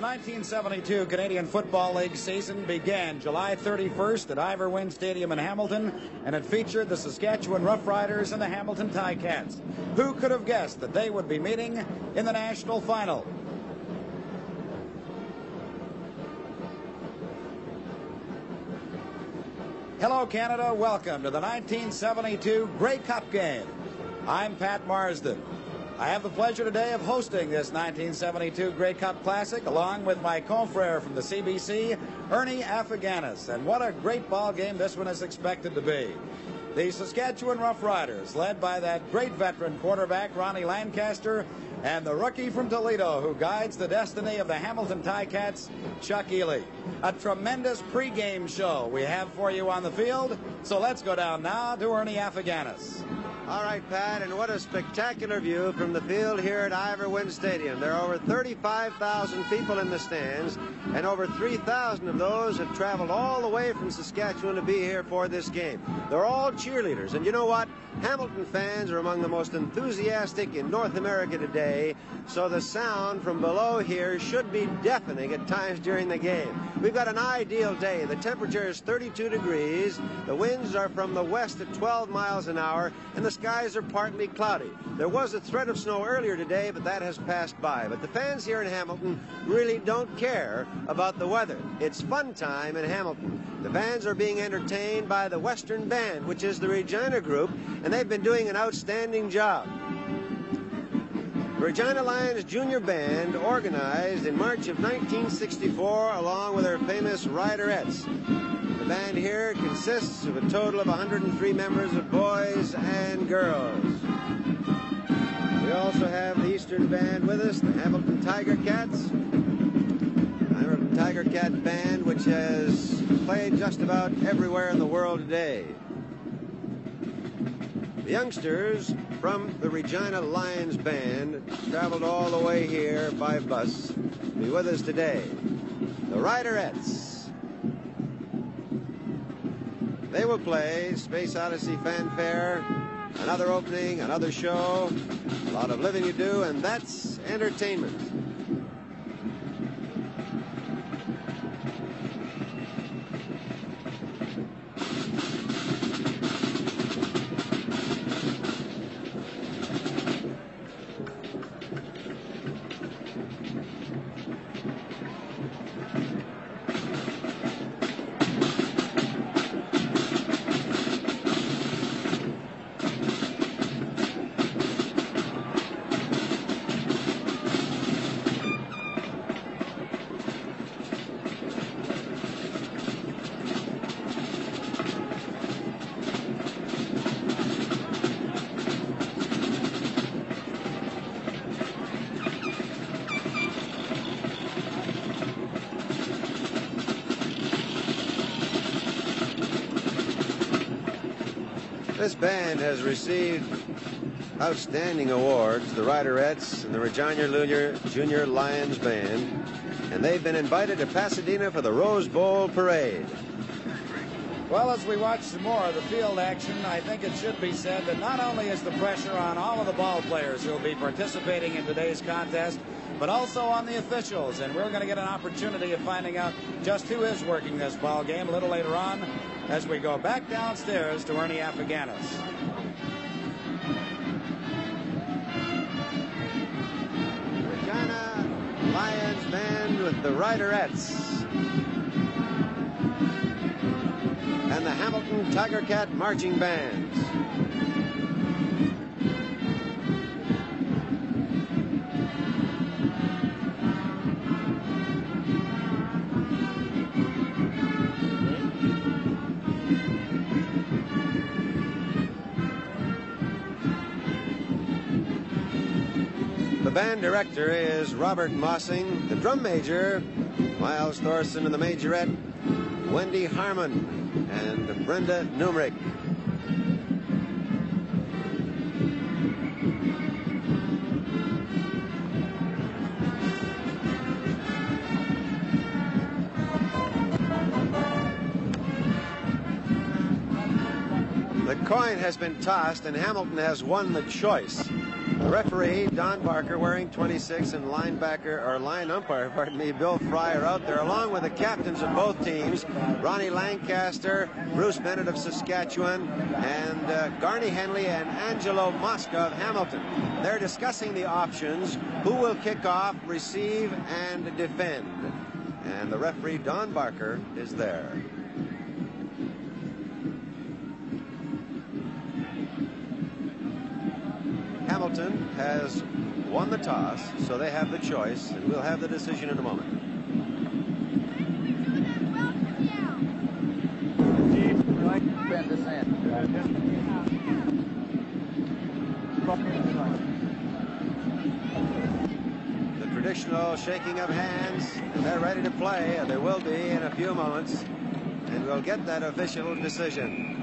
the 1972 Canadian Football League season began July 31st at Ivor Wynne Stadium in Hamilton, and it featured the Saskatchewan Roughriders and the Hamilton Ticats. Who could have guessed that they would be meeting in the national final? Hello, Canada. Welcome to the 1972 Grey Cup game. I'm Pat Marsden. I have the pleasure today of hosting this 1972 Grey Cup Classic along with my confrere from the CBC, Ernie Afaganis. And what a great ball game this one is expected to be. The Saskatchewan Roughriders, led by that great veteran quarterback Ronnie Lancaster, and the rookie from Toledo who guides the destiny of the Hamilton Ticats, Chuck Ealey. A tremendous pregame show we have for you on the field. So let's go down now to Ernie Afaganis. All right, Pat, and what a spectacular view from the field here at Ivor Wynne Stadium. There are over 35,000 people in the stands, and over 3,000 of those have traveled all the way from Saskatchewan to be here for this game. They're all cheerleaders, and you know what? Hamilton fans are among the most enthusiastic in North America today, so the sound from below here should be deafening at times during the game. We've got an ideal day. The temperature is 32 degrees, the winds are from the west at 12 miles an hour, and the skies are partly cloudy. There was a threat of snow earlier today, but that has passed by. But the fans here in Hamilton really don't care about the weather. It's fun time in Hamilton. The fans are being entertained by the Western Band, which is the Regina group, and they've been doing an outstanding job. Regina Lions Junior Band organized in March of 1964 along with their famous Riderettes. The band here consists of a total of 103 members of boys and girls. We also have the Eastern Band with us, the Hamilton Tiger Cats. Hamilton Tiger Cat Band, which has played just about everywhere in the world today. The youngsters from the Regina Lions Band traveled all the way here by bus to be with us today. The Riderettes. They will play Space Odyssey Fanfare, another opening, another show, a lot of living you do, and that's entertainment. Has received outstanding awards, the Riderettes and the Regina Junior, Junior Lions Band, and they've been invited to Pasadena for the Rose Bowl Parade. Well, as we watch some more of the field action, I think it should be said that not only is the pressure on all of the ball players who will be participating in today's contest, but also on the officials. And we're going to get an opportunity of finding out just who is working this ball game a little later on as we go back downstairs to Ernie Afaganis. Band with the Riderettes. And the Hamilton Tiger Cat Marching Band. The band director is Robert Mossing. The drum major, Miles Thorson, and the majorette, Wendy Harmon and Brenda Numrick. The coin has been tossed and Hamilton has won the choice. Referee, Don Barker, wearing 26, and linebacker, or line umpire, pardon me, Bill Fryer out there, along with the captains of both teams, Ronnie Lancaster, Bruce Bennett of Saskatchewan, and uh, Garney Henley and Angelo Mosca of Hamilton. They're discussing the options, who will kick off, receive, and defend. And the referee, Don Barker, is there. Has won the toss, so they have the choice, and we'll have the decision in a moment. The traditional shaking of hands, and they're ready to play, and they will be in a few moments, and we'll get that official decision.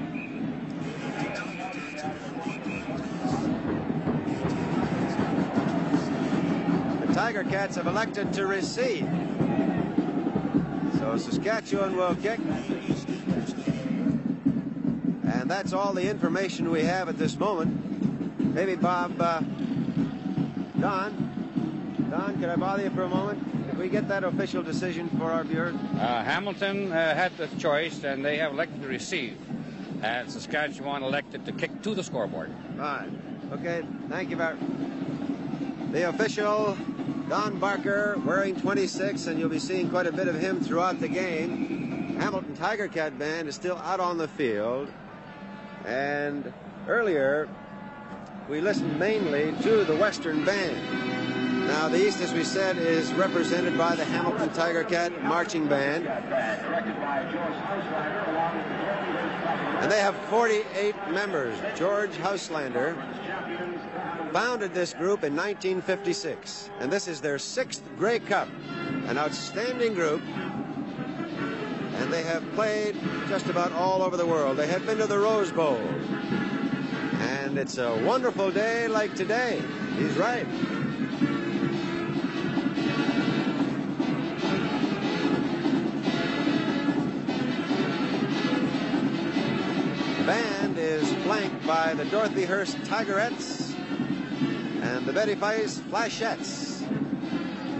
Tiger Cats have elected to receive. So Saskatchewan will kick. And that's all the information we have at this moment. Maybe Bob, uh, Don, Don, could I bother you for a moment? If we get that official decision for our viewers? Uh, Hamilton uh, had the choice, and they have elected to receive. And Saskatchewan elected to kick to the scoreboard. Fine. Okay, thank you very The official Don Barker wearing 26, and you'll be seeing quite a bit of him throughout the game. Hamilton Tiger Cat Band is still out on the field. And earlier, we listened mainly to the Western Band. Now, the East, as we said, is represented by the Hamilton Tiger Cat Marching Band. And they have 48 members. George Houselander founded this group in 1956, and this is their sixth Grey Cup. An outstanding group, and they have played just about all over the world. They have been to the Rose Bowl, and it's a wonderful day like today. He's right. The band is flanked by the Dorothyhurst Tigerettes and the Betty Feist Flashettes.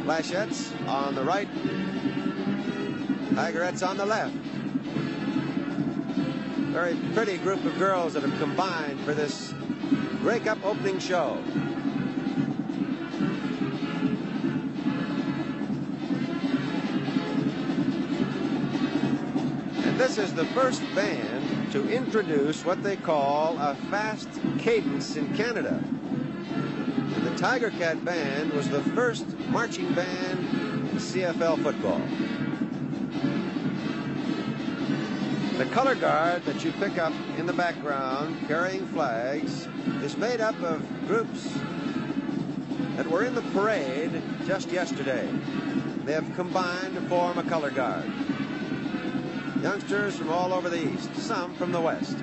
Flashettes on the right, Tigerettes on the left. Very pretty group of girls that have combined for this Grey Cup opening show. And this is the first band to introduce what they call a fast cadence in Canada. Tiger Cat Band was the first marching band in CFL football. The color guard that you pick up in the background carrying flags is made up of groups that were in the parade just yesterday. They have combined to form a color guard. Youngsters from all over the East, some from the West.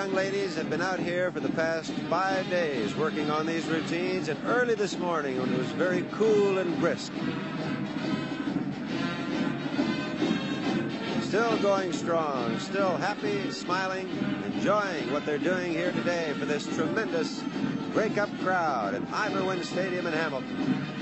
Young ladies have been out here for the past five days working on these routines, and early this morning when it was very cool and brisk. Still going strong, still happy, smiling, enjoying what they're doing here today for this tremendous Grey Cup crowd at Ivor Wynne Stadium in Hamilton.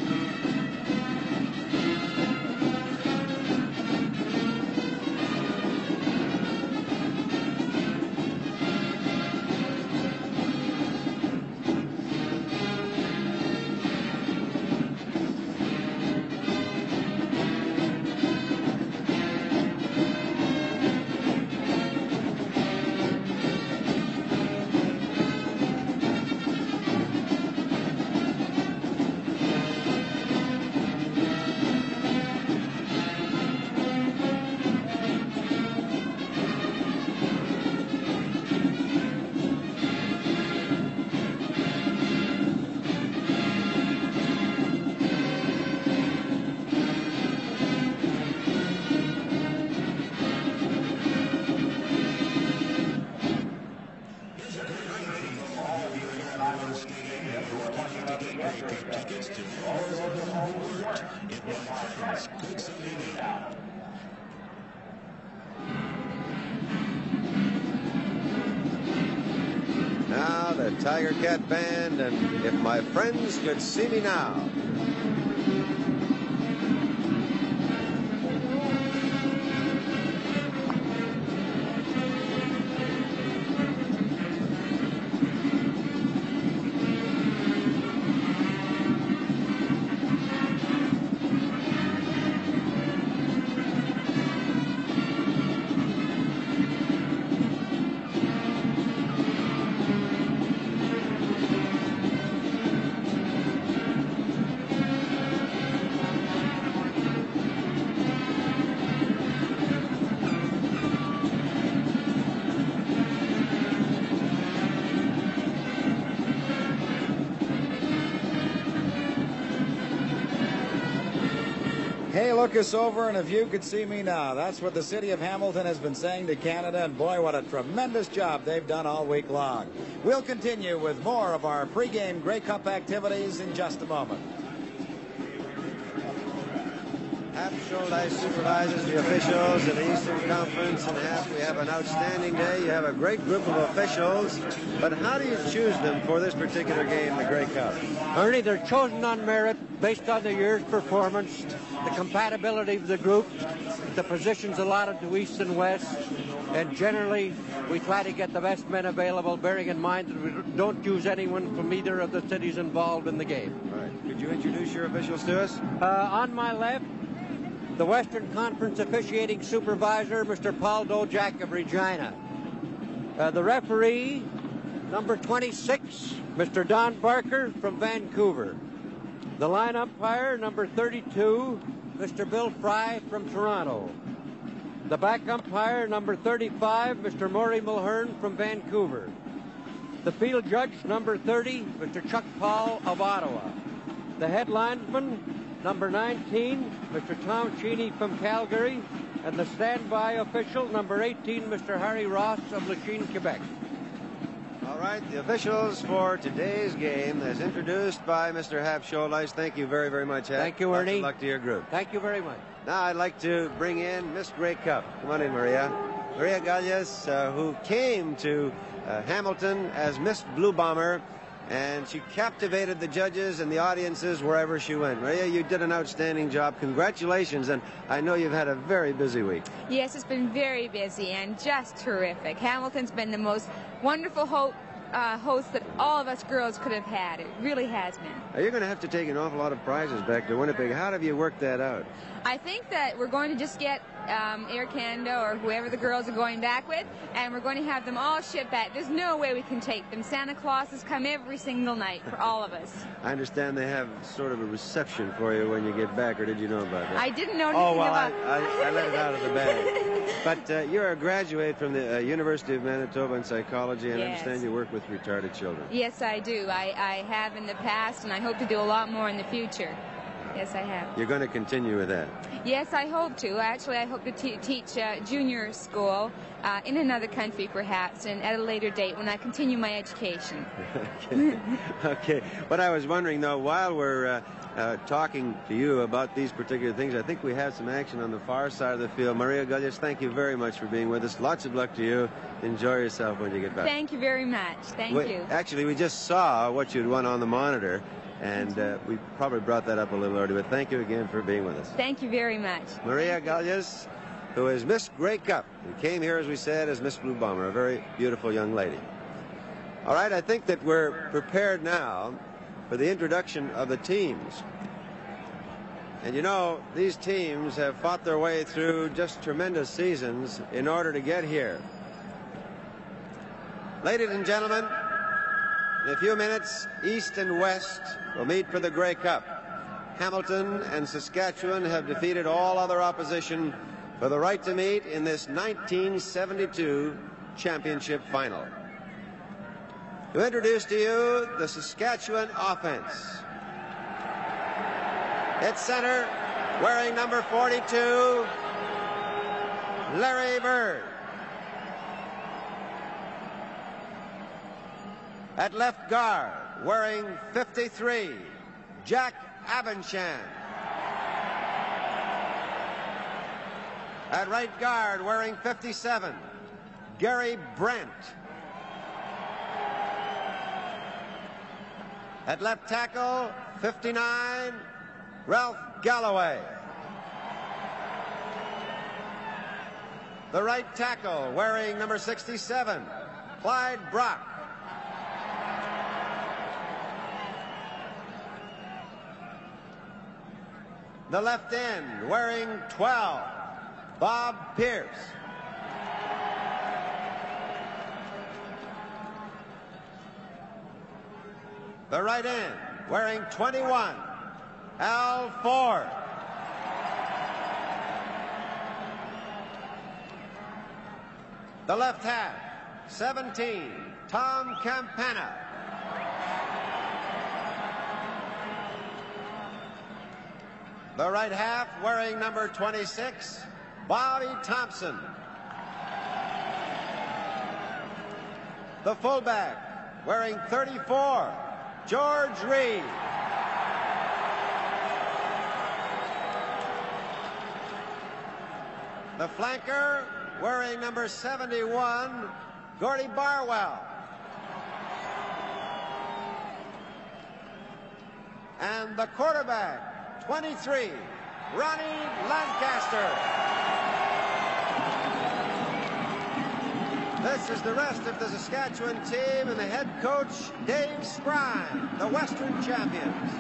See me now. Look us over, and if you could see me now. That's what the city of Hamilton has been saying to Canada, and boy, what a tremendous job they've done all week long. We'll continue with more of our pregame Grey Cup activities in just a moment. Hap Shouldice supervises the officials at the Eastern Conference, and Hap, we have an outstanding day. You have a great group of officials, but how do you choose them for this particular game, the Grey Cup? Ernie, they're chosen on merit based on the year's performance, the compatibility of the group, the positions allotted to East and West, and generally we try to get the best men available, bearing in mind that we don't use anyone from either of the cities involved in the game. All right. Could you introduce your officials to us? Uh, on my left, the Western Conference officiating supervisor, Mr. Paul Dojack of Regina. Uh, the referee, number 26, Mr. Don Barker from Vancouver. The line umpire, number 32, Mr. Bill Fry from Toronto. The back umpire, number 35, Mr. Maury Mulhern from Vancouver. The field judge, number 30, Mr. Chuck Paul of Ottawa. The head linesman, number 19, Mr. Tom Cheney from Calgary. And the standby official, number 18, Mr. Harry Ross of Lachine, Quebec. All right, the officials for today's game, as introduced by Mr. Hap Shouldice. Thank you very, very much, Hap. Thank you, Lots Ernie. of luck to your group. Thank you very much. Now I'd like to bring in Miss Grey Cup. Come on in, Maria. Maria Galles, uh, who came to uh, Hamilton as Miss Blue Bomber, and she captivated the judges and the audiences wherever she went. Maria, you did an outstanding job. Congratulations, and I know you've had a very busy week. Yes, it's been very busy and just terrific. Hamilton's been the most wonderful ho- uh, host that all of us girls could have had. It really has been. Now, you're going to have to take an awful lot of prizes back to Winnipeg. How have you worked that out? I think that we're going to just get um, Air Canada or whoever the girls are going back with, and we're going to have them all shipped back. There's no way we can take them. Santa Claus has come every single night for all of us. I understand they have sort of a reception for you when you get back, or did you know about that? I didn't know anything Oh, well, I, about I, I let it out of the bag. But uh, you're a graduate from the uh, University of Manitoba in psychology, and I understand you work with retarded children. Yes, I do. I, I have in the past, and I hope to do a lot more in the future. Yes, I have. You're going to continue with that. Yes, I hope to. Actually, I hope to te- teach uh, junior school uh, in another country, perhaps, and at a later date when I continue my education. okay. okay. But I was wondering, though, while we're uh, uh, talking to you about these particular things, I think we have some action on the far side of the field. Maria Gullias, thank you very much for being with us. Lots of luck to you. Enjoy yourself when you get back. Thank you very much. Thank We- you. Actually, we just saw what you'd won on the monitor, and uh, we probably brought that up a little early, but thank you again for being with us. Thank you very much. Maria Gallias, who is Miss Grey Cup, and came here, as we said, as Miss Blue Bomber, a very beautiful young lady. All right, I think that we're prepared now for the introduction of the teams. And you know, these teams have fought their way through just tremendous seasons in order to get here. Ladies and gentlemen, in a few minutes, East and West will meet for the Grey Cup. Hamilton and Saskatchewan have defeated all other opposition for the right to meet in this 1972 championship final. To introduce to you the Saskatchewan offense. At center, wearing number 42, Larry Bird. At left guard, wearing 53, Jack Abendschan. At right guard, wearing 57, Gary Brent. At left tackle, 59, Ralph Galloway. The right tackle, wearing number 67, Clyde Brock. The left end, wearing 12, Bob Pierce. The right end, wearing 21, Al Ford. The left half, 17, Tom Campana. The right half, wearing number 26, Bobby Thompson. The fullback, wearing 34, George Reed. The flanker, wearing number 71, Gordy Barwell. And the quarterback, 23, Ronnie Lancaster. This is the rest of the Saskatchewan team and the head coach, Dave Skrien, the Western champions.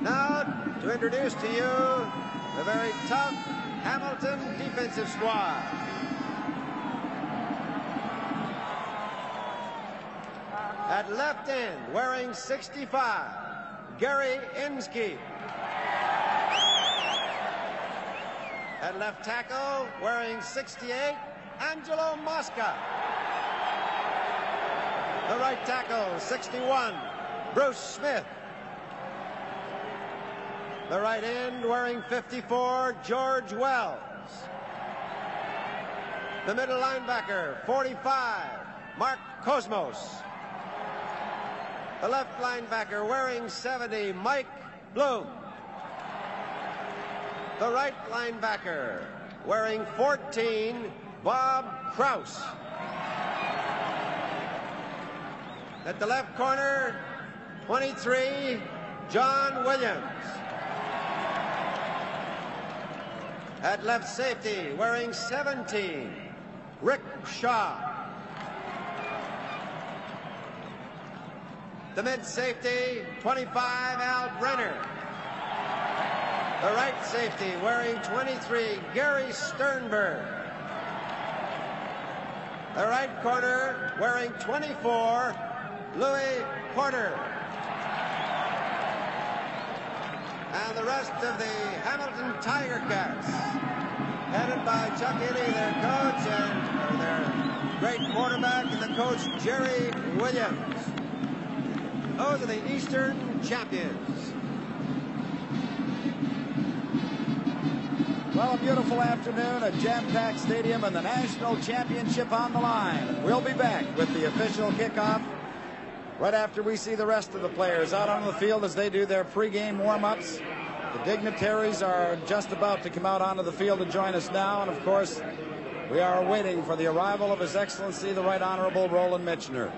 Now, to introduce to you the very tough Hamilton defensive squad. At left end, wearing 65, Gary Inskeep. At left tackle, wearing 68, Angelo Mosca. The right tackle, 61, Bruce Smith. The right end, wearing 54, George Wells. The middle linebacker, 45, Mark Kosmos. The left linebacker wearing 70, Mike Bloom. The right linebacker wearing 14, Bob Kraus. At the left corner, 23, John Williams. At left safety, wearing 17, Rick Shaw. The mid safety, 25, Al Brenner. The right safety, wearing 23, Gary Sternberg. The right corner, wearing 24, Louis Porter. And the rest of the Hamilton Tiger Cats, headed by Chuck Ealey, their coach and their great quarterback, and the coach, Jerry Williams. Those are the Eastern champions. Well, a beautiful afternoon, a jam-packed stadium, and the national championship on the line. We'll be back with the official kickoff right after we see the rest of the players out on the field as they do their pregame warm-ups. The dignitaries are just about to come out onto the field to join us now, and of course, we are waiting for the arrival of His Excellency, the Right Honorable Roland Michener.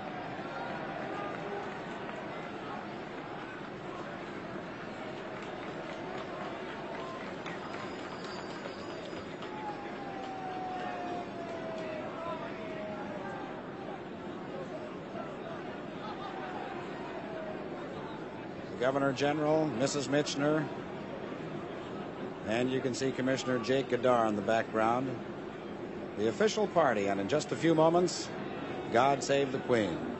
Governor General, Mrs. Michener, and you can see Commissioner Jake Gaudaur in the background. The official party, and in just a few moments, God Save the Queen.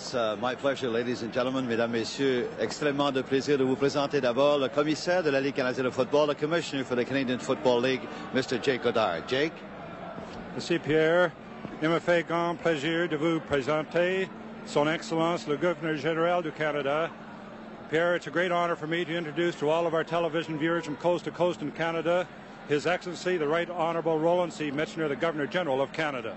It's uh, my pleasure, ladies and gentlemen, mesdames, messieurs, extrêmement de plaisir de vous présenter d'abord le commissaire de la Ligue canadienne de football, le commissioner for the Canadian Football League, Mr. Jake Gaudaur. Jake? Merci Pierre. Il me fait grand plaisir de vous présenter Son Excellence le Gouverneur Général du Canada. Pierre, it's a great honor for me to introduce to all of our television viewers from coast to coast in Canada, His Excellency the Right Honorable Roland C. Michener, the Governor General of Canada.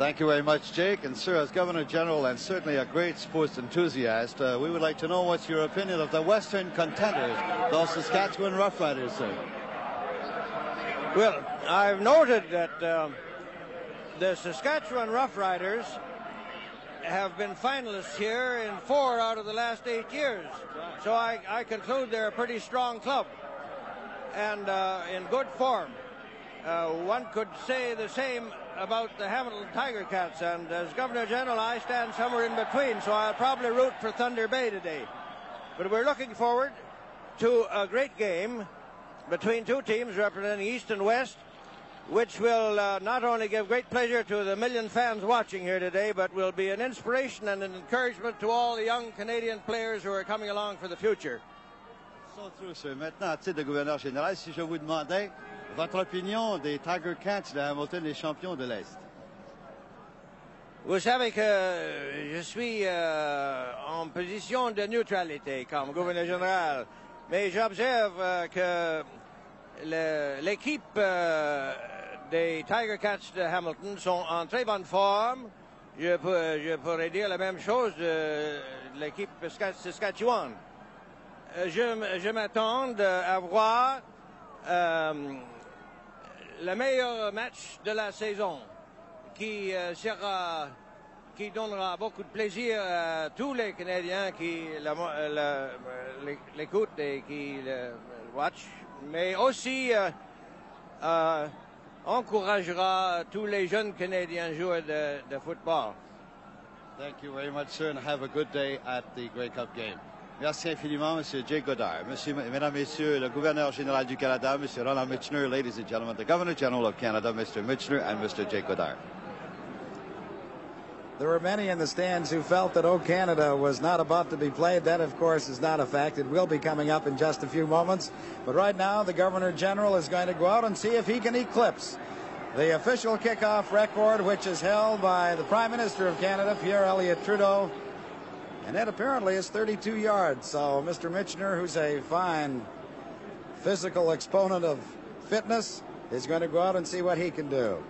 Thank you very much, Jake. And, sir, as Governor General and certainly a great sports enthusiast, uh, we would like to know what's your opinion of the Western contenders, those Saskatchewan Roughriders, sir. Well, I've noted that um, the Saskatchewan Roughriders have been finalists here in four out of the last eight years. So I, I conclude they're a pretty strong club and uh, in good form. Uh, one could say the same about the Hamilton Tiger Cats, and as Governor General, I stand somewhere in between, so I'll probably root for Thunder Bay today. But we're looking forward to a great game between two teams representing East and West, which will uh, not only give great pleasure to the million fans watching here today, but will be an inspiration and an encouragement to all the young Canadian players who are coming along for the future. Maintenant, à titre de gouverneur général, si je vous demandais votre opinion des Tiger Cats de Hamilton, les champions de l'Est? Vous savez que je suis euh, en position de neutralité comme gouverneur général, mais j'observe euh, que l'équipe euh, des Tiger Cats de Hamilton sont en très bonne forme. Je pourrais dire la même chose de l'équipe Saskatchewan. Je, je m'attends à voir le meilleur match de la saison qui euh, sera qui donnera beaucoup de plaisir à tous les Canadiens qui l'écoutent et qui le watch, mais aussi euh, euh, encouragera tous les jeunes Canadiens joueurs de, de football. Thank you very much, sir, and have a good day at the Grey Cup game. Merci infiniment, Monsieur Jay Gaudaur. Monsieur, Mesdames, Messieurs, le gouverneur général du Canada, Monsieur Ronald Michener, ladies and gentlemen, the Governor General of Canada, Mr. Michener, and Mr. Jay Gaudaur. There were many in the stands who felt that O Canada was not about to be played. That, of course, is not a fact. It will be coming up in just a few moments. But right now, the Governor General is going to go out and see if he can eclipse the official kickoff record, which is held by the Prime Minister of Canada, Pierre Elliott Trudeau. And that apparently is 32 yards. So Mr. Michener, who's a fine physical exponent of fitness, is going to go out and see what he can do.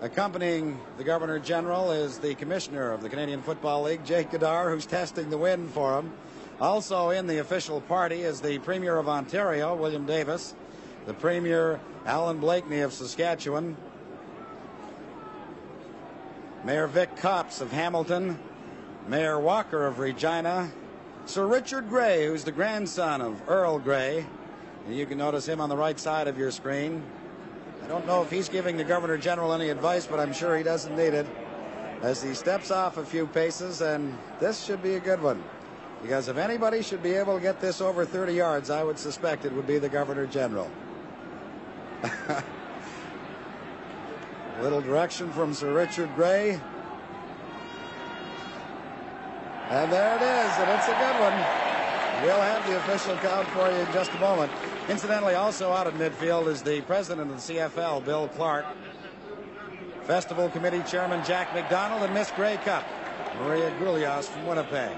Accompanying the Governor General is the Commissioner of the Canadian Football League, Jake Gaudaur, who's testing the wind for him. Also in the official party is the Premier of Ontario, William Davis, the Premier, Allan Blakeney of Saskatchewan, Mayor Vic Copps of Hamilton, Mayor Walker of Regina, Sir Richard Grey, who's the grandson of Earl Grey. And you can notice him on the right side of your screen. I don't know if he's giving the Governor General any advice, but I'm sure he doesn't need it. As he steps off a few paces, and this should be a good one. Because if anybody should be able to get this over 30 yards, I would suspect it would be the Governor General. Little direction from Sir Richard Grey. And there it is, and it's a good one. We'll have the official count for you in just a moment. Incidentally, also out at midfield is the president of the CFL, Bill Clark. Festival Committee Chairman Jack McDonald and Miss Grey Cup, Maria Gulias from Winnipeg.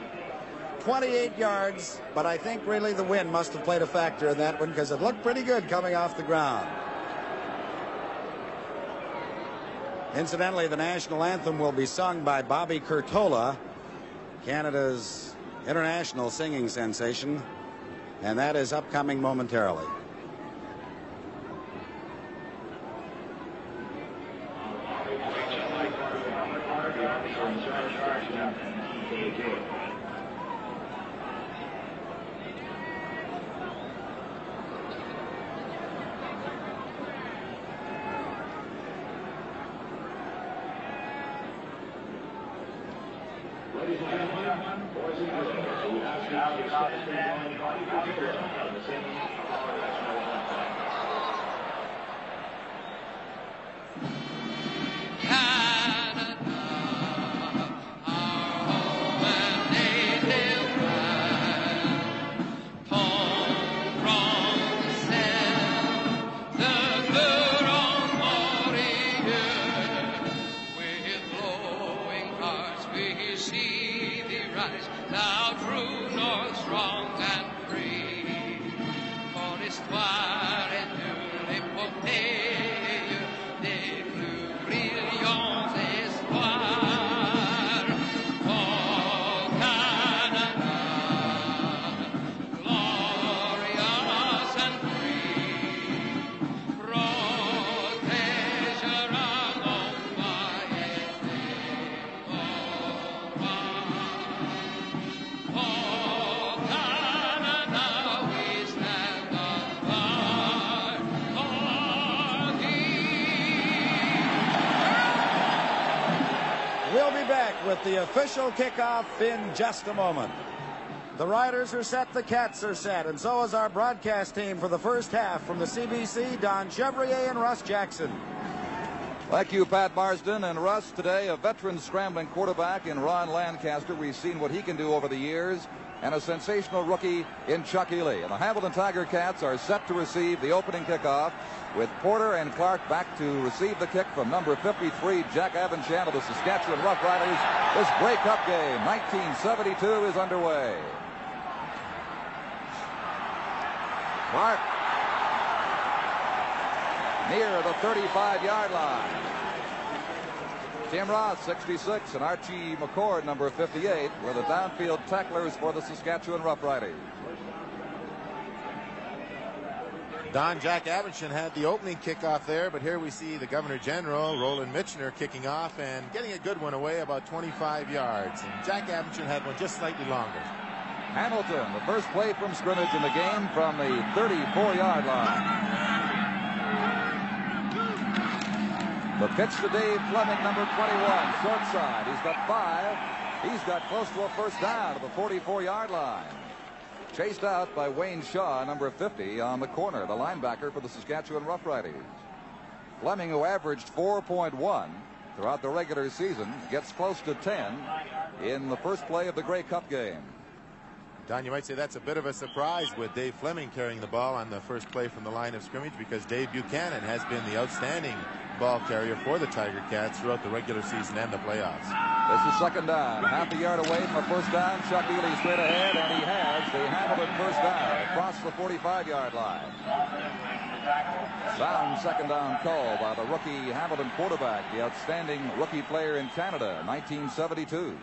28 yards, but I think really the wind must have played a factor in that one because it looked pretty good coming off the ground. Incidentally, the national anthem will be sung by Bobby Curtola, Canada's international singing sensation, and that is upcoming momentarily. The official kickoff in just a moment. The riders are set, the cats are set, and so is our broadcast team for the first half from the CBC, Don Chevrier and Russ Jackson. Thank you, Pat Marsden. And Russ, today, a veteran scrambling quarterback in Ron Lancaster. We've seen what he can do over the years. And a sensational rookie in Chuck Ealey. And the Hamilton Tiger Cats are set to receive the opening kickoff with Porter and Clark back to receive the kick from number 53, Jack Abendschan of the Saskatchewan Roughriders. This Grey Cup game, 1972, is underway. Clark near the 35-yard line. Tim Ross, 66, and Archie McCord, number 58, were the downfield tacklers for the Saskatchewan Roughriders. Don Jack Abendschan had the opening kickoff there, but here we see the Governor General, Roland Michener, kicking off and getting a good one away about 25 yards. And Jack Abendschan had one just slightly longer. Hamilton, the first play from scrimmage in the game from the 34-yard line. The pitch to Dave Fleming, number 21, short side. He's got five. He's got close to a first down to the 44-yard line. chased out by Wayne Shaw, number 50, on the corner, the linebacker for the Saskatchewan Roughriders. Fleming, who averaged 4.1 throughout the regular season, gets close to 10 in the first play of the Grey Cup game. Don, you might say that's a bit of a surprise with Dave Fleming carrying the ball on the first play from the line of scrimmage because Dave Buchanan has been the outstanding ball carrier for the Tiger Cats throughout the regular season and the playoffs. This is second down. Half a yard away from a first down. Chuck Ealey straight ahead, and he has the Hamilton first down across the 45-yard line. Sound second down call by the rookie Hamilton quarterback, the outstanding rookie player in Canada, 1972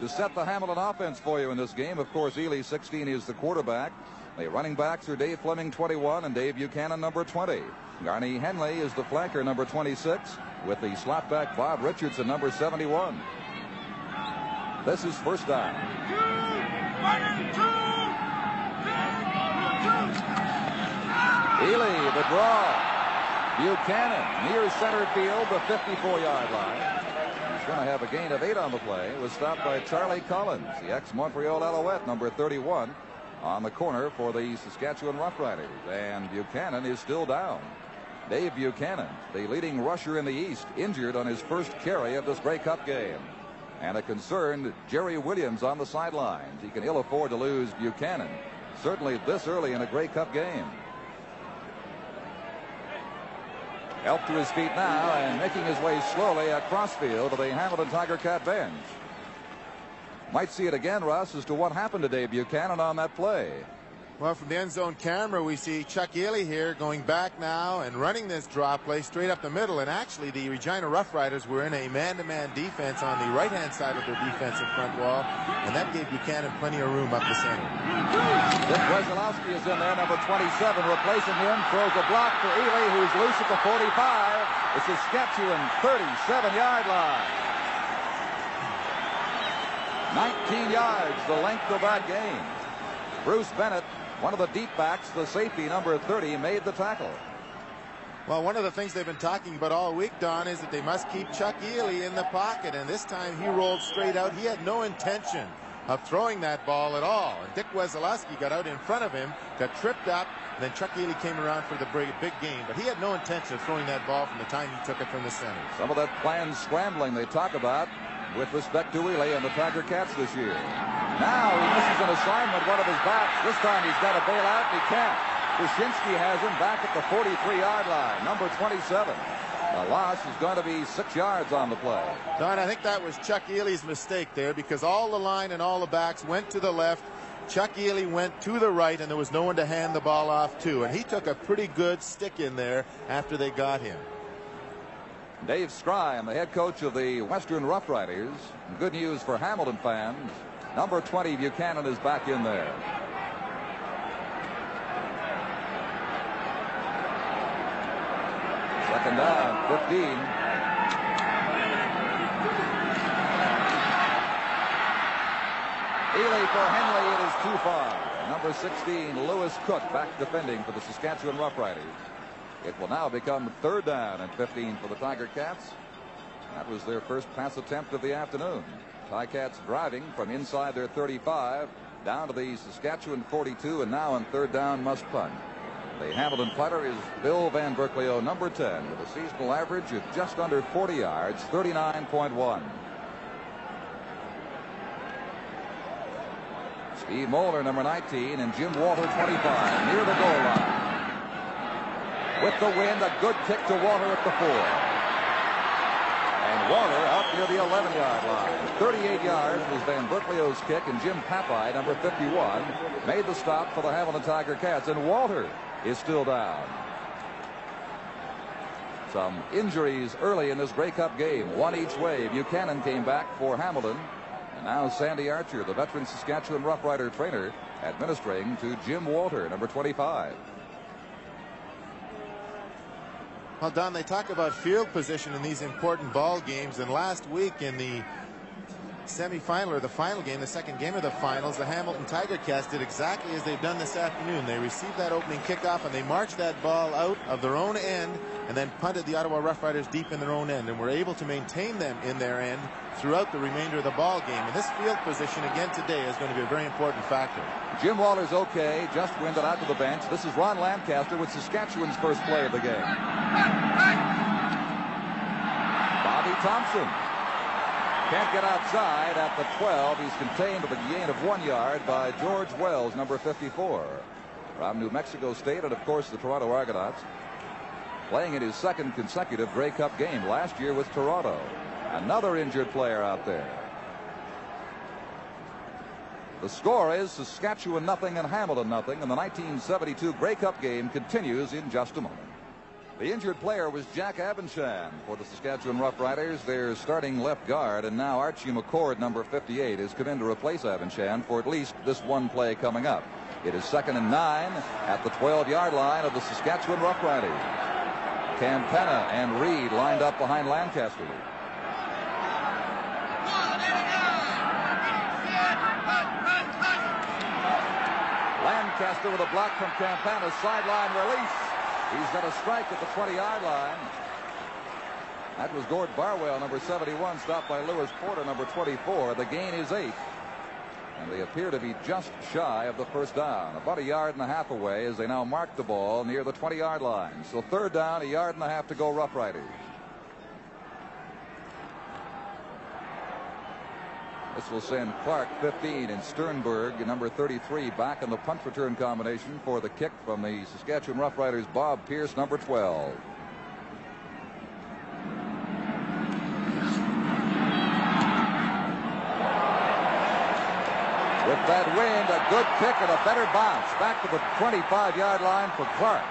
to set the Hamilton offense for you in this game. Of course, Ealey 16 is the quarterback. The running backs are Dave Fleming 21 and Dave Buchanan number 20. Garney Henley is the flanker number 26 with the slotback Bob Richardson number 71. This is first down. Ealey the draw. Buchanan near center field, the 54 yard line going to have a gain of eight on the play. It was stopped by Charlie Collins, the ex-Montreal Alouette, number 31, on the corner for the Saskatchewan Roughriders. And Buchanan is still down. Dave Buchanan, the leading rusher in the East, injured on his first carry of this Grey Cup game. And a concerned Jerry Williams on the sidelines. He can ill afford to lose Buchanan, certainly this early in a Grey Cup game. Helped to his feet now and making his way slowly across field to the Hamilton Tiger Cat bench. Might see it again, Russ, as to what happened to Dave Buchanan on that play. Well, from the end zone camera, we see Chuck Ealey here going back now and running this drop play straight up the middle. And actually, the Regina Roughriders were in a man-to-man -man defense on the right-hand side of their defensive front wall, and that gave Buchanan plenty of room up the center. Dick Wesolowski is in there, number 27, replacing him. Throws a block for Ealey, who's loose at the 45. The Saskatchewan 37-yard line. 19 yards, the length of that game. Bruce Bennett one of the deep backs, the safety number 30, made the tackle. Well, one of the things they've been talking about all week, Don, is that they must keep Chuck Ealey in the pocket. And this time he rolled straight out. He had no intention of throwing that ball at all. And Dick Wesolowski got out in front of him, got tripped up, and then Chuck Ealey came around for the big, big game. But he had no intention of throwing that ball from the time he took it from the center. Some of that planned scrambling they talk about with respect to Ealey and the Tiger Cats this year. Now he misses an assignment, one of his backs. This time he's got to bail out, and he can't. Wyshynski has him back at the 43-yard line, number 27. The loss is going to be six yards on the play. Don, I think that was Chuck Ealey's mistake there because all the line and all the backs went to the left. Chuck Ealey went to the right, and there was no one to hand the ball off to. And he took a pretty good stick in there after they got him. Dave Skrien, the head coach of the Western Roughriders. Good news for Hamilton fans. Number 20, Buchanan, is back in there. Second down, 15. Ealey for Henley, it is too far. Number 16, Lewis Cook, back defending for the Saskatchewan Roughriders. It will now become third down and 15 for the Tiger Cats. That was their first pass attempt of the afternoon. Ticats driving from inside their 35 down to the Saskatchewan 42 and now on third down must punt. The Hamilton punter is Bill Van Berkelio, number 10, with a seasonal average of just under 40 yards, 39.1. Steve Moeller, number 19, and Jim Walter, 25, near the goal line with the wind. A good kick to Walter at the four. And Walter out near the 11-yard line. 38 yards was Van Berkelio's kick, and Jim Papai, number 51, made the stop for the Hamilton Tiger Cats. And Walter is still down. Some injuries early in this Grey Cup game, one each way. Buchanan came back for Hamilton. And now Sandy Archer, the veteran Saskatchewan Rough Rider trainer, administering to Jim Walter, number 25. Well, Don, they talk about field position in these important ball games, and last week in the semifinal or the final game, the second game of the finals, the Hamilton Tiger Cats did exactly as they've done this afternoon. They received that opening kickoff and they marched that ball out of their own end and then punted the Ottawa Roughriders deep in their own end and were able to maintain them in their end throughout the remainder of the ball game. And this field position again today is going to be a very important factor. Jim Waller's okay, just winded out to the bench. This is Ron Lancaster with Saskatchewan's first play of the game. Bobby Thompson can't get outside at the 12. He's contained with a gain of one yard by George Wells, number 54. From New Mexico State and, of course, the Toronto Argonauts. Playing in his second consecutive Grey Cup game last year with Toronto. Another injured player out there. The score is Saskatchewan nothing and Hamilton nothing, and the 1972 Grey Cup game continues in just a moment. The injured player was Jack Abendschan for the Saskatchewan Roughriders, their starting left guard, and now Archie McCord, number 58, has come in to replace Abendschan for at least this one play coming up. It is second and nine at the 12-yard line of the Saskatchewan Roughriders. Campana and Reed lined up behind Lancaster. Lancaster with a block from Campana, sideline release. He's got a strike at the 20-yard line. That was Gord Barwell, number 71, stopped by Lewis Porter, number 24. The gain is eight. And they appear to be just shy of the first down, about a yard and a half away as they now mark the ball near the 20-yard line. So third down, a yard and a half to go Rough Riders. This will send Clark 15 and Sternberg, number 33, back in the punt return combination for the kick from the Saskatchewan Roughriders, Bob Pierce, number 12. With that wind, a good kick and a better bounce back to the 25-yard line for Clark.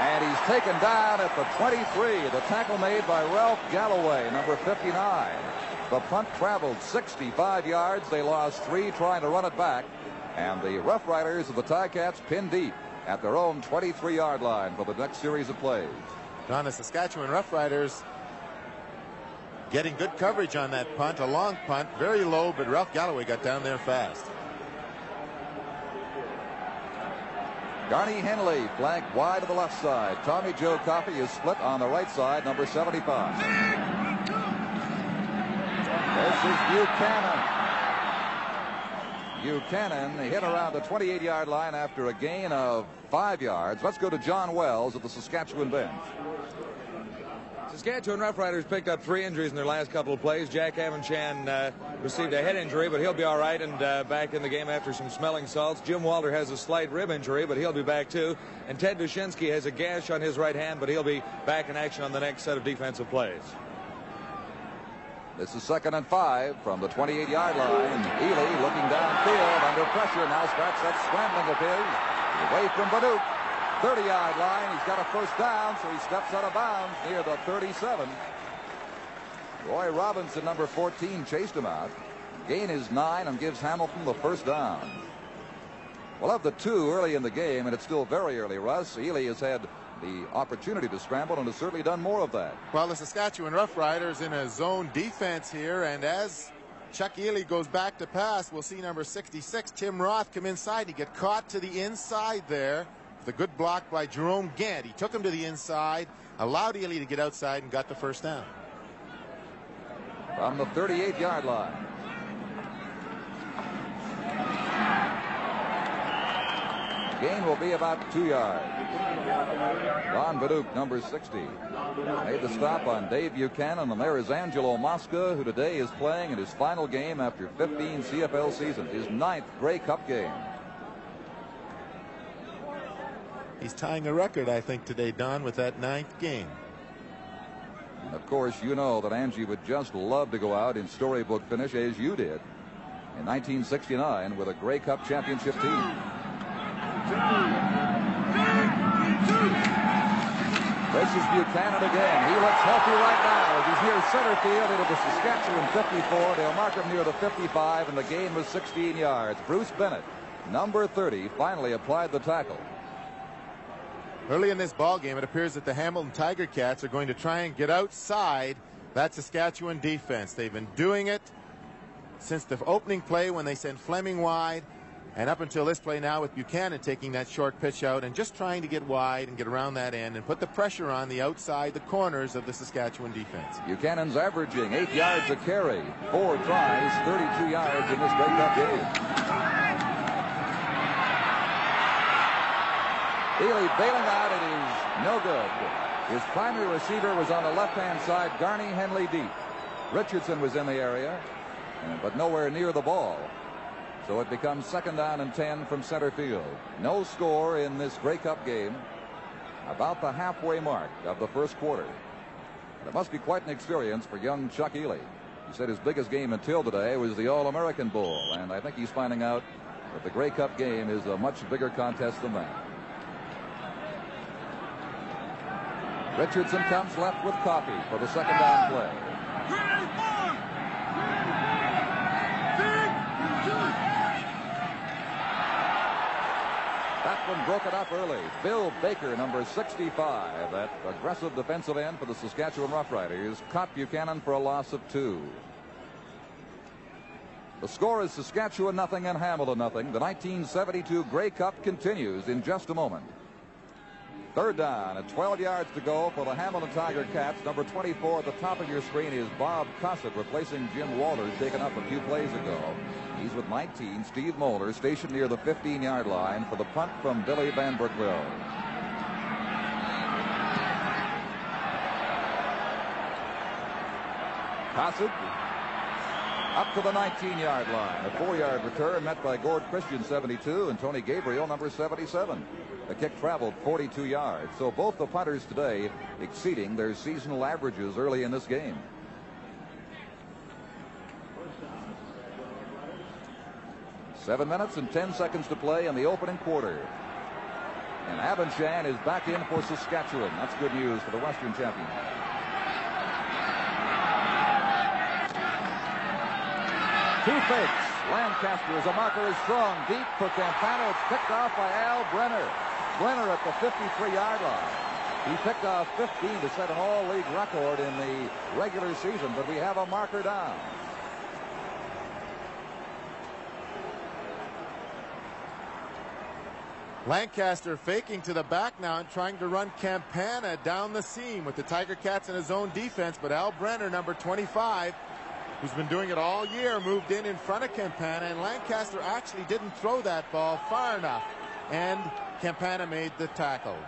And he's taken down at the 23. The tackle made by Ralph Galloway, number 59. The punt traveled 65 yards. They lost three trying to run it back. And the Rough Riders of the Ticats pinned deep at their own 23-yard line for the next series of plays. Don, the Saskatchewan Rough Riders getting good coverage on that punt, a long punt, very low, but Ralph Galloway got down there fast. Garney Henley flank wide to the left side. Tommy Joe Coffey is split on the right side, number 75. This is Buchanan. Buchanan hit around the 28-yard line after a gain of five yards. Let's go to John Wells at the Saskatchewan bench. Saskatchewan Roughriders picked up three injuries in their last couple of plays. Jack Abendschan uh, received a head injury, but he'll be all right and uh, back in the game after some smelling salts. Jim Walter has a slight rib injury, but he'll be back too. And Ted Dushinski has a gash on his right hand, but he'll be back in action on the next set of defensive plays. This is second and five from the 28-yard line. Ealey looking downfield under pressure. Now starts that scrambling of his. Away from Banuk. 30-yard line. He's got a first down, so he steps out of bounds near the 37. Roy Robinson, number 14, chased him out. Gain is nine and gives Hamilton the first down. Well, of the two early in the game, and it's still very early, Russ, Ealey has had the opportunity to scramble and has certainly done more of that. Well, the Saskatchewan Roughriders in a zone defense here, and as Chuck Ealey goes back to pass, we'll see number 66, Tim Roth, come inside. He get caught to the inside there. The good block by Jerome Gant. He took him to the inside, allowed Ealey to get outside, and got the first down. From the 38-yard line. Gain will be about two yards. Ron Baduk, number 60, made the stop on Dave Buchanan, and there is Angelo Mosca, who today is playing in his final game after 15 CFL seasons, his ninth Grey Cup game. He's tying a record, I think, today, Don, with that ninth game. And of course, you know that Angie would just love to go out in storybook finish as you did in 1969 with a Grey Cup championship team. This is Buchanan again. He looks healthy right now he's near center field into the Saskatchewan 54. They'll mark him near the 55, and the gain was 16 yards. Bruce Bennett, number 30, finally applied the tackle. Early in this ball game, it appears that the Hamilton Tiger Cats are going to try and get outside that Saskatchewan defense. They've been doing it since the opening play when they sent Fleming wide and up until this play now with Buchanan taking that short pitch out and just trying to get wide and get around that end and put the pressure on the outside, the corners of the Saskatchewan defense. Buchanan's averaging eight yards a carry, four tries, 32 yards in this Grey Cup game. Ealey bailing out. It is no good. His primary receiver was on the left-hand side, Garney Henley deep. Richardson was in the area, but nowhere near the ball. So it becomes second down and 10 from center field. No score in this Grey Cup game. About the halfway mark of the first quarter. And It must be quite an experience for young Chuck Ealey. He said his biggest game until today was the All-American Bowl, and I think he's finding out that the Grey Cup game is a much bigger contest than that. Richardson comes left with Coffey for the second down play. One broken up early. Bill Baker, number 65, that aggressive defensive end for the Saskatchewan Roughriders, caught Buchanan for a loss of two. The score is Saskatchewan nothing and Hamilton nothing. The 1972 Grey Cup continues in just a moment. Third down at 12 yards to go for the Hamilton Tiger Cats. Number 24 at the top of your screen is Bob Cossett replacing Jim Walters taken up a few plays ago. He's with 19. Steve Moeller stationed near the 15-yard line for the punt from Billy Van Brookville. Cossett up to the 19-yard line. A four-yard return met by Gord Christian, 72, and Tony Gabriel, number 77. The kick traveled 42 yards. So both the punters today exceeding their seasonal averages early in this game. Seven minutes and 10 seconds to play in the opening quarter. And Abendschan is back in for Saskatchewan. That's good news for the Western champion. Two fakes. Lancaster as a marker is strong. Deep for Campana. It's picked off by Al Brenner. Brenner at the 53-yard line. He picked off 15 to set an all-league record in the regular season, but we have a marker down. Lancaster faking to the back now and trying to run Campana down the seam with the Tiger Cats in his own defense. But Al Brenner, number 25, who's been doing it all year, moved in in front of Campana. And Lancaster actually didn't throw that ball far enough. And Campana made the tackle.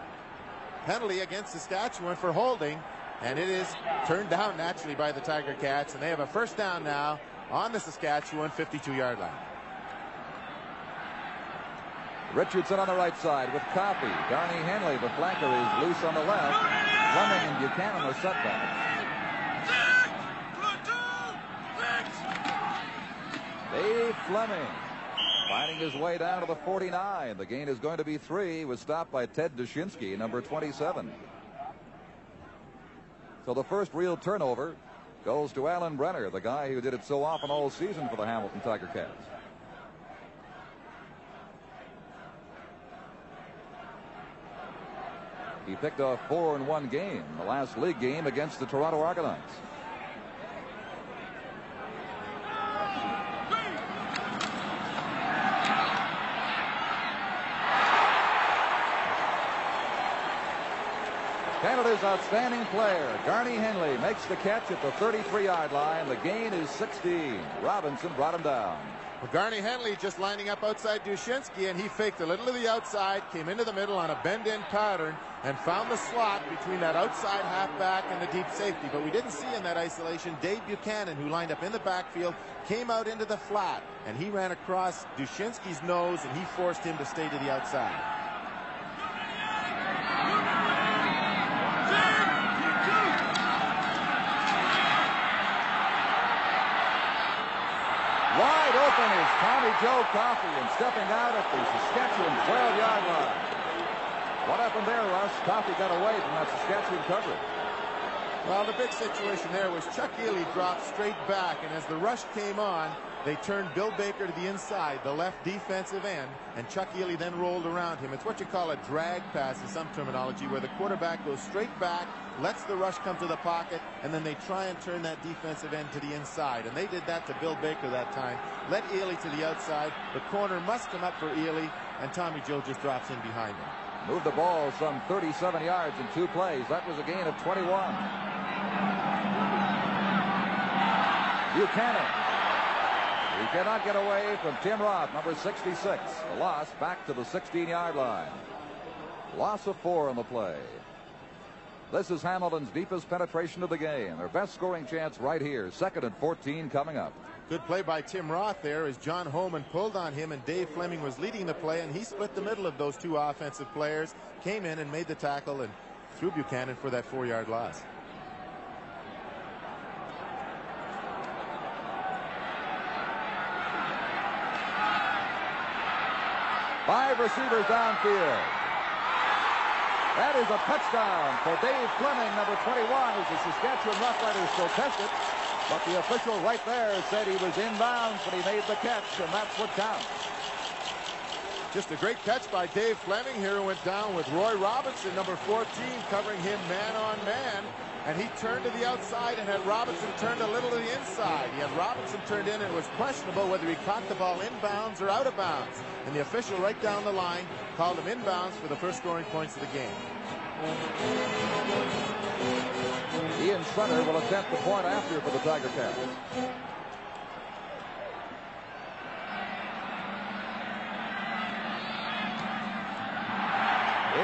Penalty against Saskatchewan for holding. And it is turned down naturally by the Tiger Cats. And they have a first down now on the Saskatchewan 52-yard line. Richardson on the right side with Coffey. Garney Henley, the flanker, is loose on the left. Fleming and Buchanan are setback. Dave Fleming finding his way down to the 49. The gain is going to be three. Was stopped by Ted Dushinski, number 27. So the first real turnover goes to Alan Brenner, the guy who did it so often all season for the Hamilton Tiger Cats. He picked off four in one game, the last league game against the Toronto Argonauts. Canada's outstanding player, Garney Henley, makes the catch at the 33-yard line. The gain is 16. Robinson brought him down. Well, Garney Henley just lining up outside Dushinski, and he faked a little to the outside, came into the middle on a bend-in pattern, and found the slot between that outside halfback and the deep safety. But we didn't see in that isolation Dave Buchanan, who lined up in the backfield, came out into the flat, and he ran across Dushinski's nose, and he forced him to stay to the outside. Wide is Tommy Joe Coffey and stepping out at the Saskatchewan 12-yard line. What happened there, Russ? Coffey got away from that Saskatchewan coverage. Well, the big situation there was Chuck Ealey dropped straight back, and as the rush came on, They turned Bill Baker to the inside, the left defensive end, and Chuck Ealey then rolled around him. It's what you call a drag pass in some terminology, where the quarterback goes straight back, lets the rush come to the pocket, and then they try and turn that defensive end to the inside. And they did that to Bill Baker that time. Let Ealey to the outside. The corner must come up for Ealey, and Tommy Joe just drops in behind him. Moved the ball some 37 yards in two plays. That was a gain of 21. Buchanan he cannot get away from Tim Roth, number 66. The loss back to the 16-yard line. Loss of four on the play. This is Hamilton's deepest penetration of the game. Their best scoring chance right here. Second and 14 coming up. Good play by Tim Roth there as John Holman pulled on him and Dave Fleming was leading the play and he split the middle of those two offensive players, came in and made the tackle and threw Buchanan for that four-yard loss. Five receivers downfield. That is a touchdown for Dave Fleming, number 21, as the Saskatchewan Roughriders protested. But the official right there said he was inbounds, but he made the catch, and that's what counts. Just a great catch by Dave Fleming here who went down with Roy Robinson, number 14, covering him man on man. And he turned to the outside and had Robinson turned a little to the inside. He had Robinson turned in and it was questionable whether he caught the ball inbounds or out of bounds. And the official right down the line called him inbounds for the first scoring points of the game. Ian Sunter will attempt the point after for the Tiger Cats.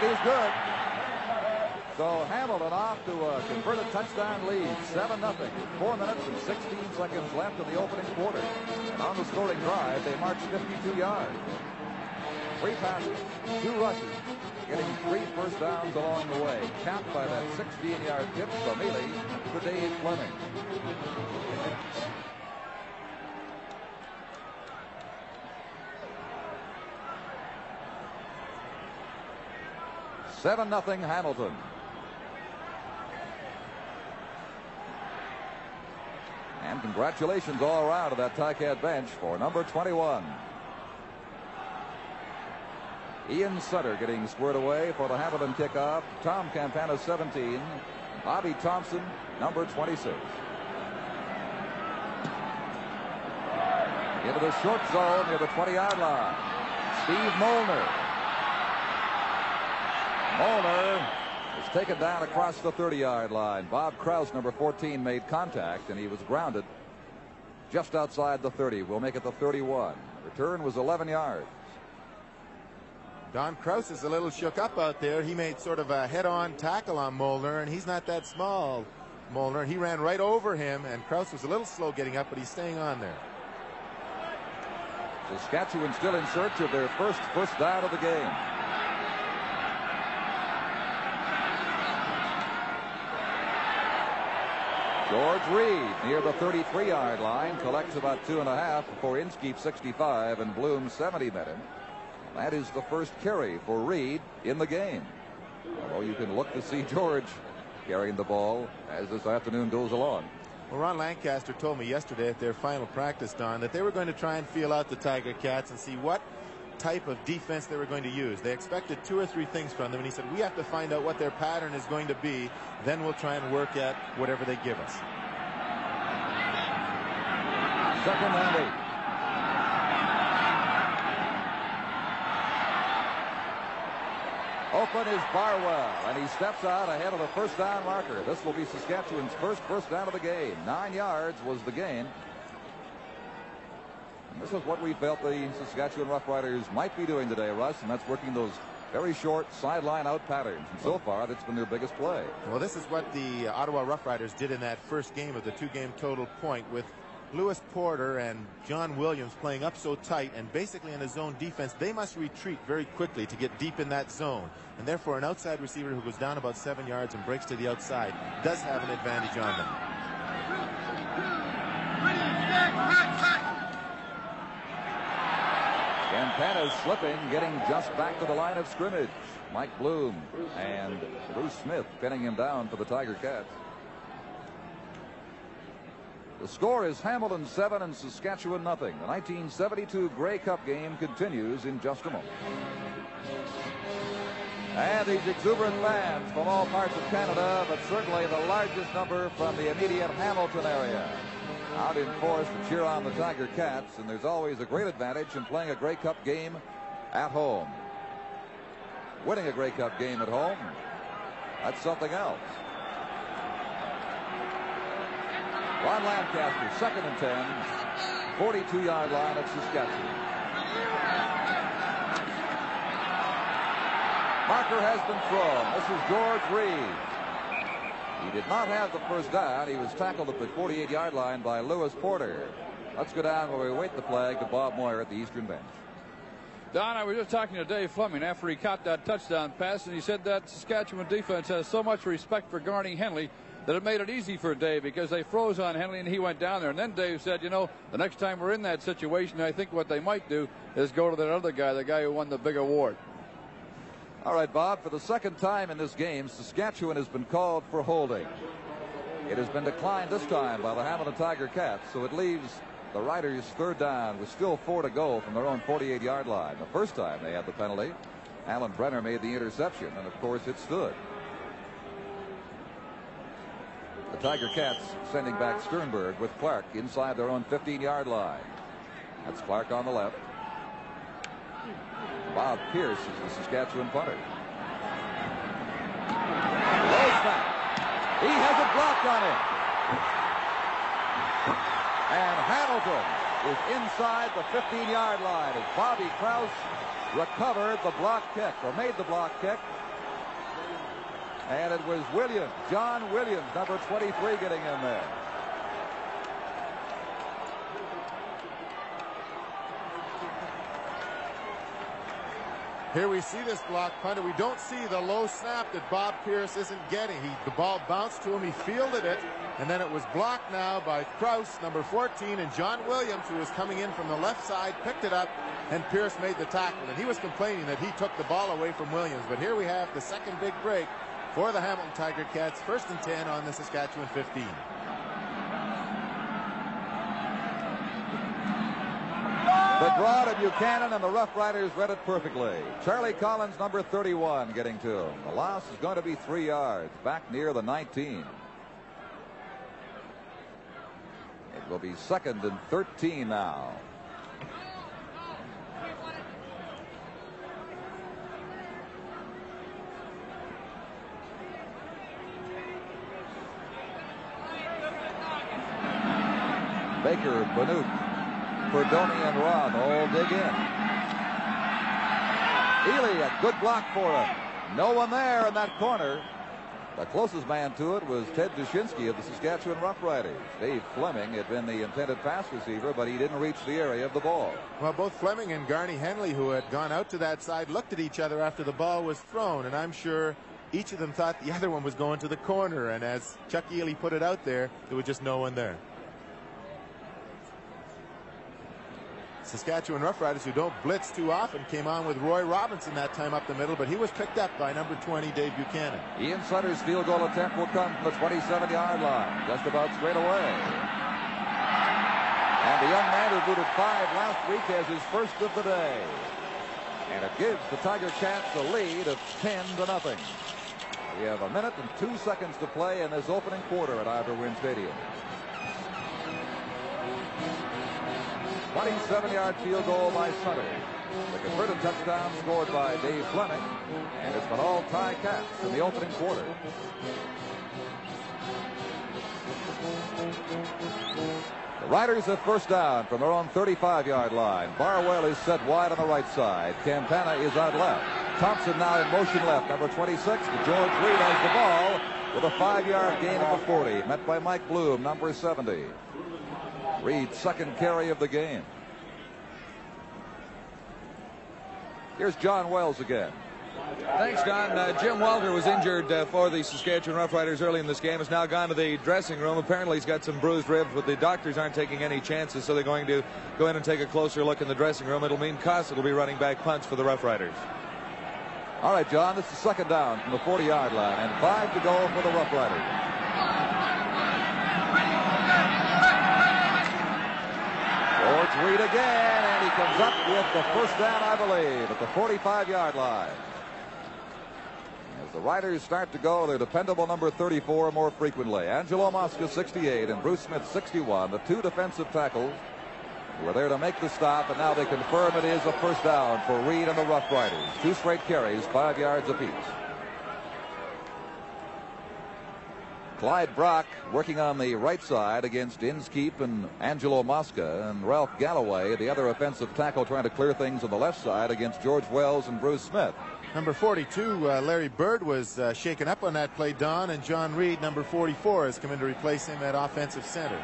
It is good. So Hamilton off to uh, a converted touchdown lead, 7 0 4 minutes and 16 seconds left in the opening quarter. And on the scoring drive, they marched 52 yards. Three passes, two rushes, getting three first downs along the way, capped by that 16-yard tip from Ealey to Dave Fleming. 7 nothing Hamilton. And congratulations all around to that Ticat bench for number 21. Ian Sunter getting squared away for the Hamilton kickoff. Tom Campana 17. Bobby Thompson, number 26. Into the short zone near the 20-yard line. Steve Molnar Molnar is taken down across the 30-yard line. Bob Kraus, number 14, made contact, and he was grounded just outside the 30. We'll make it the 31. Return was 11 yards. Don Kraus is a little shook up out there. He made sort of a head-on tackle on Molnar, and he's not that small, Molnar. He ran right over him, and Kraus was a little slow getting up, but he's staying on there. Saskatchewan still in search of their first first down of the game. George Reed near the 33-yard line collects about two and a half before Inskeep 65 and Bloom 70 met him. That is the first carry for Reed in the game. Although you can look to see George carrying the ball as this afternoon goes along. Well, Ron Lancaster told me yesterday at their final practice, Don, that they were going to try and feel out the Tiger Cats and see what type of defense they were going to use. They expected two or three things from them, and he said, we have to find out what their pattern is going to be. Then we'll try and work at whatever they give us. Second and eight. Open is Barwell, and he steps out ahead of the first down marker. This will be Saskatchewan's first first down of the game. Nine yards was the gain. This is what we felt the Saskatchewan Roughriders might be doing today, Russ, and that's working those very short sideline out patterns. And so far, that's been their biggest play. Well, this is what the Ottawa Roughriders did in that first game of the two-game total point with Lewis Porter and John Williams playing up so tight and basically in a zone defense, they must retreat very quickly to get deep in that zone. And therefore, an outside receiver who goes down about seven yards and breaks to the outside does have an advantage on them. Campana's slipping, getting just back to the line of scrimmage. Mike Bloom and Bruce Smith pinning him down for the Tiger Cats. The score is Hamilton 7 and Saskatchewan nothing. The 1972 Grey Cup game continues in just a moment. And these exuberant fans from all parts of Canada, but certainly the largest number from the immediate Hamilton area. Out in force to cheer on the Tiger Cats, and there's always a great advantage in playing a Grey Cup game at home. Winning a Grey Cup game at home, that's something else. Ron Lancaster, second and 10, 42-yard line of Saskatchewan. Marker has been thrown. This is George Reed. He did not have the first down. He was tackled at the 48-yard line by Lewis Porter. Let's go down where we wait the flag to Bob Moyer at the Eastern bench. Don, I was just talking to Dave Fleming after he caught that touchdown pass, and he said that Saskatchewan defense has so much respect for Garney Henley that it made it easy for Dave because they froze on Henley and he went down there. And then Dave said, you know, the next time we're in that situation, I think what they might do is go to that other guy, the guy who won the big award. All right, Bob, for the second time in this game, Saskatchewan has been called for holding. It has been declined this time by the Hamilton Tiger Cats, so it leaves the Riders third down with still four to go from their own 48 yard line. The first time they had the penalty, Alan Brenner made the interception, and of course it stood. The Tiger Cats sending back Sternberg with Clark inside their own 15 yard line. That's Clark on the left. Bob Pierce is the Saskatchewan punter. He has it blocked on him. And Hamilton is inside the 15-yard line as Bobby Krause recovered the block kick, or made the block kick. And it was Williams, John Williams, number 23, getting in there. Here we see this block punt, and we don't see the low snap that Bob Pierce isn't getting. He, the ball bounced to him, he fielded it, and then it was blocked now by Krause, number 14, and John Williams, who was coming in from the left side, picked it up, and Pierce made the tackle. And he was complaining that he took the ball away from Williams. But here we have the second big break for the Hamilton Tiger Cats, first and 10 on the Saskatchewan 15. Draw to Buchanan and the Rough Riders read it perfectly. Charlie Collins, number 31, getting to him. The loss is going to be three yards, back near the 19. It will be second and 13 now. Baker, Banuk, Perdoni and Ron all dig in. Ealey, a good block for him. No one there in that corner. The closest man to it was Ted Dushinski of the Saskatchewan Roughriders. Dave Fleming had been the intended pass receiver, but he didn't reach the area of the ball. Well, both Fleming and Garney Henley, who had gone out to that side, looked at each other after the ball was thrown, and I'm sure each of them thought the other one was going to the corner. And as Chuck Ealey put it out there, there was just no one there. Saskatchewan Roughriders, who don't blitz too often, came on with Roy Robinson that time up the middle, but he was picked up by number 20, Dave Buchanan. Ian Sunter's field goal attempt will come from the 27-yard line, just about straight away. And the young man who booted five last week has his first of the day. And it gives the Tiger Cats a lead of 10 to nothing. We have a minute and two seconds to play in this opening quarter at Ivor Wynne Stadium. 27-yard field goal by Sunter. The converted touchdown scored by Dave Fleming, and it's been all tie cats in the opening quarter. The Riders have first down from their own 35-yard line. Barwell is set wide on the right side. Campana is out left. Thompson now in motion left, number 26. George Reed has the ball with a five-yard gain of the 40, met by Mike Bloom, number 70. Reed's second carry of the game. Here's John Wells again. Thanks, Don. Uh, Jim Walter was injured uh, for the Saskatchewan Roughriders early in this game. Has now gone to the dressing room. Apparently, he's got some bruised ribs, but the doctors aren't taking any chances, so they're going to go in and take a closer look in the dressing room. It'll mean Cossett will be running back punts for the Roughriders. All right, John, this is second down from the 40-yard line, and five to go for the Roughriders. Reed again, and he comes up with the first down, I believe, at the 45-yard line. As the Riders start to go, their dependable number 34 more frequently. Angelo Mosca, 68, and Bruce Smith, 61. The two defensive tackles were there to make the stop, and now they confirm it is a first down for Reed and the Rough Riders. Two straight carries, five yards apiece. Clyde Brock working on the right side against Inskeep and Angelo Mosca and Ralph Galloway, the other offensive tackle, trying to clear things on the left side against George Wells and Bruce Smith. Number 42, uh, Larry Bird was uh, shaken up on that play, Don, and John Reed, number 44, has come in to replace him at offensive center.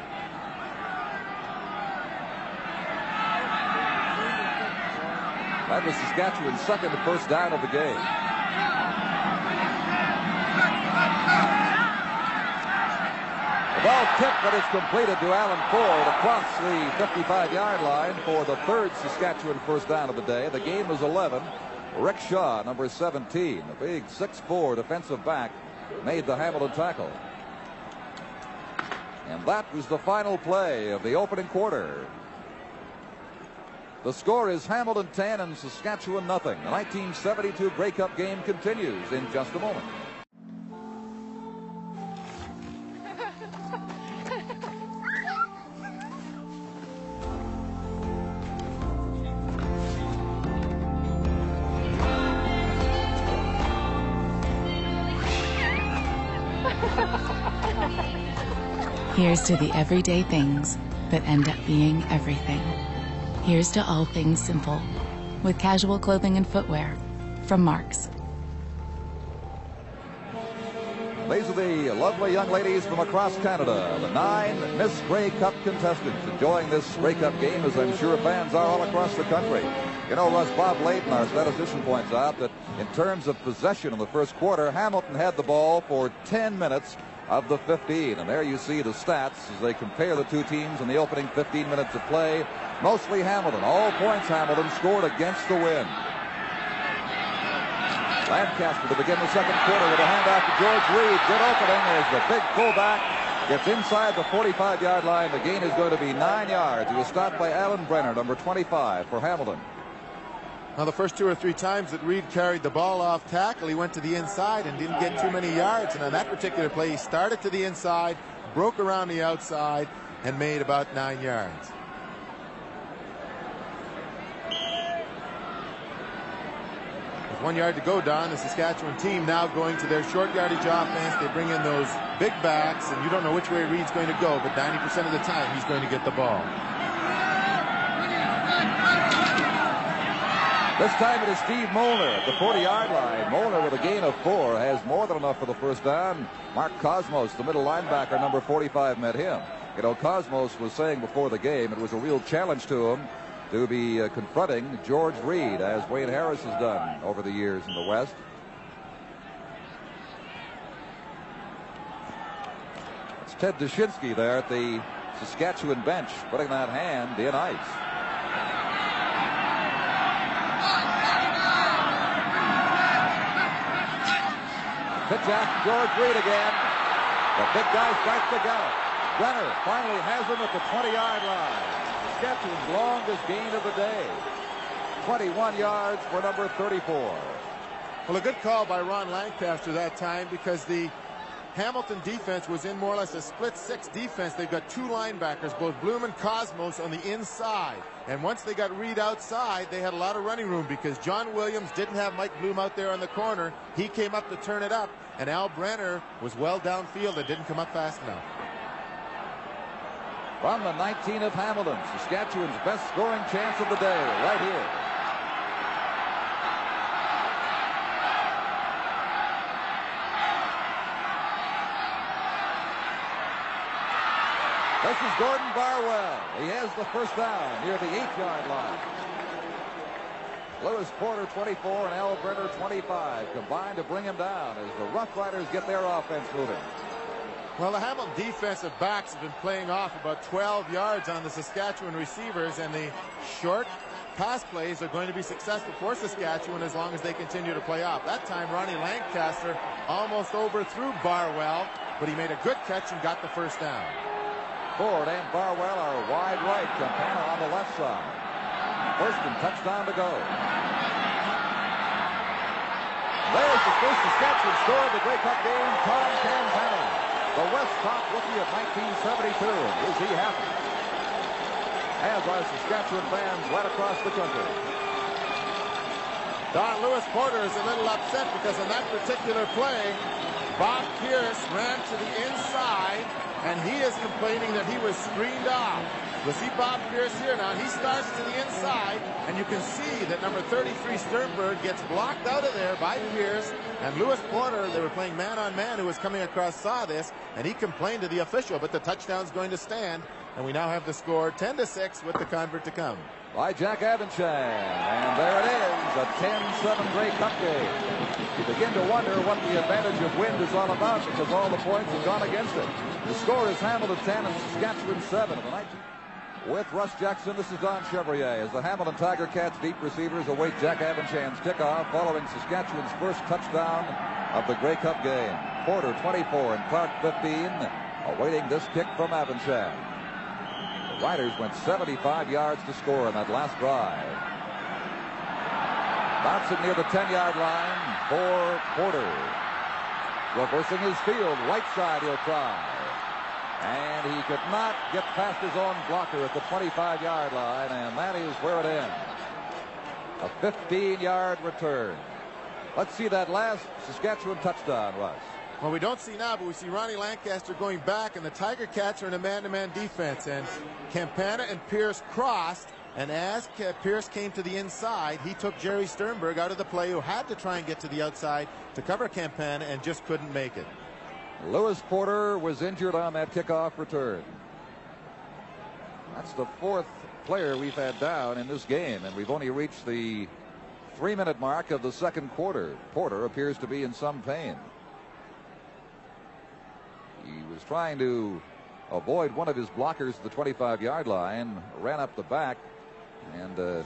That was Saskatchewan's second first down of the game. The ball tipped, but it's completed to Alan Ford across the 55-yard line for the third Saskatchewan first down of the day. The game is 11. Rick Shaw, number 17, a big 6'4 defensive back, made the Hamilton tackle. And that was the final play of the opening quarter. The score is Hamilton 10 and Saskatchewan nothing. The 1972 Grey Cup game continues in just a moment. Here's to the everyday things that end up being everything. Here's to all things simple with casual clothing and footwear from Marks. These are the lovely young ladies from across Canada, the nine Miss Grey Cup contestants, enjoying this Grey Cup game as I'm sure fans are all across the country. You know, Russ Bob Layton, our statistician, points out that in terms of possession in the first quarter, Hamilton had the ball for 10 minutes of the 15. And there you see the stats as they compare the two teams in the opening 15 minutes of play. Mostly Hamilton. All points Hamilton scored against the wind. Lancaster to begin the second quarter with a handoff to George Reed. Good opening as the big fullback gets inside the 45-yard line. The gain is going to be nine yards. He was stopped by Alan Brenner, number 25 for Hamilton. Now, the first two or three times that Reed carried the ball off tackle, he went to the inside and didn't get too many yards. And on that particular play, he started to the inside, broke around the outside, and made about nine yards. With one yard to go, Don, the Saskatchewan team now going to their short yardage offense. They bring in those big backs, and you don't know which way Reed's going to go, but 90% of the time he's going to get the ball. This time it is Steve Molnar at the 40-yard line. Molnar with a gain of four has more than enough for the first down. Mark Kosmos, the middle linebacker, number 45, met him. You know, Kosmos was saying before the game it was a real challenge to him to be uh, confronting George Reed, as Wayne Harris has done over the years in the West. It's Ted Dushinski there at the Saskatchewan bench, putting that hand in ice. Pitch out George Reed again. The big guy starts to gallop. Brenner finally has him at the 20-yard line. Saskatchewan's longest gain of the day. 21 yards for number 34. Well, a good call by Ron Lancaster that time because the Hamilton defense was in more or less a split six defense. They've got two linebackers, both Bloom and Kosmos on the inside. And once they got Reed outside, they had a lot of running room because John Williams didn't have Mike Bloom out there on the corner. He came up to turn it up, and Al Brenner was well downfield and didn't come up fast enough. From the 19 of Hamilton, Saskatchewan's best scoring chance of the day, right here. This is Gordon Barwell. He has the first down near the eight-yard line. Lewis Porter, 24, and Al Brenner, 25, combined to bring him down as the Rough Riders get their offense moving. Well, the Hamilton defensive backs have been playing off about 12 yards on the Saskatchewan receivers, and the short pass plays are going to be successful for Saskatchewan as long as they continue to play off. That time, Ronnie Lancaster almost overthrew Barwell, but he made a good catch and got the first down. Ford and Barwell are wide right. Campana on the left side. First and touchdown to go. There's the first Saskatchewan score of the Grey Cup game, Tom Campana. The West top rookie of 1972. Is he happy? As are Saskatchewan fans right across the country. Don Lewis Porter is a little upset because in that particular play, Bob Pierce ran to the inside, and he is complaining that he was screened off. We'll see Bob Pierce here now. He starts to the inside, and you can see that number 33 Sternberg gets blocked out of there by Pierce. And Lewis Porter, they were playing man-on-man, who was coming across, saw this, and he complained to the official, but the touchdown's going to stand. And we now have the score 10 to 6 with the convert to come. By Jack Abendschan. And there it is, a 10-7 Grey Cup game. You begin to wonder what the advantage of wind is all about because all the points have gone against it. The score is Hamilton 10 and Saskatchewan 7. With Russ Jackson, this is Don Chevrier as the Hamilton Tiger Cats deep receivers await Jack Abendschan's kickoff following Saskatchewan's first touchdown of the Grey Cup game. Porter 24 and Clark 15 awaiting this kick from Abendschan. Riders went 75 yards to score in that last drive. Bouncing near the 10-yard line for Porter. Reversing his field, right side he'll try. And he could not get past his own blocker at the 25-yard line, and that is where it ends. A 15-yard return. Let's see that last Saskatchewan touchdown, Russ. Well, we don't see now, but we see Ronnie Lancaster going back, and the Tiger Cats are in a man-to-man defense. And Campana and Pierce crossed, and as Pierce came to the inside, he took Jerry Sternberg out of the play, who had to try and get to the outside to cover Campana and just couldn't make it. Lewis Porter was injured on that kickoff return. That's the fourth player we've had down in this game, and we've only reached the three-minute mark of the second quarter. Porter appears to be in some pain. He was trying to avoid one of his blockers at the 25-yard line, ran up the back, and uh,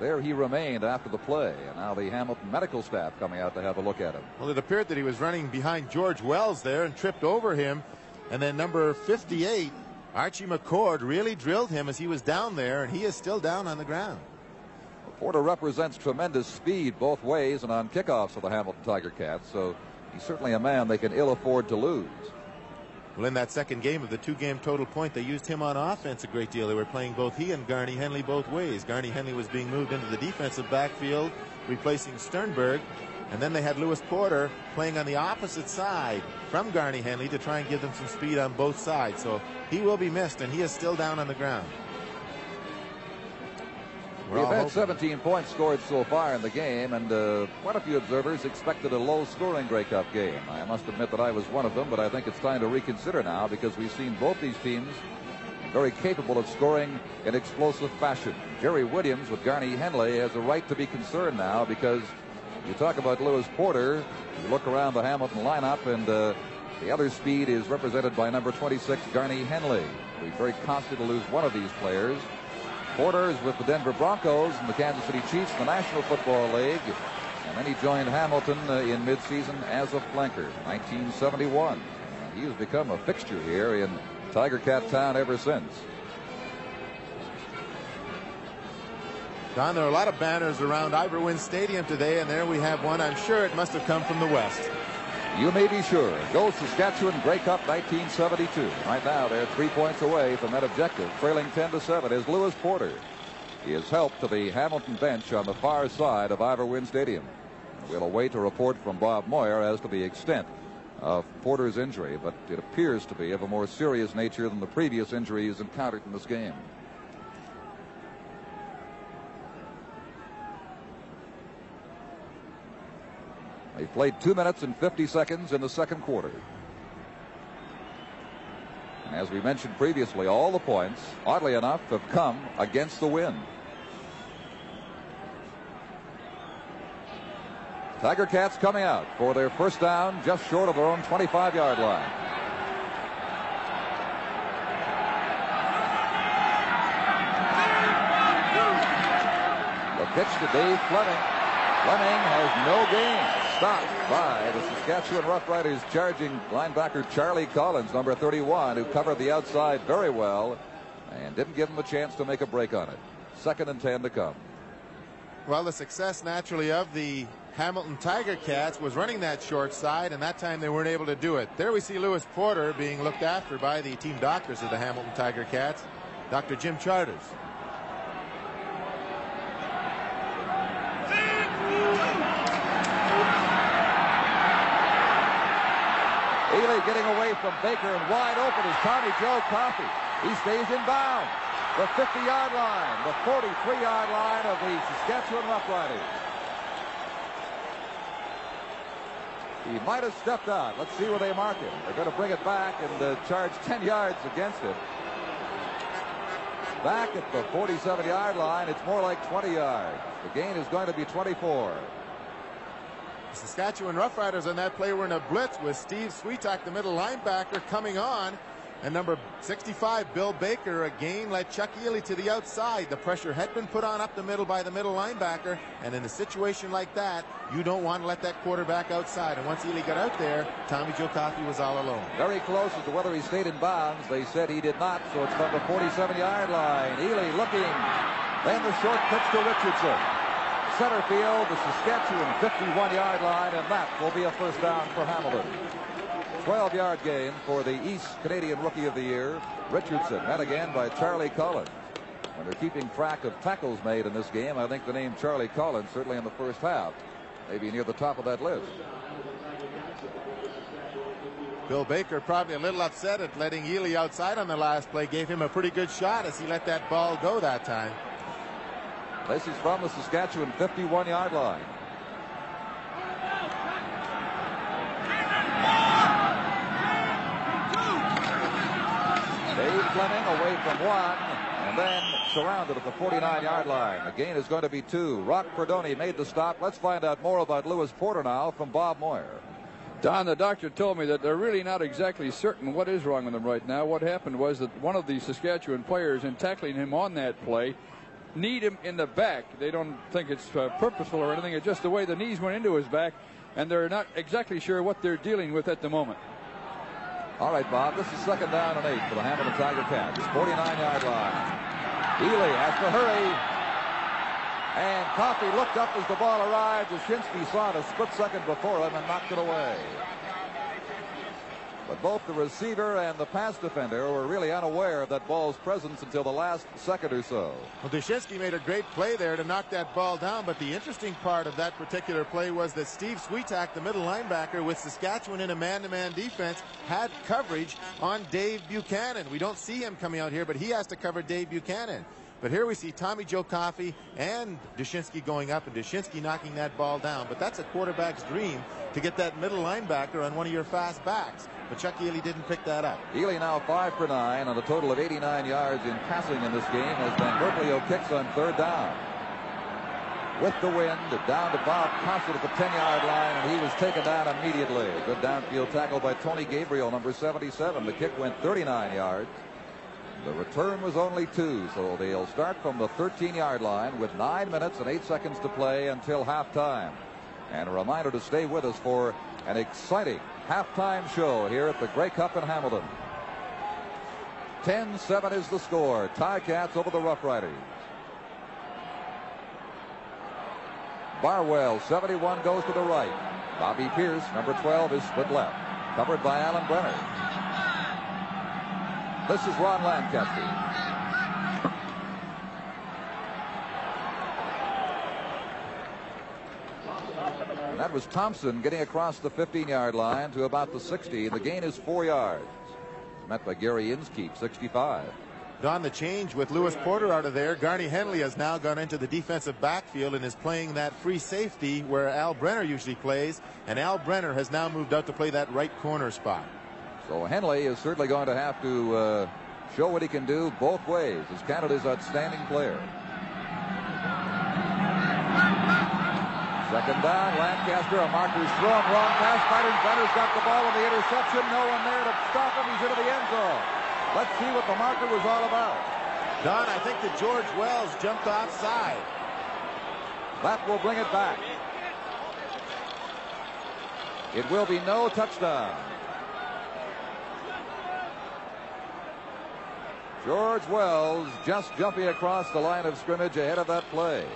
there he remained after the play. And now the Hamilton medical staff coming out to have a look at him. Well, it appeared that he was running behind George Wells there and tripped over him. And then number 58, Archie McCord, really drilled him as he was down there, and he is still down on the ground. Porter represents tremendous speed both ways and on kickoffs for the Hamilton Tiger Cats, so he's certainly a man they can ill afford to lose. Well, in that second game of the two-game total point, they used him on offense a great deal. They were playing both he and Garney Henley both ways. Garney Henley was being moved into the defensive backfield, replacing Sternberg. And then they had Lewis Porter playing on the opposite side from Garney Henley to try and give them some speed on both sides. So he will be missed, and he is still down on the ground. We're We've had 17 points scored so far in the game, and uh, quite a few observers expected a low-scoring Grey Cup game. I must admit that I was one of them, but I think it's time to reconsider now because we've seen both these teams very capable of scoring in explosive fashion. Jerry Williams with Garney Henley has a right to be concerned now because you talk about Lewis Porter, you look around the Hamilton lineup, and uh, the other speed is represented by number 26, Garney Henley. Be very costly to lose one of these players. Porter is with the Denver Broncos and the Kansas City Chiefs in the National Football League. And then he joined Hamilton uh, in midseason as a flanker, 1971. And he has become a fixture here in Tiger Cat Town ever since. Don, there are a lot of banners around Ivor Wynne Stadium today, and there we have one. I'm sure it must have come from the West. You may be sure. Go Saskatchewan Grey Cup 1972. Right now, they're three points away from that objective, trailing 10 to 7 is Lewis Porter. He has helped to the Hamilton bench on the far side of Ivor Wynne Stadium. We'll await a report from Bob Moyer as to the extent of Porter's injury, but it appears to be of a more serious nature than the previous injuries encountered in this game. They played two minutes and 50 seconds in the second quarter. And as we mentioned previously, all the points, oddly enough, have come against the wind. Tiger Cats coming out for their first down just short of their own 25 yard line. The pitch to Dave Fleming. Fleming has no gain stopped by the Saskatchewan Roughriders charging linebacker Charlie Collins, number 31, who covered the outside very well and didn't give him a chance to make a break on it. Second and 10 to come. Well, the success naturally of the Hamilton Tiger Cats was running that short side, and that time they weren't able to do it. There we see Lewis Porter being looked after by the team doctors of the Hamilton Tiger Cats, Dr. Jim Charters. Getting away from Baker and wide open is Tommy Joe Coffey. He stays in bounds. The 50-yard line, the 43-yard line of the Saskatchewan Roughriders. He might have stepped out. Let's see where they mark him. They're going to bring it back and uh, charge 10 yards against it. Back at the 47-yard line, it's more like 20 yards. The gain is going to be 24. Saskatchewan Roughriders on that play were in a blitz with Steve Switak, the middle linebacker, coming on. And number 65, Bill Baker, again led Chuck Ealey to the outside. The pressure had been put on up the middle by the middle linebacker. And in a situation like that, you don't want to let that quarterback outside. And once Ealey got out there, Tommy Joe Coffey was all alone. Very close as to whether he stayed in bounds. They said he did not, so it's from the 47-yard line. Ealey looking. Then the short pitch to Richardson. Center field, the Saskatchewan 51-yard line, and that will be a first down for Hamilton. 12-yard gain for the East Canadian Rookie of the Year, Richardson, met again by Charlie Collins. When they're keeping track of tackles made in this game, I think the name Charlie Collins, certainly in the first half, maybe near the top of that list. Bill Baker probably a little upset at letting Ealey outside on the last play. Gave him a pretty good shot as he let that ball go that time. This is from the Saskatchewan 51-yard line. Dave Fleming away from one and then surrounded at the 49-yard line. The gain is going to be two. Rock Perdoni made the stop. Let's find out more about Lewis Porter now from Bob Moyer. Don, the doctor told me that they're really not exactly certain what is wrong with him right now. What happened was that one of the Saskatchewan players, in tackling him on that play, kneed him in the back. They don't think it's uh, purposeful or anything. It's just the way the knees went into his back, and they're not exactly sure what they're dealing with at the moment. All right, Bob, this is second down and eight for the Hamilton Tiger Cats. 49-yard line. Ealey has to hurry. And Coffey looked up as the ball arrived. Dushinski saw it a split second before him and knocked it away. But both the receiver and the pass defender were really unaware of that ball's presence until the last second or so. Well, Dushinski made a great play there to knock that ball down, but the interesting part of that particular play was that Steve Switak, the middle linebacker with Saskatchewan in a man-to-man -man defense, had coverage on Dave Buchanan. We don't see him coming out here, but he has to cover Dave Buchanan. But here we see Tommy Joe Coffey and Dushinski going up and Dushinski knocking that ball down. But that's a quarterback's dream to get that middle linebacker on one of your fast backs. But Chuck Ealey didn't pick that up. Ealey now five for nine on a total of 89 yards in passing in this game as Van Burkleo kicks on third down. With the wind, down to Bob Cosset at the 10-yard line, and he was taken down immediately. Good downfield tackle by Tony Gabriel, number 77. The kick went 39 yards. The return was only two, so they'll start from the 13-yard line with nine minutes and eight seconds to play until halftime. And a reminder to stay with us for an exciting halftime show here at the Grey Cup in Hamilton. 10-7 is the score. Cats over the Rough Riders. Barwell, 71, goes to the right. Bobby Pierce, number 12, is split left. Covered by Alan Brenner. This is Ron Lancaster. And that was Thompson getting across the 15-yard line to about the 60. The gain is four yards. Met by Gary Inskeep, 65. Don, the change with Lewis Porter out of there. Garney Henley has now gone into the defensive backfield and is playing that free safety where Al Brenner usually plays. And Al Brenner has now moved out to play that right corner spot. So Henley is certainly going to have to uh, show what he can do both ways as Canada's outstanding player. Second down, Lancaster, a marker's thrown, wrong pass, Martin Brenner's got the ball in the interception, no one there to stop him, he's into the end zone. Let's see what the marker was all about. Don, I think that George Wells jumped offside. That will bring it back. It will be no touchdown. George Wells just jumping across the line of scrimmage ahead of that play.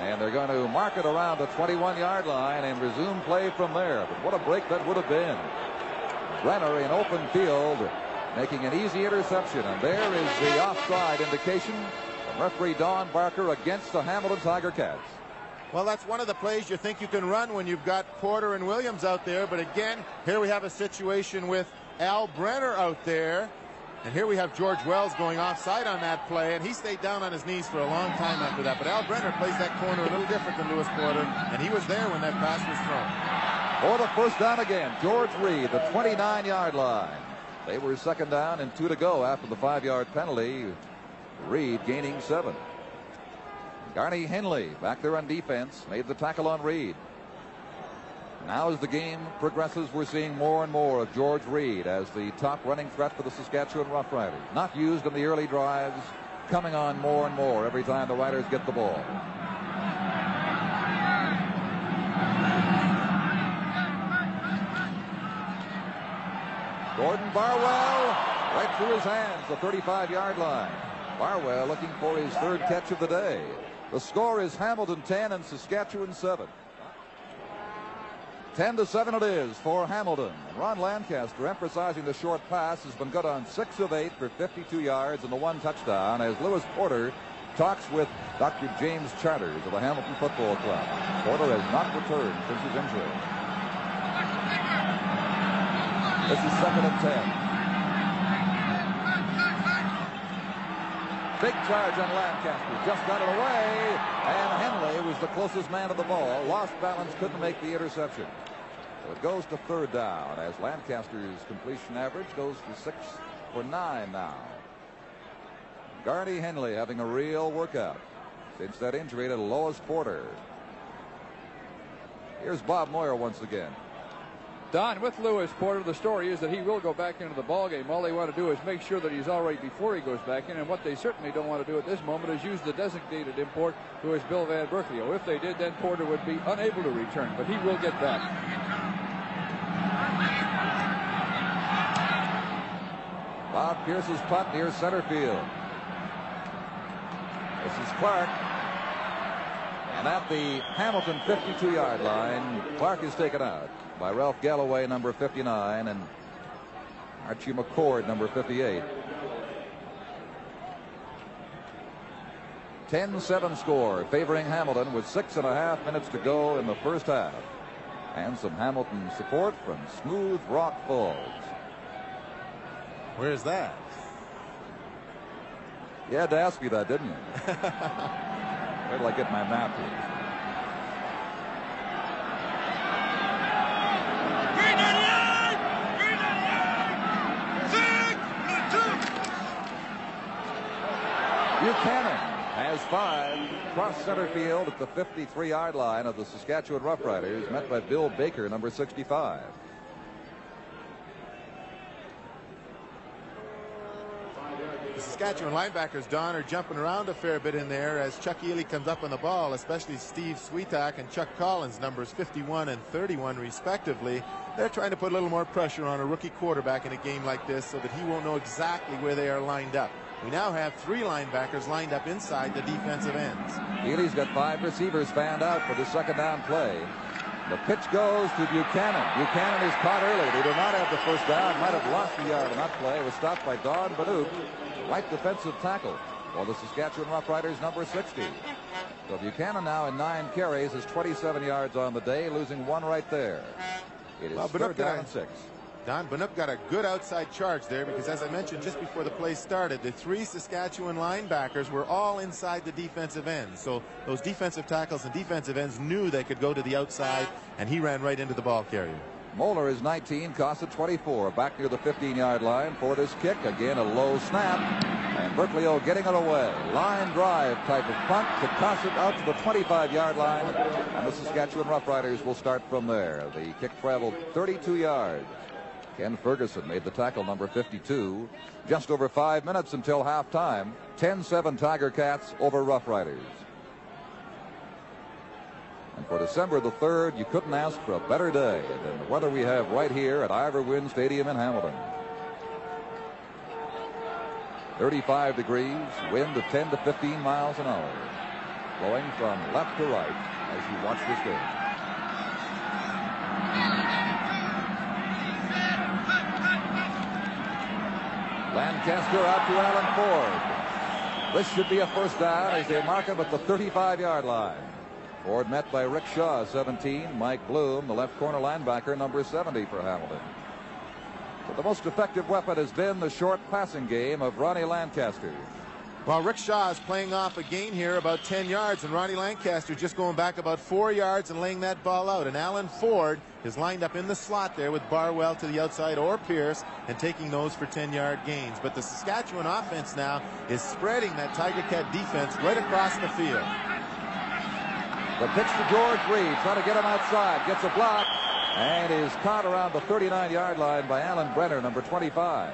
And they're going to mark it around the 21 yard line and resume play from there. But what a break that would have been. Brenner in open field making an easy interception. And there is the offside indication from referee Don Barker against the Hamilton Tiger Cats. Well, that's one of the plays you think you can run when you've got Porter and Williams out there. But again, here we have a situation with Al Brenner out there. And here we have George Wells going offside on that play, and he stayed down on his knees for a long time after that. But Al Brenner plays that corner a little different than Lewis Porter, and he was there when that pass was thrown. For the first down again, George Reed, the 29-yard line. They were second down and two to go after the five-yard penalty. Reed gaining seven. Garney Henley back there on defense made the tackle on Reed. Now as the game progresses, we're seeing more and more of George Reed as the top running threat for the Saskatchewan Roughriders. Not used in the early drives, coming on more and more every time the Riders get the ball. Gordon Barwell right through his hands, the 35-yard line. Barwell looking for his third catch of the day. The score is Hamilton 10 and Saskatchewan 7. 10 to 7 it is for Hamilton. Ron Lancaster emphasizing the short pass has been good on 6 of 8 for 52 yards and the one touchdown as Lewis Porter talks with Dr. James Charters of the Hamilton Football Club. Porter has not returned since his injury. This is second and 10. Big charge on Lancaster. Just got it away. And Henley was the closest man to the ball. Lost balance, couldn't make the interception. So it goes to third down as Lancaster's completion average goes to six for nine now. Garney Henley having a real workout since that injury to Lewis Porter. Here's Bob Moyer once again. Don, with Lewis Porter, the story is that he will go back into the ball game. All they want to do is make sure that he's all right before he goes back in. And what they certainly don't want to do at this moment is use the designated import, who is Bill Van Burkleo. If they did, then Porter would be unable to return, but he will get back. Bob Pierce's punt near center field. This is Clark. And at the Hamilton 52-yard line, Clark is taken out by Ralph Galloway, number 59, and Archie McCord, number 58. 10-7 score favoring Hamilton with six and a half minutes to go in the first half. And some Hamilton support from Smooth Rock Falls. Where's that? You had to ask me that, didn't you? Where do I get my map here? Buchanan five. Cross center field at the 53 yard line of the Saskatchewan Roughriders, met by Bill Baker, number 65. The Saskatchewan linebackers, Don, are jumping around a fair bit in there as Chuck Ealey comes up on the ball, especially Steve Sweetak and Chuck Collins, numbers 51 and 31, respectively. They're trying to put a little more pressure on a rookie quarterback in a game like this so that he won't know exactly where they are lined up. We now have three linebackers lined up inside the defensive ends. Ealey's got five receivers fanned out for the second down play. The pitch goes to Buchanan. Buchanan is caught early. They do not have the first down. Might have lost the yard on that play. It was stopped by Don Bahnuik, right defensive tackle for the Saskatchewan Roughriders, number 60. So Buchanan now in nine carries is 27 yards on the day, losing one right there. It is well, third down and six. Don Bahnuik got a good outside charge there because, as I mentioned just before the play started, the three Saskatchewan linebackers were all inside the defensive end. So those defensive tackles and defensive ends knew they could go to the outside, and he ran right into the ball carrier. Moeller is 19, Cossett 24, back near the 15-yard line for this kick. Again, a low snap, and Burkleo getting it away. Line drive type of punt to Cossett out to the 25-yard line, and the Saskatchewan Roughriders will start from there. The kick traveled 32 yards. Ken Ferguson made the tackle number 52. Just over five minutes until halftime. 10-7 Tiger Cats over Rough Riders. And for December the 3rd, you couldn't ask for a better day than the weather we have right here at Ivor Wynne Stadium in Hamilton. 35 degrees, wind of 10 to 15 miles an hour, blowing from left to right as you watch this game. Lancaster out to Alan Ford. This should be a first down as they mark him at the 35-yard line. Ford met by Rick Shaw, 17. Mike Bloom, the left corner linebacker, number 70 for Hamilton. But the most effective weapon has been the short passing game of Ronnie Lancaster. Well, Rick Shaw is playing off a gain here about 10 yards, and Ronnie Lancaster just going back about four yards and laying that ball out. And Alan Ford is lined up in the slot there with Barwell to the outside or Pierce and taking those for 10-yard gains. But the Saskatchewan offense now is spreading that Tiger Cat defense right across the field. The pitch to George Reed, trying to get him outside, gets a block, and is caught around the 39-yard line by Alan Brenner, number 25.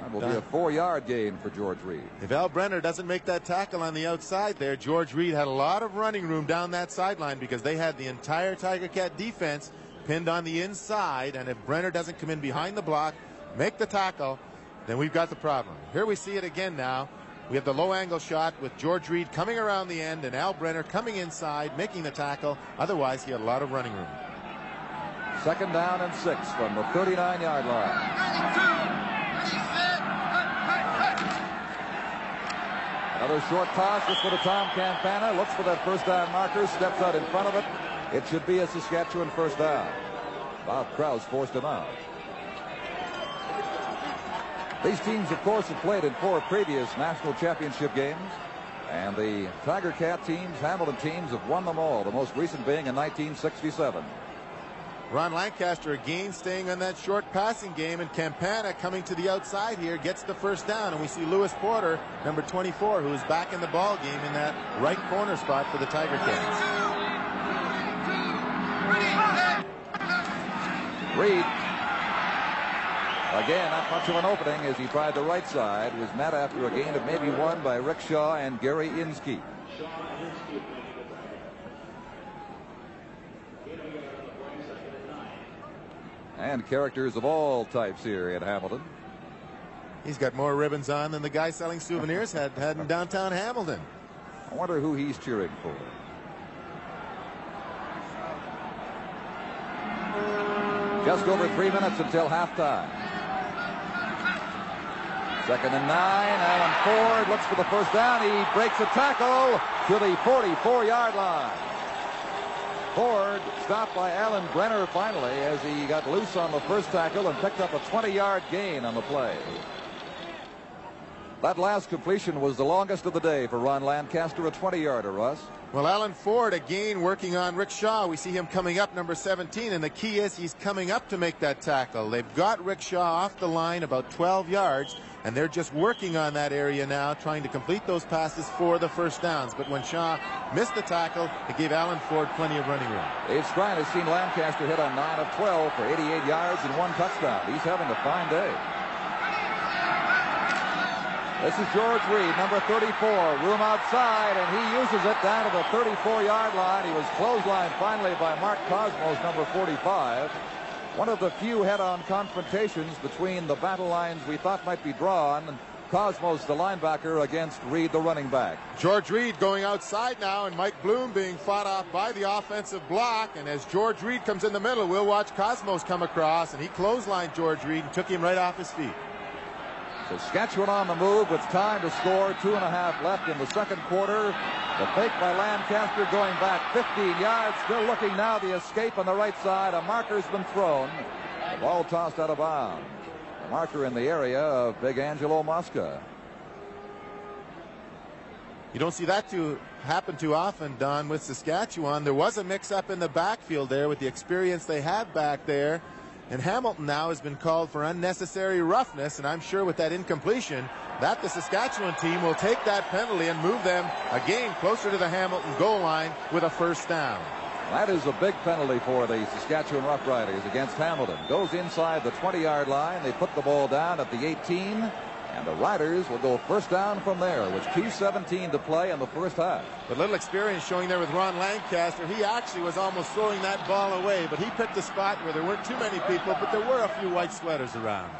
That will be a four-yard gain for George Reed. If Al Brenner doesn't make that tackle on the outside there, George Reed had a lot of running room down that sideline because they had the entire Tiger Cat defense pinned on the inside. And if Brenner doesn't come in behind the block, make the tackle, then we've got the problem. Here we see it again now. We have the low angle shot with George Reed coming around the end and Al Brenner coming inside, making the tackle. Otherwise, he had a lot of running room. Second down and six from the 39-yard line. Another short toss just for the Tom Campana. Looks for that first down marker. Steps out in front of it. It should be a Saskatchewan first down. Bob Krause forced him out. These teams, of course, have played in four previous national championship games. And the Tiger Cat teams, Hamilton teams, have won them all, the most recent being in 1967. Ron Lancaster again staying on that short passing game, and Campana coming to the outside here gets the first down. And we see Lewis Porter, number 24, who is back in the ball game in that right corner spot for the Tiger Cats. Reed. Again, not much of an opening as he tried the right side. Was met after a gain of maybe one by Rick Shaw and Gary Inskeep. And characters of all types here in Hamilton. He's got more ribbons on than the guy selling souvenirs had, had in downtown Hamilton. I wonder who he's cheering for. Just over three minutes until halftime. Second and nine. Alan Ford looks for the first down. He breaks a tackle to the 44-yard line. Ford stopped by Alan Brenner finally as he got loose on the first tackle and picked up a 20-yard gain on the play. That last completion was the longest of the day for Ron Lancaster, a 20-yarder, Russ. Well, Alan Ford again working on Rick Shaw. We see him coming up, number 17, and the key is he's coming up to make that tackle. They've got Rick Shaw off the line about 12 yards, and they're just working on that area now, trying to complete those passes for the first downs. But when Shaw missed the tackle, it gave Alan Ford plenty of running room. Dave Skrien has seen Lancaster hit on 9 of 12 for 88 yards and one touchdown. He's having a fine day. This is George Reed, number 34, room outside, and he uses it down to the 34-yard line. He was clotheslined finally by Mark Kosmos, number 45. One of the few head-on confrontations between the battle lines we thought might be drawn. Kosmos, the linebacker, against Reed, the running back. George Reed going outside now, and Mike Bloom being fought off by the offensive block. And as George Reed comes in the middle, we'll watch Kosmos come across, and he clotheslined George Reed and took him right off his feet. Saskatchewan on the move with time to score. Two and a half left in the second quarter. The fake by Lancaster going back 15 yards. Still looking now the escape on the right side. A marker's been thrown. Ball tossed out of bounds. A marker in the area of Big Angelo Mosca. You don't see that too happen too often, Don, with Saskatchewan. There was a mix-up in the backfield there with the experience they have back there. And Hamilton now has been called for unnecessary roughness, and I'm sure with that incompletion that the Saskatchewan team will take that penalty and move them again closer to the Hamilton goal line with a first down. That is a big penalty for the Saskatchewan Roughriders against Hamilton. Goes inside the 20-yard line. They put the ball down at the 18. And the Riders will go first down from there with 2.17 to play in the first half. But little experience showing there with Ron Lancaster. He actually was almost throwing that ball away, but he picked a spot where there weren't too many people, but there were a few white sweaters around.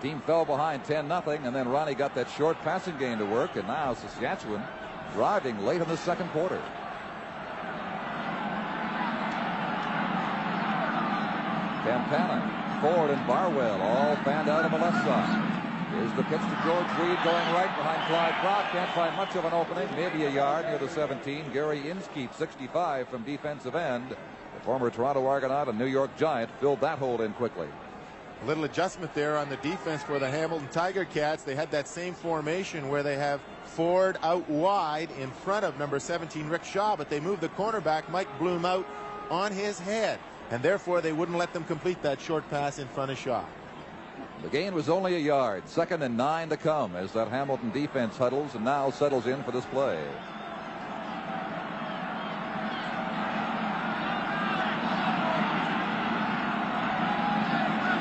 Team fell behind 10 nothing, and then Ronnie got that short passing game to work, and now Saskatchewan driving late in the second quarter. Campana, Ford, and Barwell all fanned out on the left side. Here's the pitch to George Reed going right behind Clyde Brock. Can't find much of an opening, maybe a yard near the 17. Gary Inskeep, 65 from defensive end. The former Toronto Argonaut and New York Giant filled that hole in quickly. A little adjustment there on the defense for the Hamilton Tiger Cats. They had that same formation where they have Ford out wide in front of number 17 Rick Shaw, but they moved the cornerback Mike Bloom out on his head, and therefore they wouldn't let them complete that short pass in front of Shaw. The gain was only a yard. Second and nine to come as that Hamilton defense huddles and now settles in for this play.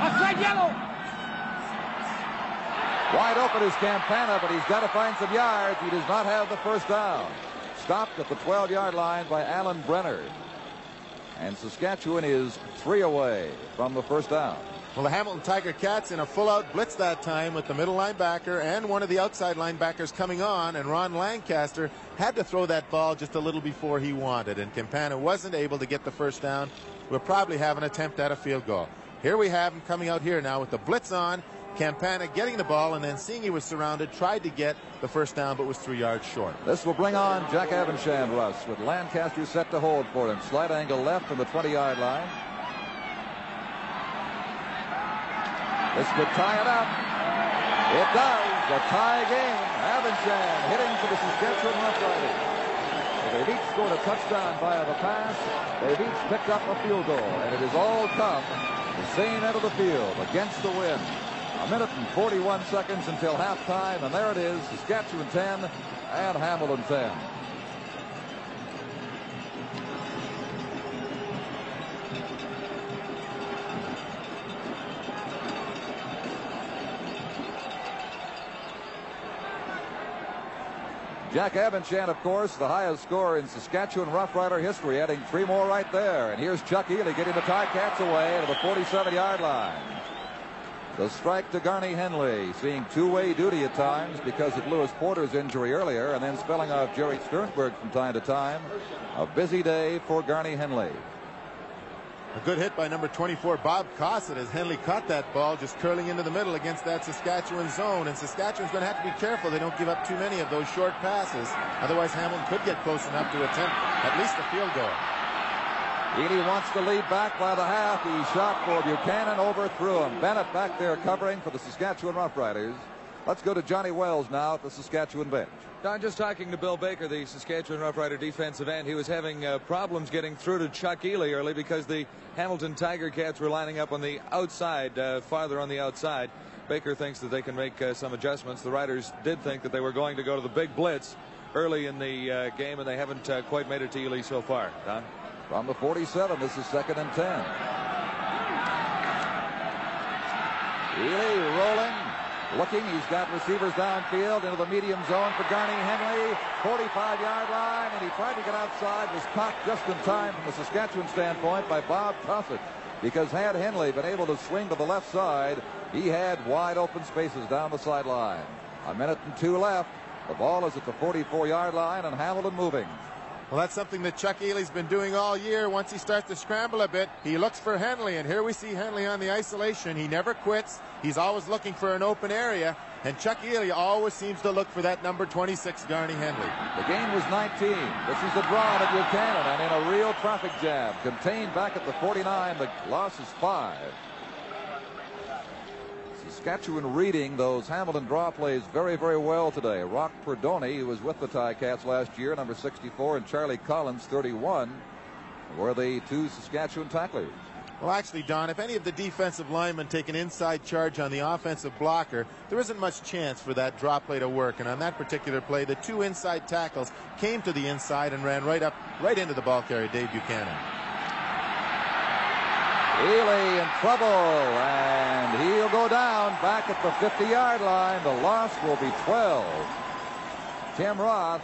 Offside yellow. Wide open is Campana, but he's got to find some yards. He does not have the first down. Stopped at the 12-yard line by Alan Brenner. And Saskatchewan is three away from the first down. Well, the Hamilton Tiger Cats in a full-out blitz that time with the middle linebacker and one of the outside linebackers coming on, and Ron Lancaster had to throw that ball just a little before he wanted, and Campana wasn't able to get the first down. We'll probably have an attempt at a field goal. Here we have him coming out here now with the blitz on. Campana getting the ball and then seeing he was surrounded, tried to get the first down, but was three yards short. This will bring on Jack Abendschan, Russ, with Lancaster set to hold for him. Slight angle left from the 20-yard line. This could tie it up. It does. A tie game. Abendschan hitting for the Saskatchewan Roughriders. They've each scored a touchdown via the pass. They've each picked up a field goal, and it has all come the same end of the field against the wind. A minute and 41 seconds until halftime, and there it is, Saskatchewan 10 and Hamilton 10. Jack Abendschan, of course, the highest score in Saskatchewan Rough Rider history, adding three more right there. And here's Chuck Ealey getting the Ticats away to the 47-yard line. The strike to Garney Henley, seeing two-way duty at times because of Lewis Porter's injury earlier, and then spelling off Jerry Sternberg from time to time. A busy day for Garney Henley. A good hit by number 24, Bob Cossett, as Henley caught that ball just curling into the middle against that Saskatchewan zone. And Saskatchewan's going to have to be careful they don't give up too many of those short passes. Otherwise, Hamlin could get close enough to attempt at least a field goal. Ealey wants to lead back by the half. He shot for Buchanan, overthrew him. Bennett back there covering for the Saskatchewan Roughriders. Let's go to Johnny Wells now at the Saskatchewan bench. Don, just talking to Bill Baker, the Saskatchewan Roughrider defensive end. He was having uh, problems getting through to Chuck Ealey early because the Hamilton Tiger Cats were lining up on the outside, uh, farther on the outside. Baker thinks that they can make uh, some adjustments. The Riders did think that they were going to go to the big blitz early in the uh, game, and they haven't uh, quite made it to Ealey so far. Don? From the 47, this is second and 10. Ealey rolling, Looking, he's got receivers downfield into the medium zone for Garney Henley. 45-yard line, and he tried to get outside. Was caught just in time from the Saskatchewan standpoint by Bob Cossett. Because had Henley been able to swing to the left side, he had wide open spaces down the sideline. A minute and two left. The ball is at the 44-yard line, and Hamilton moving. Well, that's something that Chuck Ealey's been doing all year. Once he starts to scramble a bit, he looks for Henley, and here we see Henley on the isolation. He never quits. He's always looking for an open area, and Chuck Ealey always seems to look for that number 26, Garney Henley. The game was 19. This is the draw to Buchanan, and in a real traffic jam. Contained back at the 49. The loss is five. Saskatchewan reading those Hamilton draw plays very, very well today. Rock Perdoni, who was with the Ticats last year, number 64, and Charlie Collins, 31, were the two Saskatchewan tacklers. Well, actually, Don, if any of the defensive linemen take an inside charge on the offensive blocker, there isn't much chance for that drop play to work. And on that particular play, the two inside tackles came to the inside and ran right up, right into the ball carrier, Dave Buchanan. Ealey in trouble, and he'll go down back at the 50-yard line. The loss will be 12. Tim Roth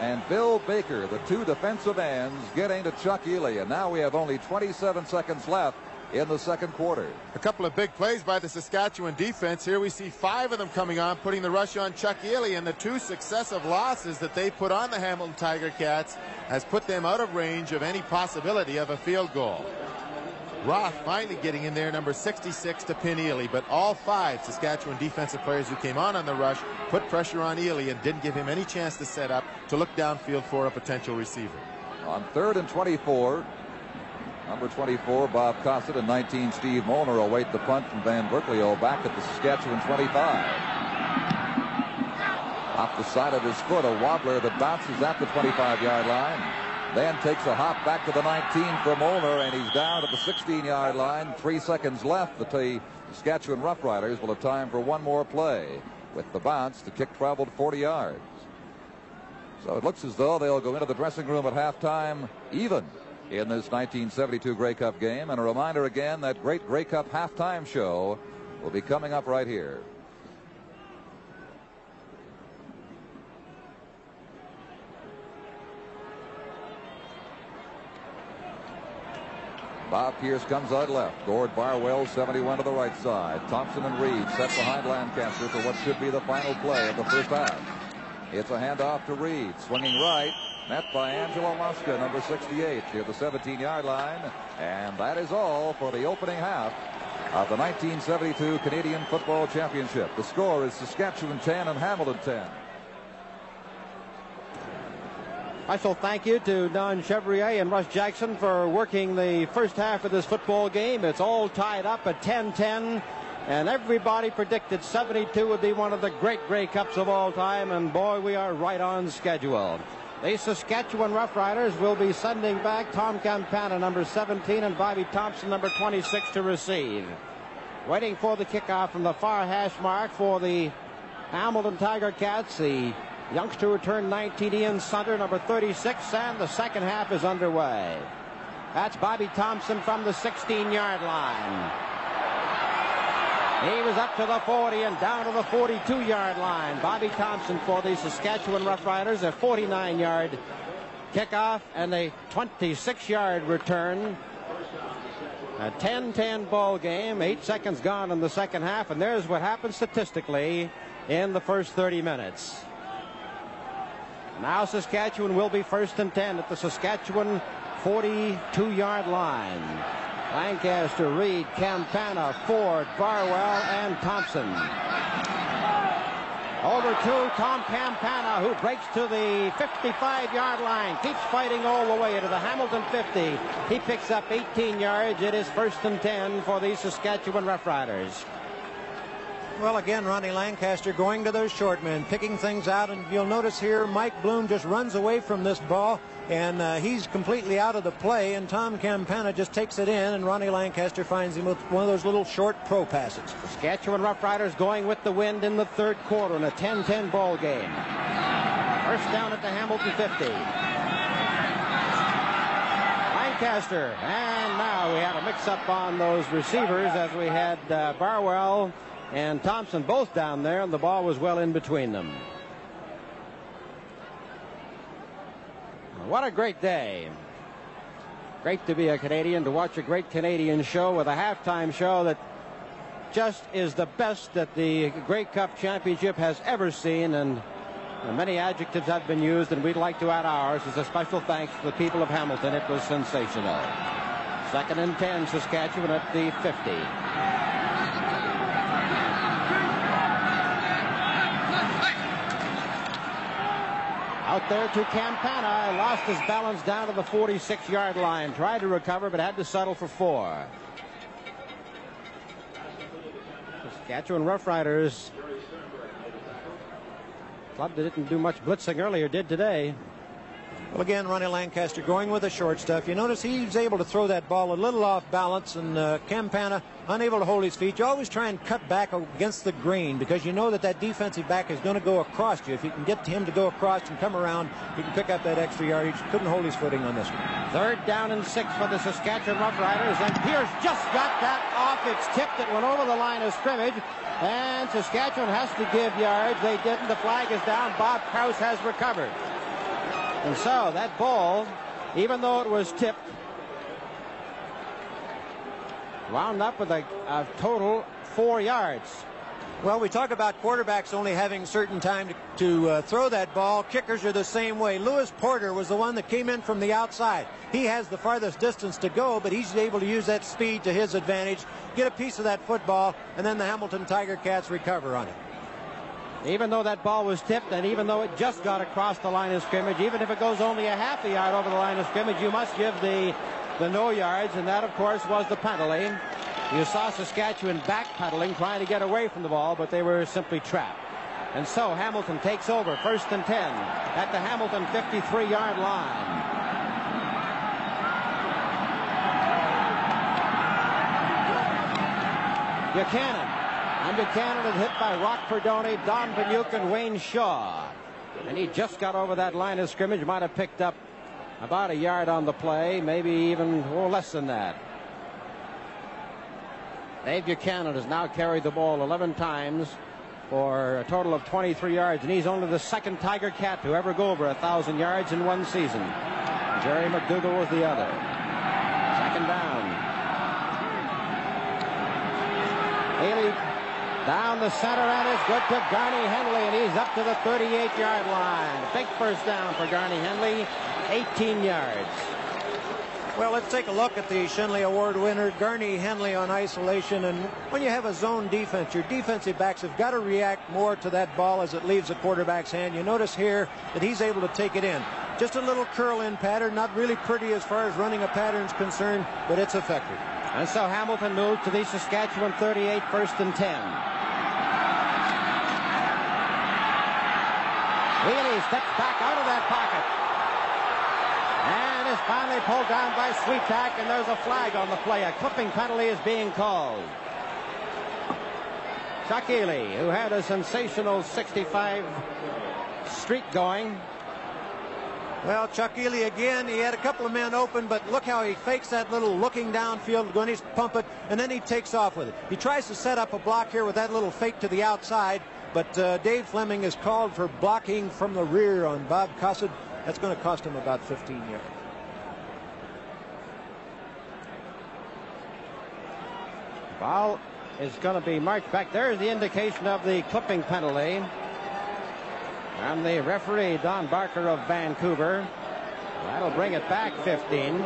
and Bill Baker, the two defensive ends, getting to Chuck Ealey, and now we have only 27 seconds left in the second quarter. A couple of big plays by the Saskatchewan defense. Here we see five of them coming on, putting the rush on Chuck Ealey, and the two successive losses that they put on the Hamilton Tiger Cats has put them out of range of any possibility of a field goal. Roth finally getting in there, number 66 to pin Ealey, but all five Saskatchewan defensive players who came on on the rush put pressure on Ealey and didn't give him any chance to set up to look downfield for a potential receiver. On third and 24, number 24, Bob Cossett, and 19, Steve Molnar await the punt from Van Burkleo back at the Saskatchewan 25. Off the side of his foot, a wobbler that bounces at the 25-yard line. Then takes a hop back to the 19 for Molnar, and he's down at the 16-yard line. Three seconds left. The Saskatchewan Roughriders will have time for one more play. With the bounce, the kick traveled 40 yards. So it looks as though they'll go into the dressing room at halftime even in this 1972 Grey Cup game. And a reminder again that great Grey Cup halftime show will be coming up right here. Bob Pierce comes out left. Gord Barwell 71 to the right side. Thompson and Reed set behind Lancaster for what should be the final play of the first half. It's a handoff to Reed. Swinging right. Met by Angelo Mosca, number 68, near the 17-yard line. And that is all for the opening half of the 1972 Canadian Football Championship. The score is Saskatchewan 10 and Hamilton 10. Special thank you to Don Chevrier and Russ Jackson for working the first half of this football game. It's all tied up at 10-10. And everybody predicted 72 would be one of the great Grey Cups of all time. And boy, we are right on schedule. The Saskatchewan Roughriders will be sending back Tom Campana, number 17, and Bobby Thompson, number 26, to receive. Waiting for the kickoff from the far hash mark for the Hamilton Tiger Cats. The Youngster who turned 19, Ian Sunter, number 36, and the second half is underway. That's Bobby Thompson from the 16-yard line. He was up to the 40 and down to the 42-yard line. Bobby Thompson for the Saskatchewan Roughriders, a 49-yard kickoff and a 26-yard return. A 10-10 ball game, eight seconds gone in the second half, and there's what happened statistically in the first 30 minutes. Now Saskatchewan will be first and 10 at the Saskatchewan 42-yard line. Lancaster, Reed, Campana, Ford, Barwell, and Thompson. Over to Tom Campana, who breaks to the 55-yard line, keeps fighting all the way to the Hamilton 50. He picks up 18 yards. It is first and 10 for the Saskatchewan Roughriders. Well, again, Ronnie Lancaster going to those short men, picking things out, and you'll notice here Mike Bloom just runs away from this ball, and uh, he's completely out of the play, and Tom Campana just takes it in, and Ronnie Lancaster finds him with one of those little short pro passes. Saskatchewan Roughriders going with the wind in the third quarter in a 10-10 ball game. First down at the Hamilton 50. Lancaster, and now we had a mix-up on those receivers as we had uh, Barwell and Thompson both down there, and the ball was well in between them. What a great day. Great to be a Canadian, to watch a great Canadian show with a halftime show that just is the best that the Grey Cup Championship has ever seen. And many adjectives have been used, and we'd like to add ours as a special thanks to the people of Hamilton. It was sensational. Second and 10, Saskatchewan at the 50. Out there to Campana. Lost his balance down to the 46-yard line. Tried to recover, but had to settle for four. Saskatchewan Roughriders. Club that didn't do much blitzing earlier did today. Well, again, Ronnie Lancaster going with the short stuff. You notice he's able to throw that ball a little off balance, and uh, Campana unable to hold his feet. You always try and cut back against the green because you know that that defensive back is going to go across you. If you can get him to go across and come around, you can pick up that extra yardage. Couldn't hold his footing on this one. Third down and six for the Saskatchewan Roughriders, and Pierce just got that off. It's tipped. It went over the line of scrimmage, and Saskatchewan has to give yards. They didn't. The flag is down. Bob Krause has recovered. And so that ball, even though it was tipped, wound up with a, a total four yards. Well, we talk about quarterbacks only having certain time to, to uh, throw that ball. Kickers are the same way. Lewis Porter was the one that came in from the outside. He has the farthest distance to go, but he's able to use that speed to his advantage, get a piece of that football, and then the Hamilton Tiger Cats recover on it even though that ball was tipped and even though it just got across the line of scrimmage, even if it goes only a half a yard over the line of scrimmage, you must give the, the no yards, and that, of course, was the penalty. You saw Saskatchewan backpedaling, trying to get away from the ball, but they were simply trapped. And so Hamilton takes over, first and 10, at the Hamilton 53-yard line. Buchanan Buchanan is hit by Rock Perdoni, Don Bahnuik, and Wayne Shaw. And he just got over that line of scrimmage. Might have picked up about a yard on the play, maybe even or less than that. Dave Buchanan has now carried the ball 11 times for a total of 23 yards, and he's only the second Tiger Cat to ever go over a 1,000 yards in one season. Jerry McDougal was the other. Second down. Ealey down the center and it's good to Garney Henley and he's up to the 38 yard line. Big first down for Garney Henley, 18 yards. Well, let's take a look at the Schenley Award winner, Garney Henley on isolation. And when you have a zone defense, your defensive backs have got to react more to that ball as it leaves the quarterback's hand. You notice here that he's able to take it in. Just a little curl in pattern, not really pretty as far as running a pattern is concerned, but it's effective. And so Hamilton moves to the Saskatchewan 38, first and 10. Ealey steps back out of that pocket. And is finally pulled down by Sweetak, and there's a flag on the play. A clipping penalty is being called. Chuck Ealey, who had a sensational 65 streak going. Well, Chuck Ealey again, he had a couple of men open, but look how he fakes that little looking downfield when he's pump it, and then he takes off with it. He tries to set up a block here with that little fake to the outside, but uh, Dave Fleming is called for blocking from the rear on Bob Kosid. That's going to cost him about 15 yards. Ball is going to be marked back. There's the indication of the clipping penalty. And the referee, Don Barker of Vancouver. That'll bring it back 15.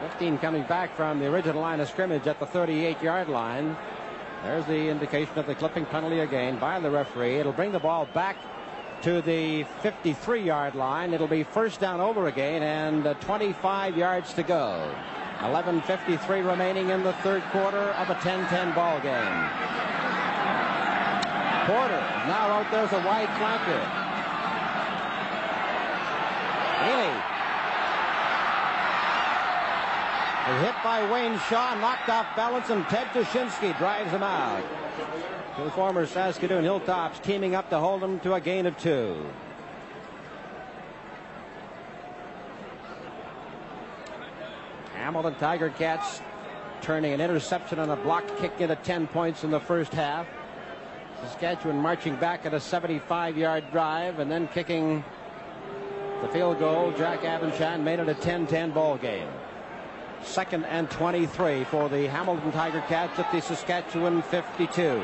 Fifteen coming back from the original line of scrimmage at the 38-yard line. There's the indication of the clipping penalty again by the referee. It'll bring the ball back to the 53 yard line. It'll be first down over again and uh, 25 yards to go. 11.53 remaining in the third quarter of a 10-10 ball game. Porter now out there's a wide flanker. Is hit by Wayne Shaw, knocked off balance, and Ted Dushinski drives him out. Two former Saskatoon Hilltops teaming up to hold them to a gain of two. Hamilton Tiger Cats turning an interception on a blocked kick into 10 points in the first half. Saskatchewan marching back at a 75 yard drive and then kicking the field goal. Jack Abendschan made it a 10 10 ball game. Second and 23 for the Hamilton Tiger Cats at the Saskatchewan 52.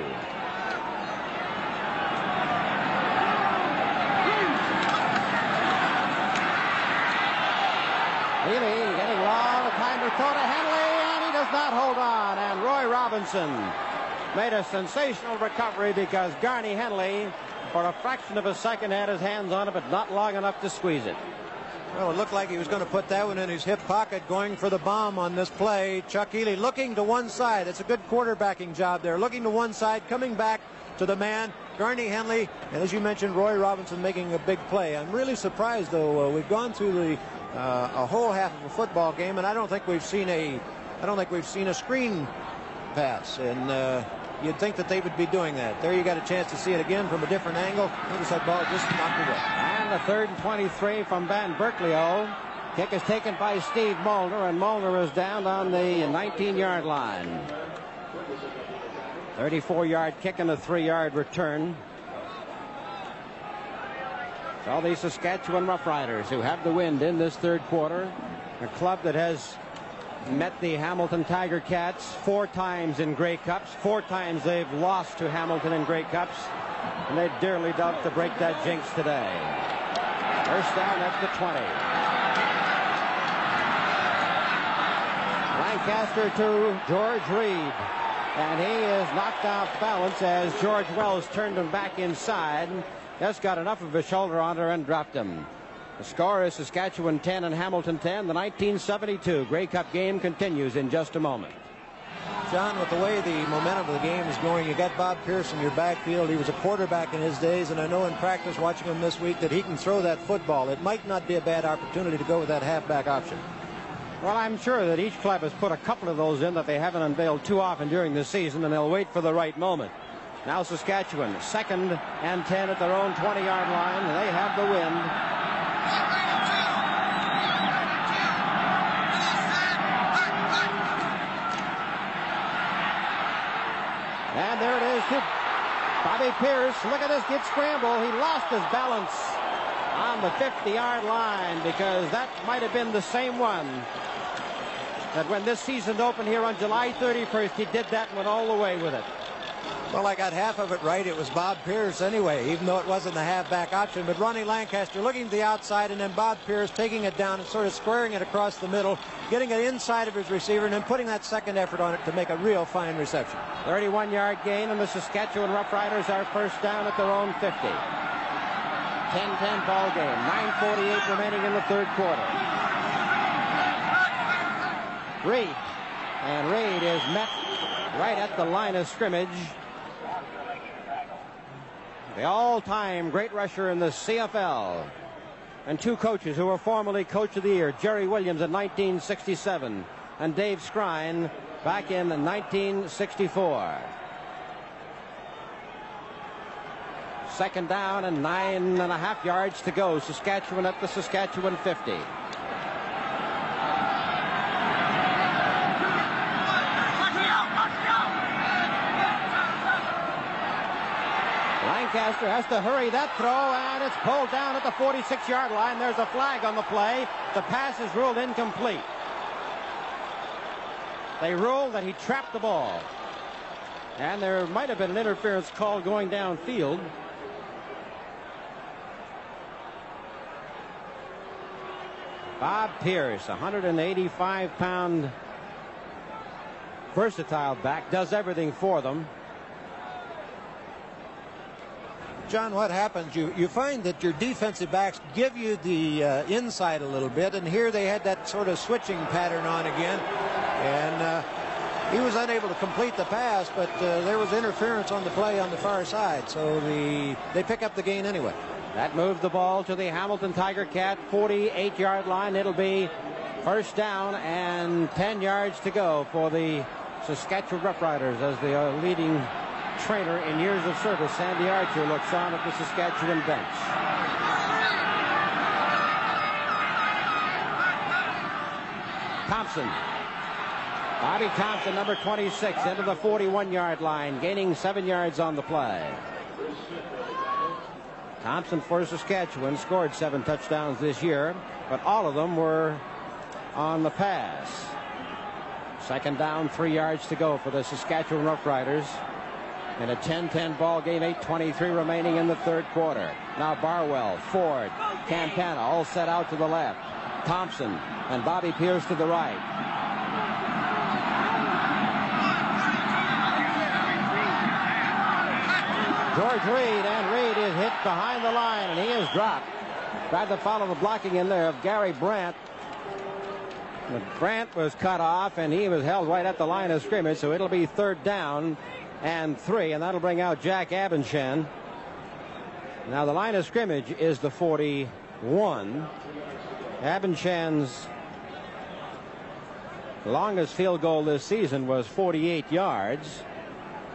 Ealey getting long time to throw to Henley, and he does not hold on. And Roy Robinson made a sensational recovery because Garney Henley, for a fraction of a second, had his hands on it, but not long enough to squeeze it. Well, it looked like he was going to put that one in his hip pocket, going for the bomb on this play. Chuck Ealey looking to one side. It's a good quarterbacking job there. Looking to one side, coming back to the man, Garney Henley, and as you mentioned, Roy Robinson making a big play. I'm really surprised, though. Uh, we've gone through the uh, a whole half of a football game, and I don't think we've seen a I don't think we've seen a screen pass. And uh, you'd think that they would be doing that. There you got a chance to see it again from a different angle. Notice that ball just knocked away. And the third and 23 from Van Burkleo. Kick is taken by Steve Molnar, and Molnar is down on the 19-yard line. 34-yard kick and a three-yard return. All these Saskatchewan Roughriders who have the wind in this third quarter. A club that has met the Hamilton Tiger Cats four times in Grey Cups. Four times they've lost to Hamilton in Grey Cups. And they dearly doubt to break that jinx today. First down at the 20. Lancaster to George Reed. And he is knocked off balance as George Wells turned him back inside. Just got enough of his shoulder on her and dropped him. The score is Saskatchewan 10 and Hamilton 10. The 1972 Grey Cup game continues in just a moment. John, with the way the momentum of the game is going, you got Bob Pierce in your backfield. He was a quarterback in his days, and I know in practice watching him this week that he can throw that football. It might not be a bad opportunity to go with that halfback option. Well, I'm sure that each club has put a couple of those in that they haven't unveiled too often during the season, and they'll wait for the right moment. Now Saskatchewan, second and 10 at their own 20-yard line. They have the wind. And there it is to Bobby Pierce. Look at this kid scramble. He lost his balance on the 50-yard line because that might have been the same one that when this season opened here on July 31st, he did that and went all the way with it. Well, I got half of it right. It was Bob Pierce anyway, even though it wasn't the halfback option. But Ronnie Lancaster looking to the outside, and then Bob Pierce taking it down and sort of squaring it across the middle, getting it inside of his receiver, and then putting that second effort on it to make a real fine reception. 31-yard gain, and the Saskatchewan Roughriders are first down at their own 50. 10-10 ball game. 9.48 remaining in the third quarter. Reed. And Reed is met right at the line of scrimmage. The all-time great rusher in the CFL. And two coaches who were formerly coach of the year, Jerry Williams in 1967 and Dave Skrien back in 1964. Second down and nine and a half yards to go. Saskatchewan at the Saskatchewan 50. Lancaster has to hurry that throw, and it's pulled down at the 46-yard line. There's a flag on the play. The pass is ruled incomplete. They rule that he trapped the ball. And there might have been an interference call going downfield. Bob Pierce, 185-pound versatile back, does everything for them. John, what happens? You you find that your defensive backs give you the uh, inside a little bit, and here they had that sort of switching pattern on again, and uh, he was unable to complete the pass, but uh, there was interference on the play on the far side, so the they pick up the gain anyway. That moves the ball to the Hamilton Tiger Cat 48-yard line. It'll be first down and 10 yards to go for the Saskatchewan Roughriders as the leading trainer in years of service, Sandy Archer, looks on at the Saskatchewan bench. Thompson. Bobby Thompson, number 26, into the 41-yard line, gaining seven yards on the play. Thompson for Saskatchewan scored seven touchdowns this year, but all of them were on the pass. Second down, three yards to go for the Saskatchewan Roughriders. In a 10-10 ball game, 8.23 remaining in the third quarter. Now Barwell, Ford, Campana all set out to the left. Thompson and Bobby Pierce to the right. George Reed, and Reed is hit behind the line, and he is dropped. Tried to follow the blocking in there of Gary Brandt. Brandt was cut off, and he was held right at the line of scrimmage, so it'll be third down and three, and that'll bring out Jack Abendschan. Now, the line of scrimmage is the 41. Abendschan's longest field goal this season was 48 yards.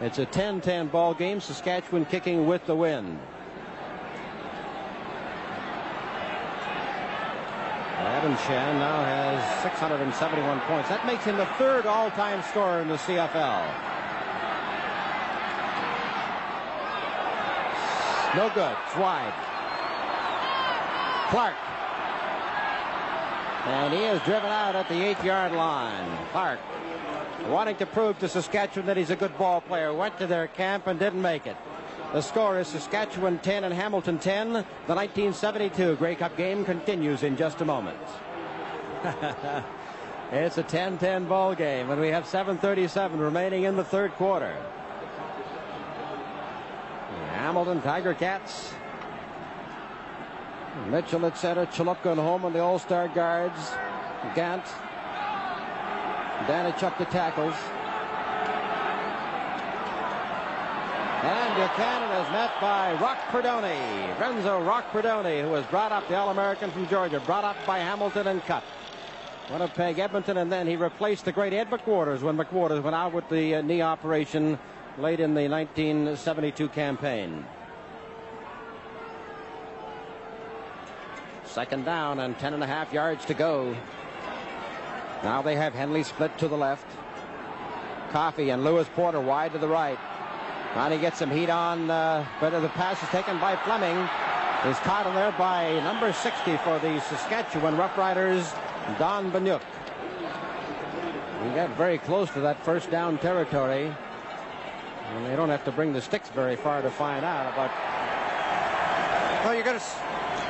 It's a 10-10 ball game. Saskatchewan kicking with the wind. Abendschan now has 671 points. That makes him the third all-time scorer in the CFL. No good. It's wide. Clark. And he is driven out at the eight-yard line. Clark wanting to prove to Saskatchewan that he's a good ball player. Went to their camp and didn't make it. The score is Saskatchewan 10 and Hamilton 10. The 1972 Grey Cup game continues in just a moment. it's a 10-10 ball game, and we have 7:37 remaining in the third quarter. Hamilton Tiger Cats. Mitchell at center, Chaloupka and home on the All-Star guards. Gant. Danich the tackles. And Buchanan is met by Rock Perdoni. Renzo Rock Perdoni, who was brought up, the All-American from Georgia, brought up by Hamilton and cut. Winnipeg, Edmonton, and then he replaced the great Ed McQuarters when McQuarters went out with the uh, knee operation late in the 1972 campaign. Second down and 10 and a half yards to go. Now they have Henley split to the left. Coffey and Lewis Porter wide to the right. Trying to get some heat on, uh, but the pass is taken by Fleming. Is caught in there by number 60 for the Saskatchewan Roughriders, Don Bahnuik. We got very close to that first down territory. And they don't have to bring the sticks very far to find out. But well, you're going to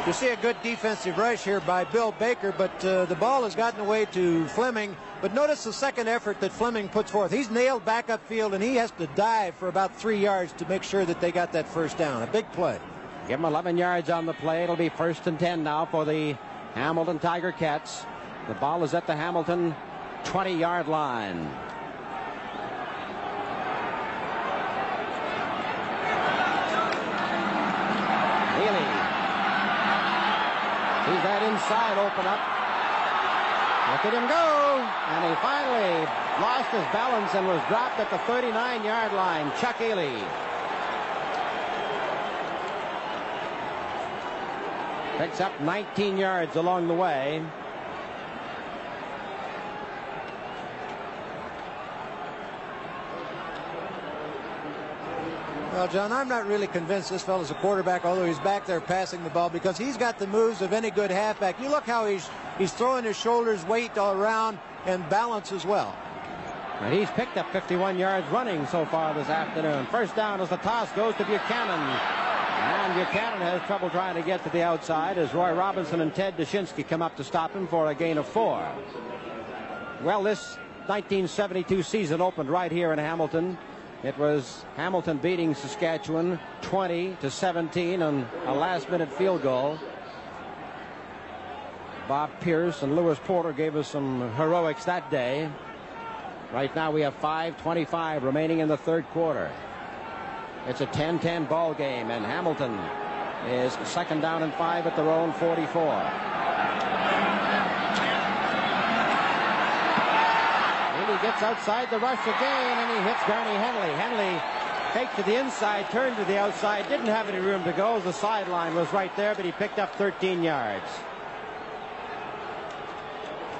you see a good defensive rush here by Bill Baker, but uh, the ball has gotten away to Fleming. But notice the second effort that Fleming puts forth. He's nailed back upfield, and he has to dive for about three yards to make sure that they got that first down. A big play. Give him 11 yards on the play. It'll be first and 10 now for the Hamilton Tiger Cats. The ball is at the Hamilton 20-yard line. He's that inside open up. Look at him go. And he finally lost his balance and was dropped at the 39-yard line. Chuck Ealey. Picks up 19 yards along the way. Well, John, I'm not really convinced this fellow's a quarterback, although he's back there passing the ball because he's got the moves of any good halfback. You look how he's he's throwing his shoulders, weight all around, and balance as well. And he's picked up 51 yards running so far this afternoon. First down as the toss goes to Buchanan. And Buchanan has trouble trying to get to the outside as Roy Robinson and Ted Dushinski come up to stop him for a gain of four. Well, this 1972 season opened right here in Hamilton it was Hamilton beating Saskatchewan 20 to 17 on a last minute field goal. Bob Pierce and Lewis Porter gave us some heroics that day. Right now we have 5.25 remaining in the third quarter. It's a 10-10 ball game and Hamilton is second down and five at their own 44. Gets outside the rush again, and he hits Garny Henley. Henley takes to the inside, turned to the outside, didn't have any room to go. The sideline was right there, but he picked up 13 yards.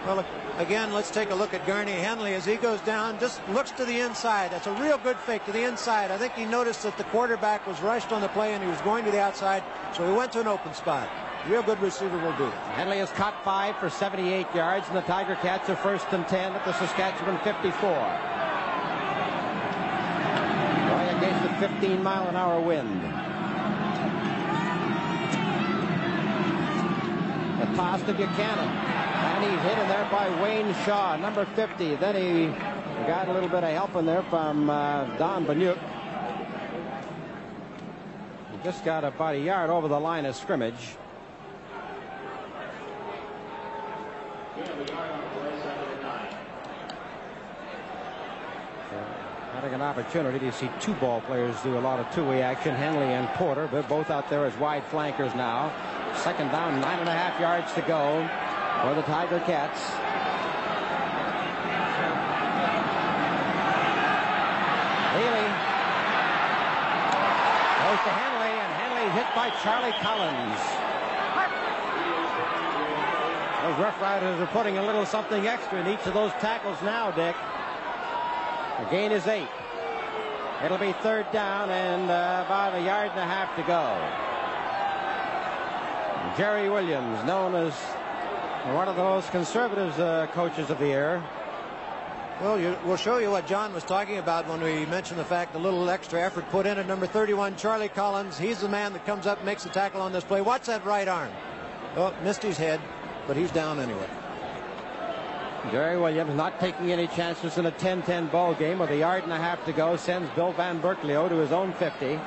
Well, again, let's take a look at Garny Henley as he goes down, just looks to the inside. That's a real good fake to the inside. I think he noticed that the quarterback was rushed on the play and he was going to the outside, so he went to an open spot. Real good receiver will do. Henley has caught five for 78 yards, and the Tiger Cats are first and 10 at the Saskatchewan 54. Going against the 15 mile an hour wind. The toss to Buchanan. And he's hit in there by Wayne Shaw, number 50. Then he got a little bit of help in there from uh, Don Bahnuik. He just got about a yard over the line of scrimmage. Having an opportunity to see two ball players do a lot of two-way action, Henley and Porter. They're both out there as wide flankers now. Second down, nine and a half yards to go for the Tiger Cats. Ealey goes to Henley, and Henley hit by Charlie Collins. Those Rough Riders are putting a little something extra in each of those tackles now, Dick. The gain is eight. It'll be third down and uh, about a yard and a half to go. Jerry Williams, known as one of the most conservative uh, coaches of the year. Well, you, we'll show you what John was talking about when we mentioned the fact the little extra effort put in at number 31, Charlie Collins. He's the man that comes up and makes the tackle on this play. Watch that right arm. Oh, missed his head, but he's down anyway. Jerry Williams not taking any chances in a 10-10 ball game with a yard and a half to go sends Bill Van Burkleo to his own 50.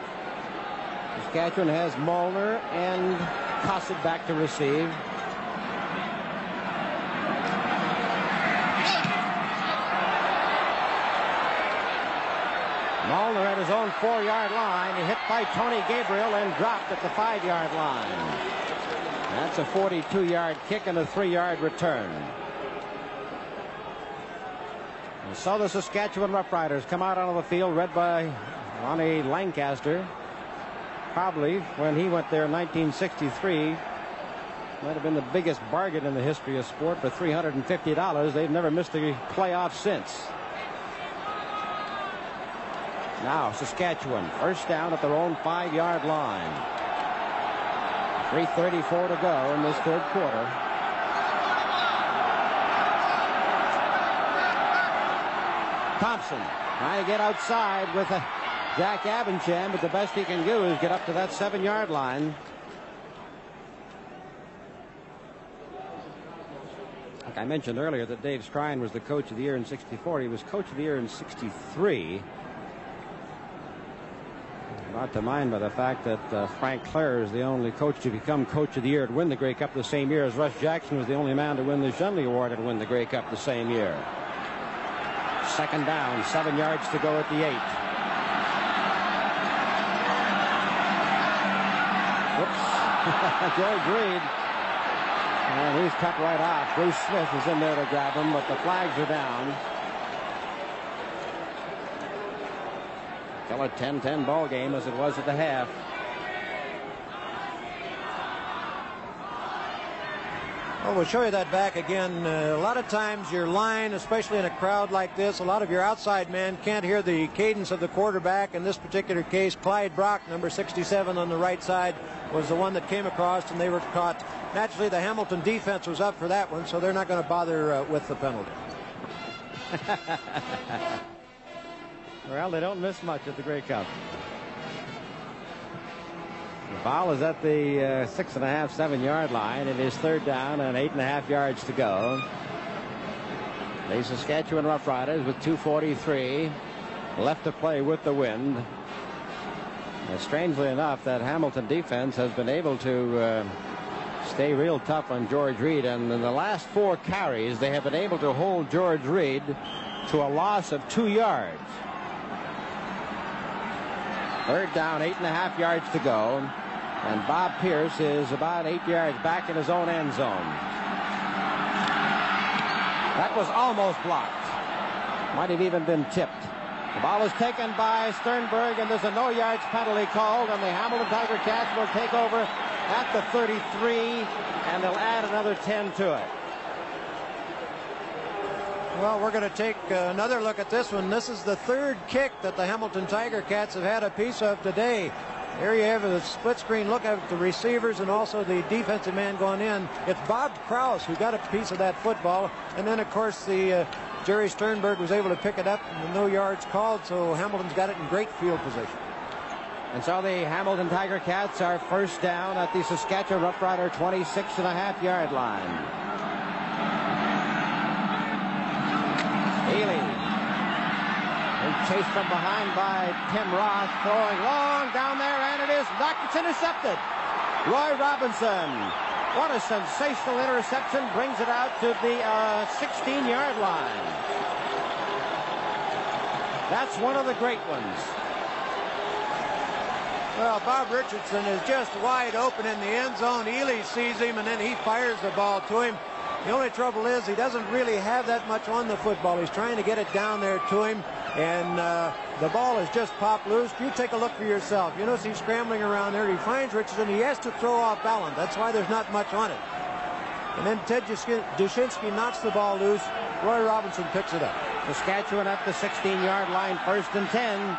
Saskatchewan has Molnar and Kosid back to receive. Molnar at his own four-yard line, hit by Tony Gabriel and dropped at the five-yard line. That's a 42-yard kick and a three-yard return. And so the Saskatchewan Roughriders come out onto the field, led by Ronnie Lancaster. Probably when he went there in 1963, might have been the biggest bargain in the history of sport for $350. They've never missed a playoff since. Now Saskatchewan first down at their own five-yard line. 3.34 to go in this third quarter. Thompson trying to get outside with Jack Abendschan, but the best he can do is get up to that seven-yard line. Like I mentioned earlier that Dave Skrien was the coach of the year in 64. He was coach of the year in 63. Brought to mind by the fact that uh, Frank Clair is the only coach to become coach of the year to win the Grey Cup the same year as Russ Jackson was the only man to win the Schenley Award and win the Grey Cup the same year. Second down, seven yards to go at the eight. Whoops. George Reed. And he's cut right off. Bruce Smith is in there to grab him, but the flags are down. Still a 10-10 ball game as it was at the half. Well, we'll show you that back again. Uh, a lot of times your line, especially in a crowd like this, a lot of your outside men can't hear the cadence of the quarterback. In this particular case, Clyde Brock, number 67 on the right side, was the one that came across and they were caught. Naturally, the Hamilton defense was up for that one, so they're not going to bother uh, with the penalty. well, they don't miss much at the Grey Cup. The foul is at the uh, six and a half, seven yard line. It is third down and eight and a half yards to go. The Saskatchewan Roughriders with 2.43 left to play with the wind. And strangely enough, that Hamilton defense has been able to uh, stay real tough on George Reed. And in the last four carries, they have been able to hold George Reed to a loss of two yards. Third down, eight and a half yards to go. And Bob Pierce is about eight yards back in his own end zone. That was almost blocked. Might have even been tipped. The ball is taken by Sternberg, and there's a no yards penalty called, and the Hamilton Tiger Cats will take over at the 33, and they'll add another 10 to it. Well, we're going to take uh, another look at this one. This is the third kick that the Hamilton Tiger Cats have had a piece of today. Here you have a split screen look at the receivers and also the defensive man going in. It's Bob Krouse who got a piece of that football. And then, of course, the uh, Jerry Sternberg was able to pick it up and no yards called. So Hamilton's got it in great field position. And so the Hamilton Tiger Cats are first down at the Saskatchewan Roughrider 26 and a half yard line. Ealey. Chased from behind by Tim Roth, throwing long down there, and it is knocked. It's intercepted. Roy Robinson What a sensational interception. Brings it out to the 16-yard uh, line. That's one of the great ones. Well, Bob Richardson is just wide open in the end zone. Ealey sees him, and then he fires the ball to him. The only trouble is he doesn't really have that much on the football. He's trying to get it down there to him, and uh, the ball has just popped loose. You take a look for yourself. You notice he's scrambling around there. He finds Richardson. He has to throw off balance. That's why there's not much on it. And then Ted Dushinski knocks the ball loose. Roy Robinson picks it up. Saskatchewan at the 16-yard line, first and 10.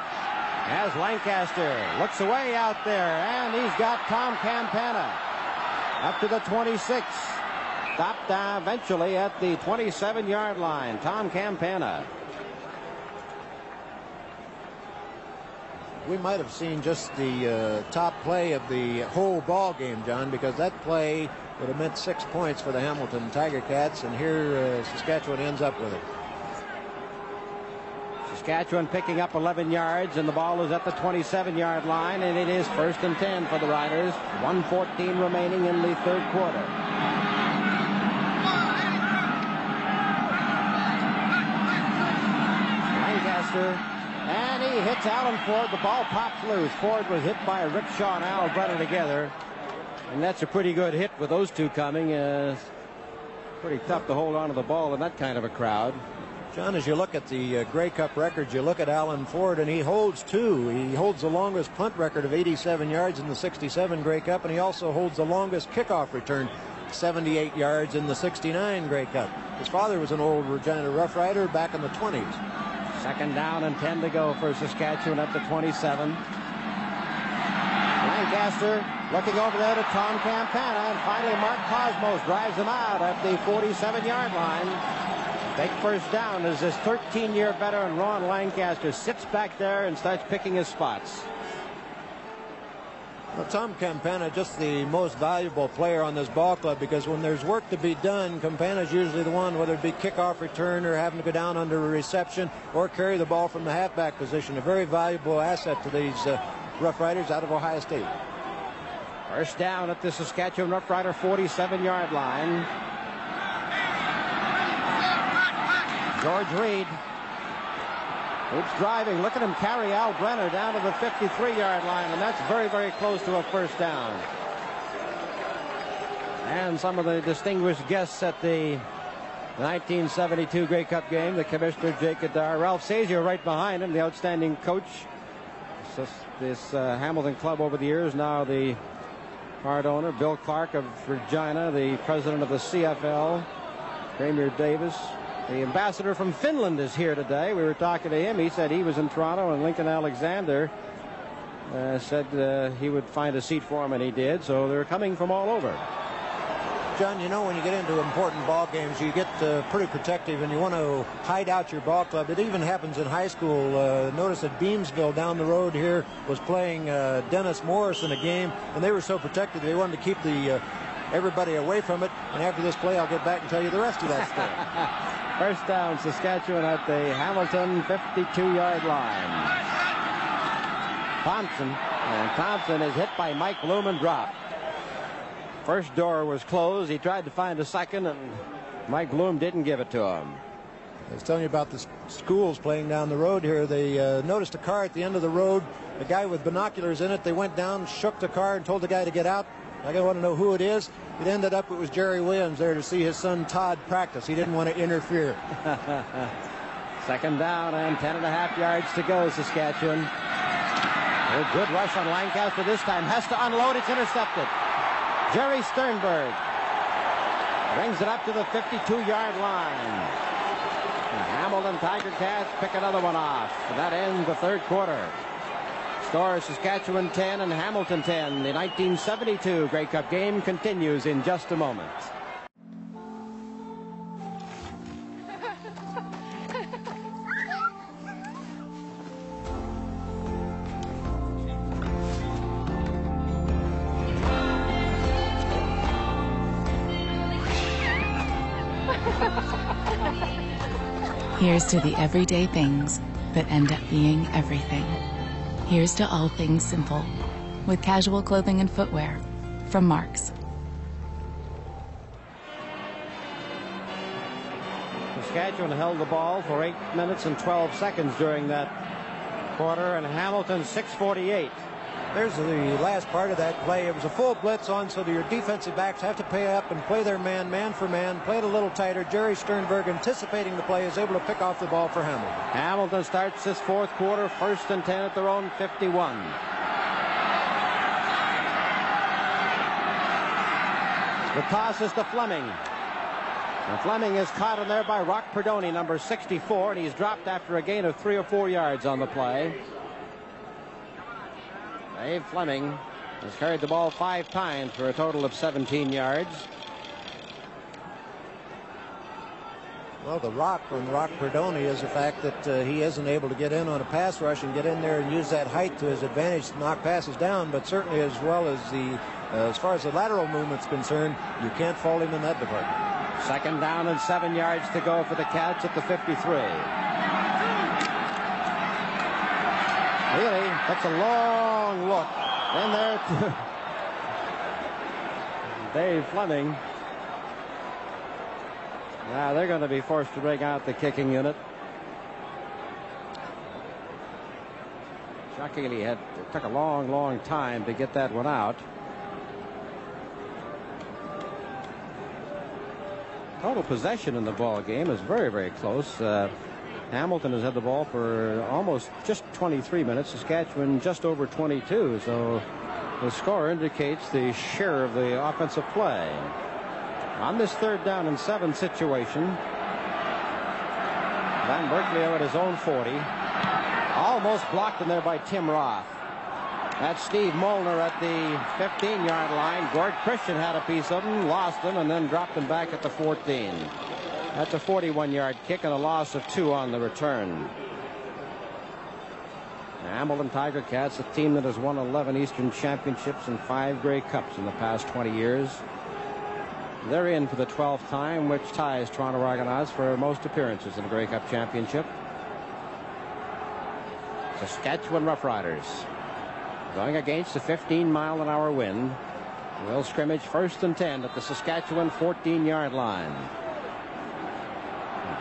As Lancaster looks away out there, and he's got Tom Campana up to the 26. Stopped eventually at the 27-yard line. Tom Campana. We might have seen just the uh, top play of the whole ball game, John, because that play would have meant six points for the Hamilton Tiger Cats, and here uh, Saskatchewan ends up with it. Saskatchewan picking up 11 yards, and the ball is at the 27-yard line, and it is first and 10 for the Riders. 114 remaining in the third quarter. Lancaster, and he hits Alan Ford. The ball pops loose. Ford was hit by Rick Shaw and Al Brenner together, and that's a pretty good hit with those two coming. Uh, pretty tough to hold on to the ball in that kind of a crowd. John, as you look at the uh, Grey Cup records, you look at Alan Ford, and he holds two. He holds the longest punt record of 87 yards in the 67 Grey Cup, and he also holds the longest kickoff return, 78 yards in the 69 Grey Cup. His father was an old Regina Rough Rider back in the 20s. Second down and 10 to go for Saskatchewan up to 27. Lancaster looking over there to Tom Campana, and finally Mark Kosmos drives him out at the 47-yard line. Big first down as this 13-year veteran Ron Lancaster sits back there and starts picking his spots. Well, Tom Campana, just the most valuable player on this ball club because when there's work to be done, Campana's usually the one, whether it be kickoff return or having to go down under a reception or carry the ball from the halfback position. A very valuable asset to these uh, Rough Riders out of Ohio State. First down at the Saskatchewan Rough Rider 47-yard line. George Reed keeps driving. Look at him carry Al Brenner down to the 53-yard line, and that's very, very close to a first down. And some of the distinguished guests at the 1972 Grey Cup game, the commissioner Jake Gaudaur, Ralph Sazio right behind him, the outstanding coach. This, this uh, Hamilton club over the years, now the part owner, Bill Clark of Regina, the president of the CFL, Premier Davis, the ambassador from Finland is here today. We were talking to him. He said he was in Toronto, and Lincoln Alexander uh, said uh, he would find a seat for him, and he did. So they're coming from all over. John, you know, when you get into important ball games, you get uh, pretty protective and you want to hide out your ball club. It even happens in high school. Uh, notice that Beamsville down the road here was playing uh, Dennis Morris in a game, and they were so protected they wanted to keep the uh, everybody away from it. And after this play, I'll get back and tell you the rest of that story. First down, Saskatchewan at the Hamilton 52-yard line. Thompson, and Thompson is hit by Mike Bloom and dropped. First door was closed. He tried to find a second, and Mike Bloom didn't give it to him. I was telling you about the schools playing down the road here. They uh, noticed a car at the end of the road, a guy with binoculars in it. They went down, shook the car, and told the guy to get out. I want to know who it is. It ended up it was Jerry Williams there to see his son Todd practice. He didn't want to interfere. Second down and 10 and a half yards to go, Saskatchewan. A good rush on Lancaster this time. Has to unload. It's intercepted. Jerry Sternberg brings it up to the 52-yard line. Hamilton Tiger Cats pick another one off. That ends the third quarter. Score Saskatchewan 10 and Hamilton 10. The 1972 Grey Cup game continues in just a moment. Here's to the everyday things that end up being everything. Here's to all things simple with casual clothing and footwear from Marks. Saskatchewan held the ball for 8 minutes and 12 seconds during that quarter, and Hamilton 648. There's the last part of that play. It was a full blitz on, so your defensive backs have to pay up and play their man, man for man, play it a little tighter. Jerry Sternberg, anticipating the play, is able to pick off the ball for Hamilton. Hamilton starts this fourth quarter, first and 10 at their own 51. The toss is to Fleming. And Fleming is caught in there by Rock Perdoni, number 64, and he's dropped after a gain of three or four yards on the play. Dave Fleming has carried the ball five times for a total of 17 yards. Well, the rock on Rock Perdoni is the fact that uh, he isn't able to get in on a pass rush and get in there and use that height to his advantage to knock passes down, but certainly as well as the, uh, as far as the lateral movement's concerned, you can't fault him in that department. Second down and seven yards to go for the Cats at the 53. Really, that's a long look. In there Dave Fleming. Now they're going to be forced to bring out the kicking unit. Shockingly, had it took a long, long time to get that one out. Total possession in the ball game is very, very close. Uh, Hamilton has had the ball for almost just 23 minutes. Saskatchewan just over 22. So the score indicates the share of the offensive play. On this third down and seven situation, Van Burkleo at his own 40. Almost blocked in there by Tim Roth. That's Steve Molnar at the 15-yard line. Gord Christian had a piece of him, lost him, and then dropped him back at the 14. That's a 41-yard kick and a loss of two on the return. Hamilton Tiger Cats, a team that has won 11 Eastern Championships and five Grey Cups in the past 20 years. They're in for the 12th time, which ties Toronto Argonauts for most appearances in the Grey Cup Championship. Saskatchewan Roughriders going against a 15 mile an hour wind. Will scrimmage first and 10 at the Saskatchewan 14 yard line.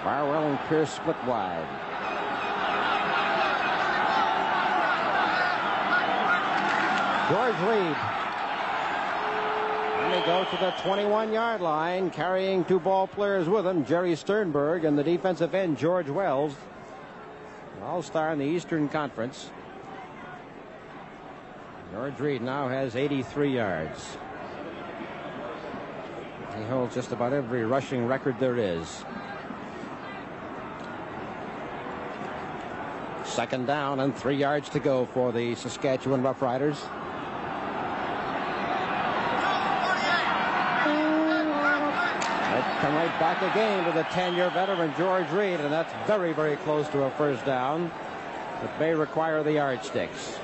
Farwell and Pierce split wide. George Reed. And they go to the 21 yard line, carrying two ball players with him, Jerry Sternberg and the defensive end, George Wells. All star in the Eastern Conference. George Reed now has 83 yards. He holds just about every rushing record there is. Second down and three yards to go for the Saskatchewan Roughriders. Come right back again to the 10-year veteran George Reed, and that's very, very close to a first down. It may require the yardsticks.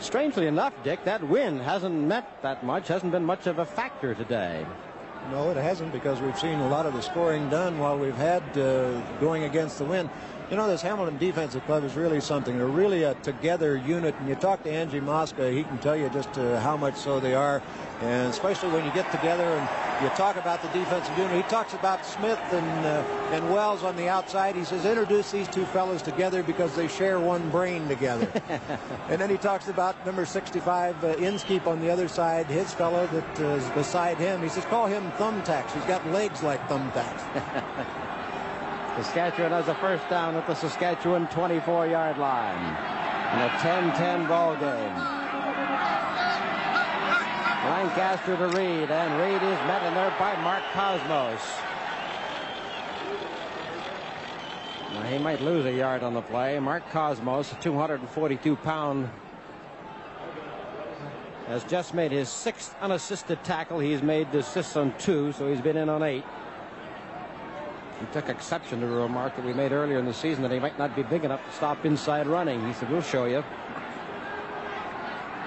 Strangely enough, Dick, that win hasn't meant that much, hasn't been much of a factor today. No, it hasn't because we've seen a lot of the scoring done while we've had uh, going against the wind. You know, this Hamilton Defensive Club is really something. They're really a together unit. And you talk to Angie Mosca, he can tell you just uh, how much so they are. And especially when you get together and you talk about the defensive unit. He talks about Smith and, uh, and Wells on the outside. He says, introduce these two fellows together because they share one brain together. and then he talks about number 65, uh, Inskeep on the other side, his fellow that uh, is beside him. He says, call him thumbtacks. He's got legs like thumbtacks. Saskatchewan has a first down at the Saskatchewan 24-yard line in a 10-10 ball game. Lancaster to Reed, and Reed is met in there by Mark Kosmos. Now, he might lose a yard on the play. Mark Kosmos, 242-pound, has just made his sixth unassisted tackle. He's made the assists on two, so he's been in on eight. He took exception to a remark that we made earlier in the season that he might not be big enough to stop inside running. He said, we'll show you.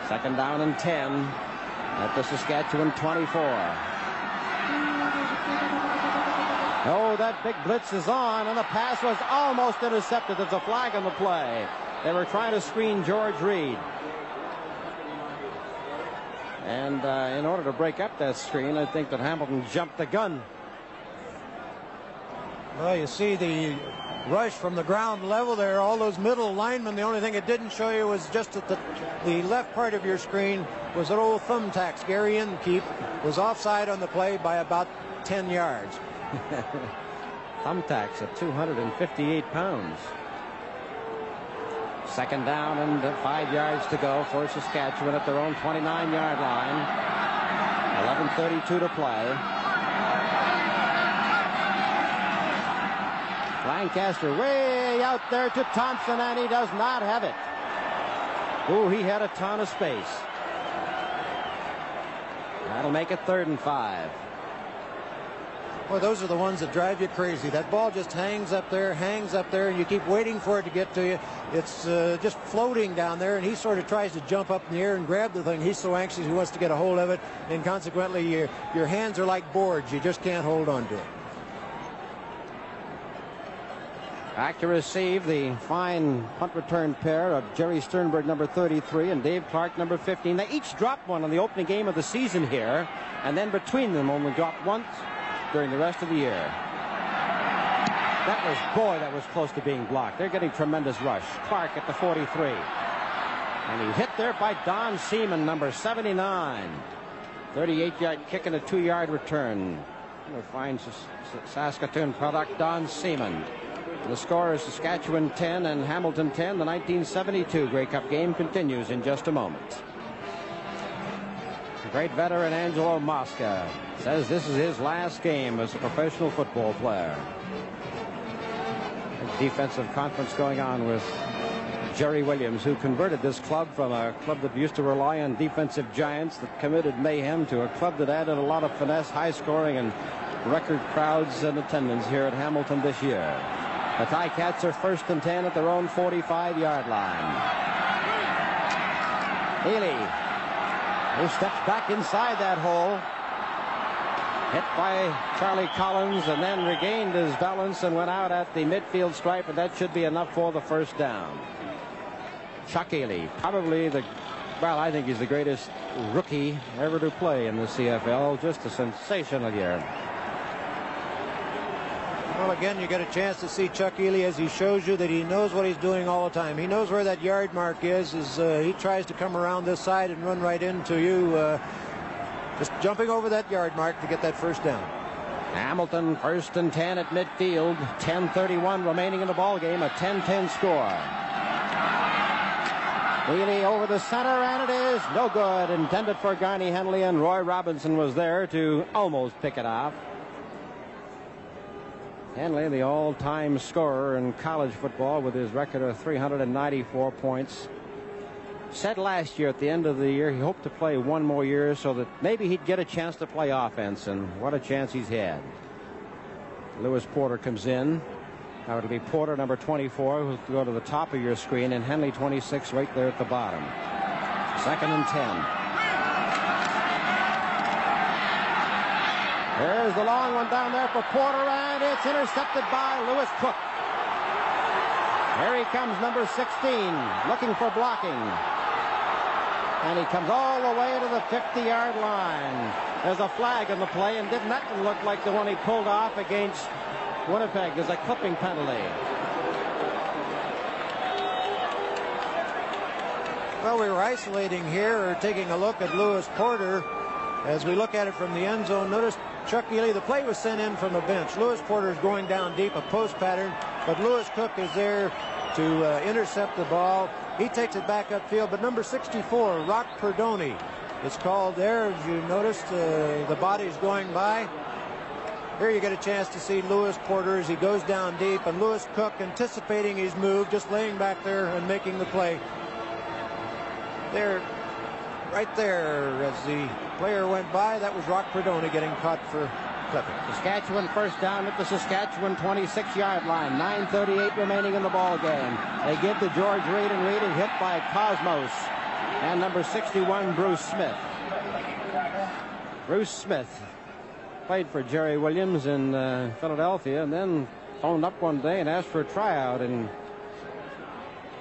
Second down and 10 at the Saskatchewan 24. Oh, that big blitz is on, and the pass was almost intercepted. There's a flag on the play. They were trying to screen George Reed. And uh, in order to break up that screen, I think that Hamilton jumped the gun. Well, you see the rush from the ground level there. All those middle linemen, the only thing it didn't show you was just at the, the left part of your screen was an old thumbtacks. Gary Inskeep was offside on the play by about 10 yards. thumbtacks at 258 pounds. Second down and five yards to go for Saskatchewan at their own 29-yard line. 11.32 to play. Lancaster way out there to Thompson, and he does not have it. Ooh, he had a ton of space. That'll make it third and five. Well, those are the ones that drive you crazy. That ball just hangs up there, hangs up there, and you keep waiting for it to get to you. It's uh, just floating down there, and he sort of tries to jump up in the air and grab the thing. He's so anxious he wants to get a hold of it, and consequently, your, your hands are like boards. You just can't hold on to it. Back to receive the fine punt return pair of Jerry Sternberg, number 33, and Dave Clark, number 15. They each dropped one on the opening game of the season here, and then between them only dropped once during the rest of the year. That was, boy, that was close to being blocked. They're getting tremendous rush. Clark at the 43. And he hit there by Don Seaman, number 79. 38-yard kick and a two-yard return. Find Saskatoon product Don Seaman. The score is Saskatchewan 10 and Hamilton 10. The 1972 Grey Cup game continues in just a moment. The great veteran Angelo Mosca says this is his last game as a professional football player. A defensive conference going on with Jerry Williams, who converted this club from a club that used to rely on defensive giants that committed mayhem to a club that added a lot of finesse, high scoring, and record crowds and attendance here at Hamilton this year. The Ticats are first and 10 at their own 45-yard line. Ealey, who steps back inside that hole. Hit by Charlie Collins and then regained his balance and went out at the midfield stripe, and that should be enough for the first down. Chuck Ealey, probably the, well, I think he's the greatest rookie ever to play in the CFL. Just a sensational year. Well, again, you get a chance to see Chuck Ealey as he shows you that he knows what he's doing all the time. He knows where that yard mark is. As uh, he tries to come around this side and run right into you, uh, just jumping over that yard mark to get that first down. Hamilton first and 10 at midfield. 10:31 remaining in the ball game. A 10-10 score. Ealey over the center, and it is no good. Intended for Garney Henley, and Roy Robinson was there to almost pick it off. Henley, the all-time scorer in college football with his record of 394 points, said last year at the end of the year he hoped to play one more year so that maybe he'd get a chance to play offense, and what a chance he's had. Lewis Porter comes in. Now it'll be Porter, number 24, who'll go to the top of your screen, and Henley, 26, right there at the bottom. Second and 10. There's the long one down there for Porter, and it's intercepted by Lewis Cook. Here he comes, number 16, looking for blocking. And he comes all the way to the 50-yard line. There's a flag in the play, and didn't that look like the one he pulled off against Winnipeg? There's a clipping penalty. Well, we were isolating here, or taking a look at Lewis Porter. As we look at it from the end zone, notice Chuck Ealey, the play was sent in from the bench. Lewis Porter is going down deep, a post pattern, but Lewis Cook is there to uh, intercept the ball. He takes it back upfield, but number 64, Rock Perdoni, is called there. As you noticed, uh, the body's going by. Here you get a chance to see Lewis Porter as he goes down deep, and Lewis Cook anticipating his move, just laying back there and making the play. There, right there, as the player went by. That was Rock Perdoni getting caught for clipping. Saskatchewan first down at the Saskatchewan 26-yard line. 9.38 remaining in the ball game. They give to George Reed, and Reed is hit by Kosmos. And number 61, Bruce Smith. Bruce Smith played for Jerry Williams in uh, Philadelphia and then phoned up one day and asked for a tryout. And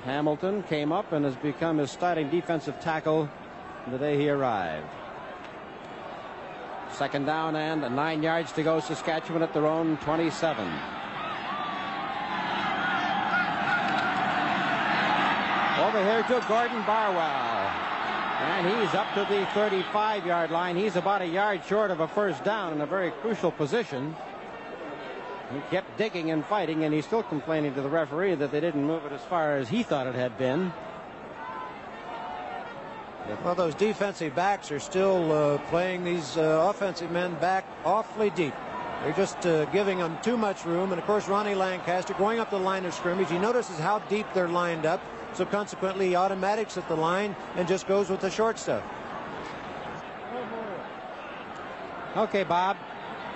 Hamilton came up and has become his starting defensive tackle the day he arrived. Second down and nine yards to go. Saskatchewan at their own 27. Over here to Gordon Barwell. And he's up to the 35-yard line. He's about a yard short of a first down in a very crucial position. He kept digging and fighting, and he's still complaining to the referee that they didn't move it as far as he thought it had been. Well, those defensive backs are still uh, playing these uh, offensive men back awfully deep. They're just uh, giving them too much room. And of course, Ronnie Lancaster going up the line of scrimmage. He notices how deep they're lined up. So consequently, he automatics at the line and just goes with the short stuff. Okay, Bob.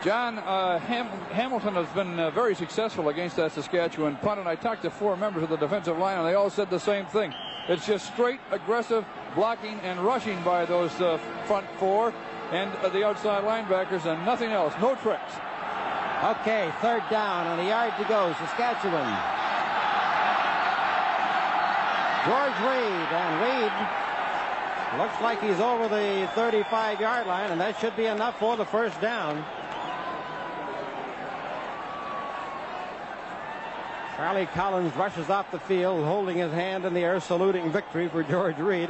John, uh, Ham Hamilton has been uh, very successful against that Saskatchewan punt, and I talked to four members of the defensive line, and they all said the same thing. It's just straight, aggressive blocking and rushing by those uh, front four and uh, the outside linebackers, and nothing else. No tricks. Okay, third down and a yard to go. Saskatchewan. George Reed, and Reed looks like he's over the 35-yard line, and that should be enough for the first down. Charlie Collins rushes off the field, holding his hand in the air, saluting victory for George Reed.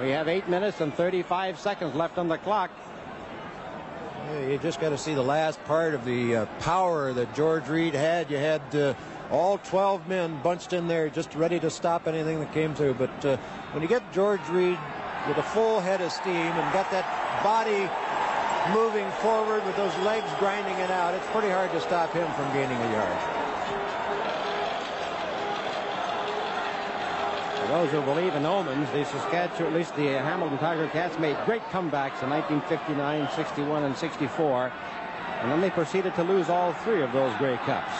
We have eight minutes and 35 seconds left on the clock. You just got to see the last part of the uh, power that George Reed had. You had uh, all 12 men bunched in there just ready to stop anything that came through. But uh, when you get George Reed with a full head of steam and got that body moving forward with those legs grinding it out, it's pretty hard to stop him from gaining a yard. For those who believe in omens, the Saskatchewan, at least the Hamilton Tiger Cats, made great comebacks in 1959, 61, and 64. And then they proceeded to lose all three of those Grey Cups.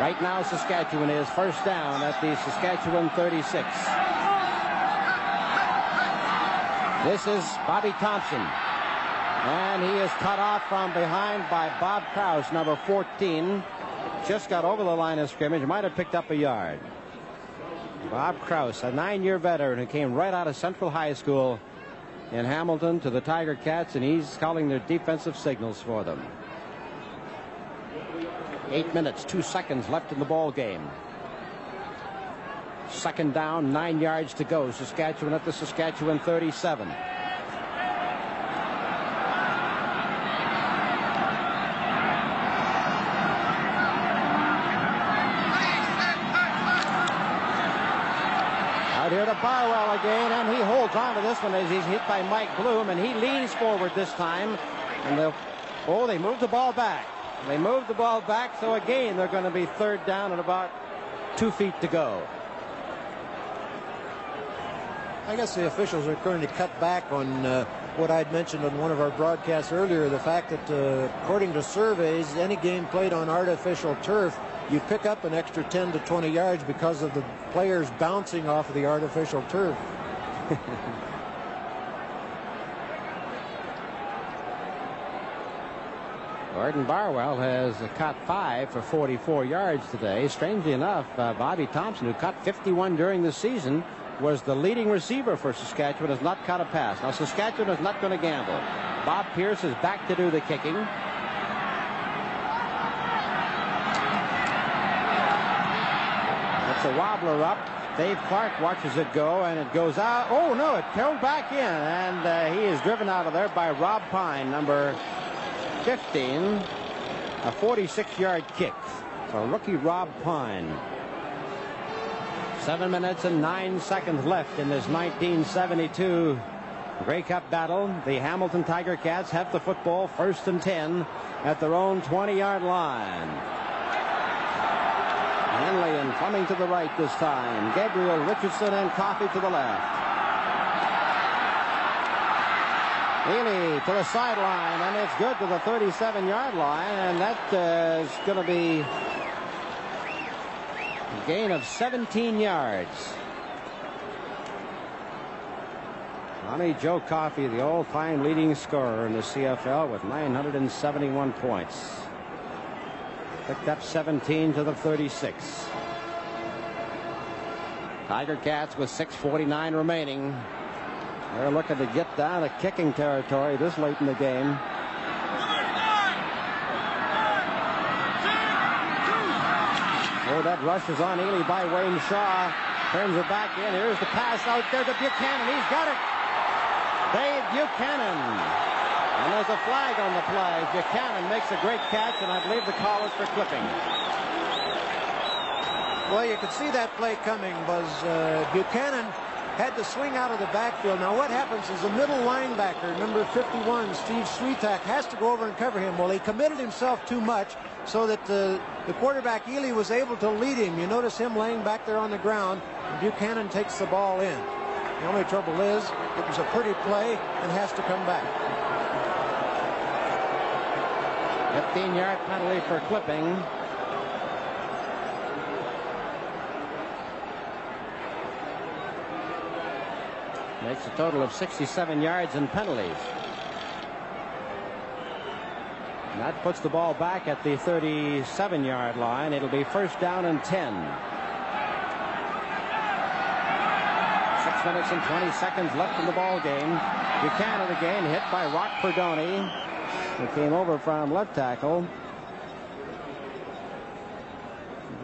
Right now, Saskatchewan is first down at the Saskatchewan 36. This is Bobby Thompson. And he is cut off from behind by Bob Krouse, number 14. Just got over the line of scrimmage, might have picked up a yard. Bob Krouse, a nine-year veteran who came right out of Central High School in Hamilton to the Tiger Cats, and he's calling their defensive signals for them. Eight minutes, two seconds left in the ball game. Second down, nine yards to go. Saskatchewan at the Saskatchewan 37. Barwell again, and he holds on to this one as he's hit by Mike Bloom, and he leans forward this time. And they'll, oh, they moved the ball back. They moved the ball back, so again they're going to be third down and about two feet to go. I guess the officials are going to cut back on uh, what I'd mentioned on one of our broadcasts earlier the fact that, uh, according to surveys, any game played on artificial turf, you pick up an extra 10 to 20 yards because of the players bouncing off of the artificial turf. Gordon Barwell has caught five for 44 yards today. Strangely enough, uh, Bobby Thompson, who caught 51 during the season, was the leading receiver for Saskatchewan, has not caught a pass. Now, Saskatchewan is not going to gamble. Bob Pierce is back to do the kicking. A wobbler up. Dave Clark watches it go, and it goes out. Oh, no, it held back in, and uh, he is driven out of there by Rob Pine, number 15, a 46-yard kick. So rookie Rob Pine. Seven minutes and nine seconds left in this 1972 Grey Cup battle. The Hamilton Tiger Cats have the football first and 10 at their own 20-yard line. Henley and Fleming to the right this time. Gabriel Richardson and Coffey to the left. Ealey to the sideline, and it's good to the 37-yard line, and that uh, is going to be a gain of 17 yards. Ronnie Joe Coffey, the all-time leading scorer in the CFL with 971 points. Picked up 17 to the 36. Tiger Cats with 6.49 remaining. They're looking to get down to kicking territory this late in the game. Oh, that rush is on Ealey by Wayne Shaw. Turns it back in. Here's the pass out there to Buchanan. He's got it. Dave Buchanan. And there's a flag on the play. Buchanan makes a great catch, and I believe the call is for clipping. Well, you could see that play coming, Buzz. Uh, Buchanan had to swing out of the backfield. Now, what happens is the middle linebacker, number 51, Steve Switek, has to go over and cover him. Well, he committed himself too much so that the, the quarterback, Ealey, was able to lead him. You notice him laying back there on the ground. Buchanan takes the ball in. The only trouble is it was a pretty play and has to come back. 15-yard penalty for clipping. Makes a total of 67 yards in penalties. And that puts the ball back at the 37-yard line. It'll be first down and 10. Six minutes and 20 seconds left in the ball game. Buchanan again hit by Rock Perdoni, who came over from left tackle.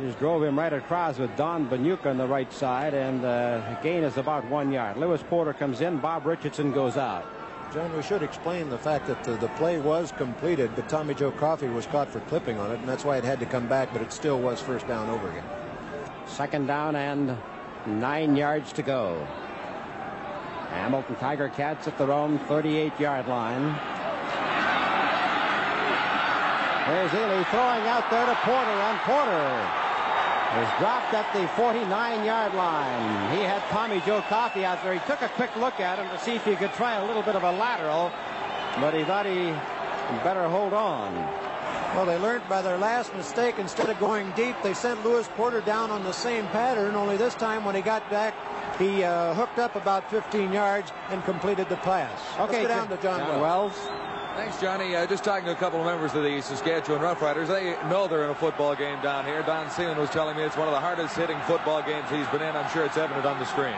Just drove him right across with Don Bahnuik on the right side, and uh, gain is about one yard. Lewis Porter comes in, Bob Richardson goes out. John, we should explain the fact that the, the, play was completed, but Tommy Joe Coffey was caught for clipping on it, and that's why it had to come back, but it still was first down over again. Second down and nine yards to go. Hamilton Tiger Cats at their own 38-yard line. There's Ealey throwing out there to Porter, and Porter is dropped at the 49-yard line. He had Tommy Joe Coffey out there. He took a quick look at him to see if he could try a little bit of a lateral, but he thought he better hold on. Well, they learned by their last mistake. Instead of going deep, they sent Lewis Porter down on the same pattern, only this time when he got back, he uh, hooked up about 15 yards and completed the pass. Okay, Let's go down to John, John Wells. Thanks, Johnny. Uh, just talking to a couple of members of the Saskatchewan Roughriders. They know they're in a football game down here. Don Seaman was telling me it's one of the hardest hitting football games he's been in. I'm sure it's evident on the screen.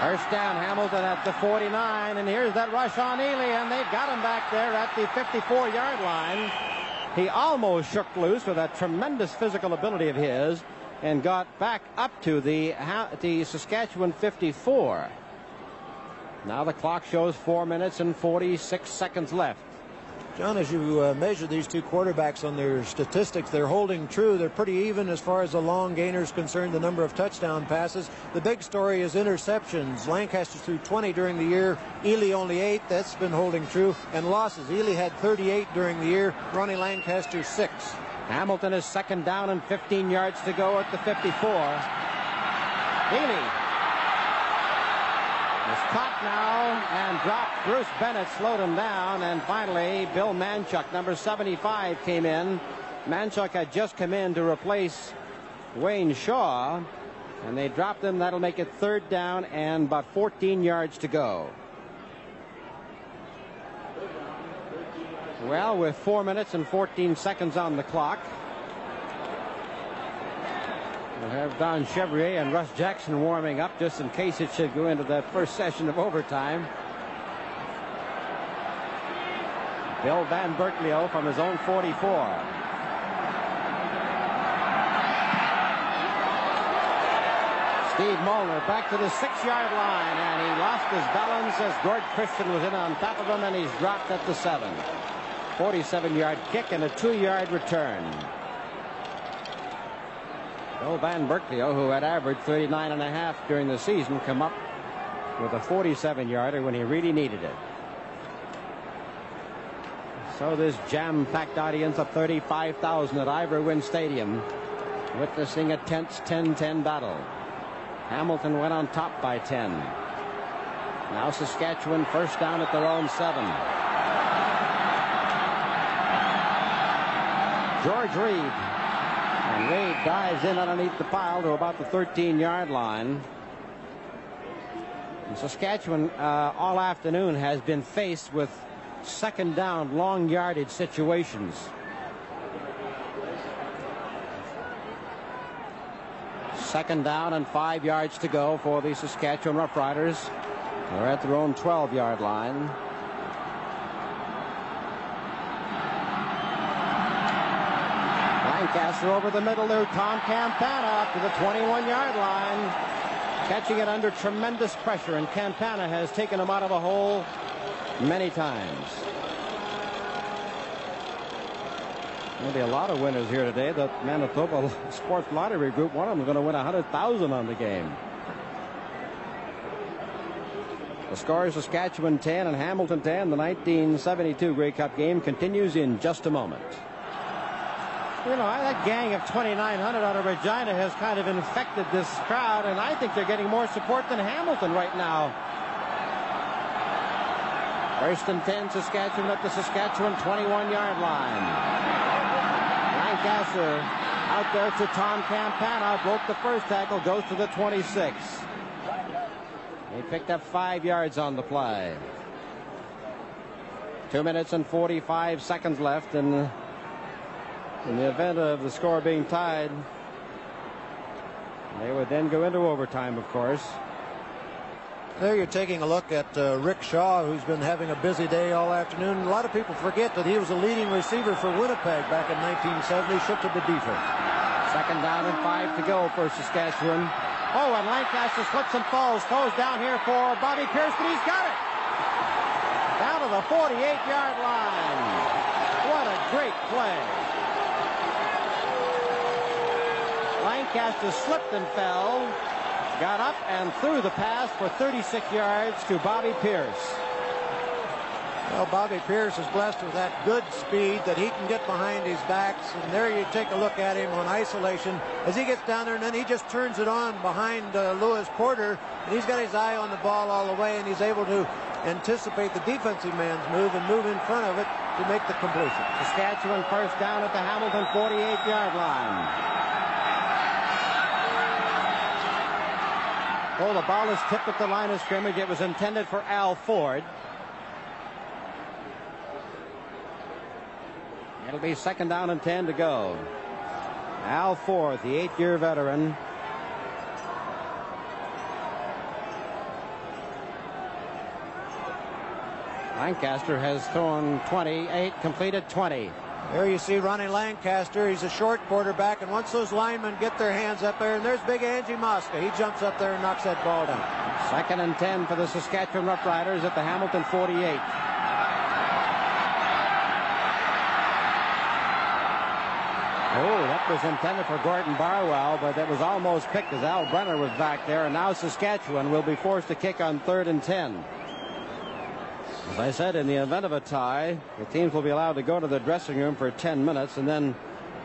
First down, Hamilton at the 49, and here's that rush on Ealey, and they've got him back there at the 54-yard line. He almost shook loose with that tremendous physical ability of his and got back up to the, the Saskatchewan 54. Now the clock shows four minutes and 46 seconds left. John, as you uh, measure these two quarterbacks on their statistics, they're holding true. They're pretty even as far as the long gainer is concerned, the number of touchdown passes. The big story is interceptions. Lancaster threw 20 during the year. Ealey only eight. That's been holding true. And losses. Ealey had 38 during the year. Ronnie Lancaster six. Hamilton is second down and 15 yards to go at the 54. Ealey is caught now and dropped. Bruce Bennett slowed him down. And finally, Bill Manchuk, number 75, came in. Manchuk had just come in to replace Wayne Shaw. And they dropped him. That'll make it third down and about 14 yards to go. Well, with four minutes and 14 seconds on the clock, We'll have Don Chevrier and Russ Jackson warming up just in case it should go into that first session of overtime. Bill Van Burkleo from his own 44. Steve Molnar back to the six-yard line, and he lost his balance as Gord Christian was in on top of him, and he's dropped at the seven. 47-yard kick and a two-yard return. Bill Van Burkleo, who had averaged 39 and a half during the season, come up with a 47-yarder when he really needed it. So this jam-packed audience of 35,000 at Ivor Wynne Stadium witnessing a tense 10-10 battle. Hamilton went on top by 10. Now Saskatchewan first down at their own seven. George Reed Reed dives in underneath the pile to about the 13-yard line. And Saskatchewan uh, all afternoon has been faced with second down, long yardage situations. Second down and five yards to go for the Saskatchewan Roughriders. They're at their own 12-yard line. Lancaster over the middle there. Tom Campana to the 21-yard line. Catching it under tremendous pressure, and Campana has taken him out of a hole many times. Maybe a lot of winners here today. The Manitoba Sports Lottery Group, one of them is going to win 100000 on the game. The score is Saskatchewan 10 and Hamilton 10. The 1972 Grey Cup game continues in just a moment. You know, that gang of 2,900 out of Regina has kind of infected this crowd, and I think they're getting more support than Hamilton right now. First and 10, Saskatchewan at the Saskatchewan 21-yard line. Lancaster out there to Tom Campana, broke the first tackle, goes to the 26. He picked up five yards on the play. Two minutes and 45 seconds left, and in the event of the score being tied, they would then go into overtime, of course. There you're taking a look at uh, Rick Shaw, who's been having a busy day all afternoon. A lot of people forget that he was a leading receiver for Winnipeg back in 1970, shifted to defense. Second down and five to go for Saskatchewan. Oh, and Lancaster slips and falls. Throws down here for Bobby Pierce, but he's got it. Down to the 48-yard line. What a great play. Lancaster slipped and fell, got up and threw the pass for 36 yards to Bobby Pierce. Well, Bobby Pierce is blessed with that good speed that he can get behind his backs. And there you take a look at him on isolation as he gets down there, and then he just turns it on behind uh, Lewis Porter. And he's got his eye on the ball all the way, and he's able to anticipate the defensive man's move and move in front of it to make the completion. Saskatchewan first down at the Hamilton 48-yard line. Oh, the ball is tipped at the line of scrimmage. It was intended for Al Ford. It'll be second down and 10 to go. Al Ford, the eight-year veteran. Lancaster has thrown 28, completed 20. There you see Ronnie Lancaster. He's a short quarterback, and once those linemen get their hands up there, and there's big Angie Mosca. He jumps up there and knocks that ball down. Second and 10 for the Saskatchewan Roughriders at the Hamilton 48. Oh, that was intended for Gordon Barwell, but it was almost picked as Al Brenner was back there, and now Saskatchewan will be forced to kick on third and 10. As I said, in the event of a tie, the teams will be allowed to go to the dressing room for 10 minutes, and then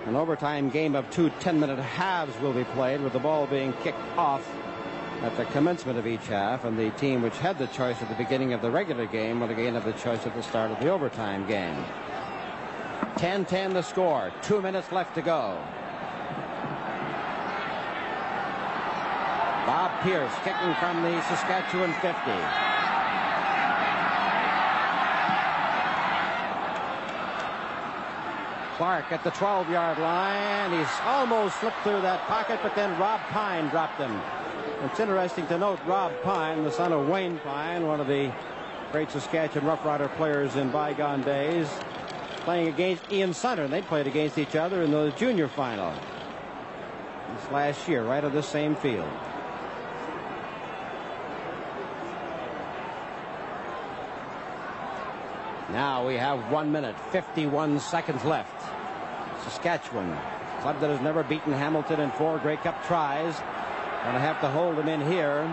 an overtime game of two 10-minute halves will be played, with the ball being kicked off at the commencement of each half, and the team which had the choice at the beginning of the regular game will again have the choice at the start of the overtime game. 10-10 the score. Two minutes left to go. Bob Pierce kicking from the Saskatchewan 50. Clark at the 12-yard line. He's almost slipped through that pocket, but then Rob Pine dropped him. It's interesting to note Rob Pine, the son of Wayne Pine, one of the great Saskatchewan Rough Rider players in bygone days, playing against Ian Sunter. They played against each other in the junior final this last year, right on the same field. Now we have one minute, 51 seconds left. Saskatchewan, club that has never beaten Hamilton in four Grey Cup tries. Going to have to hold them in here.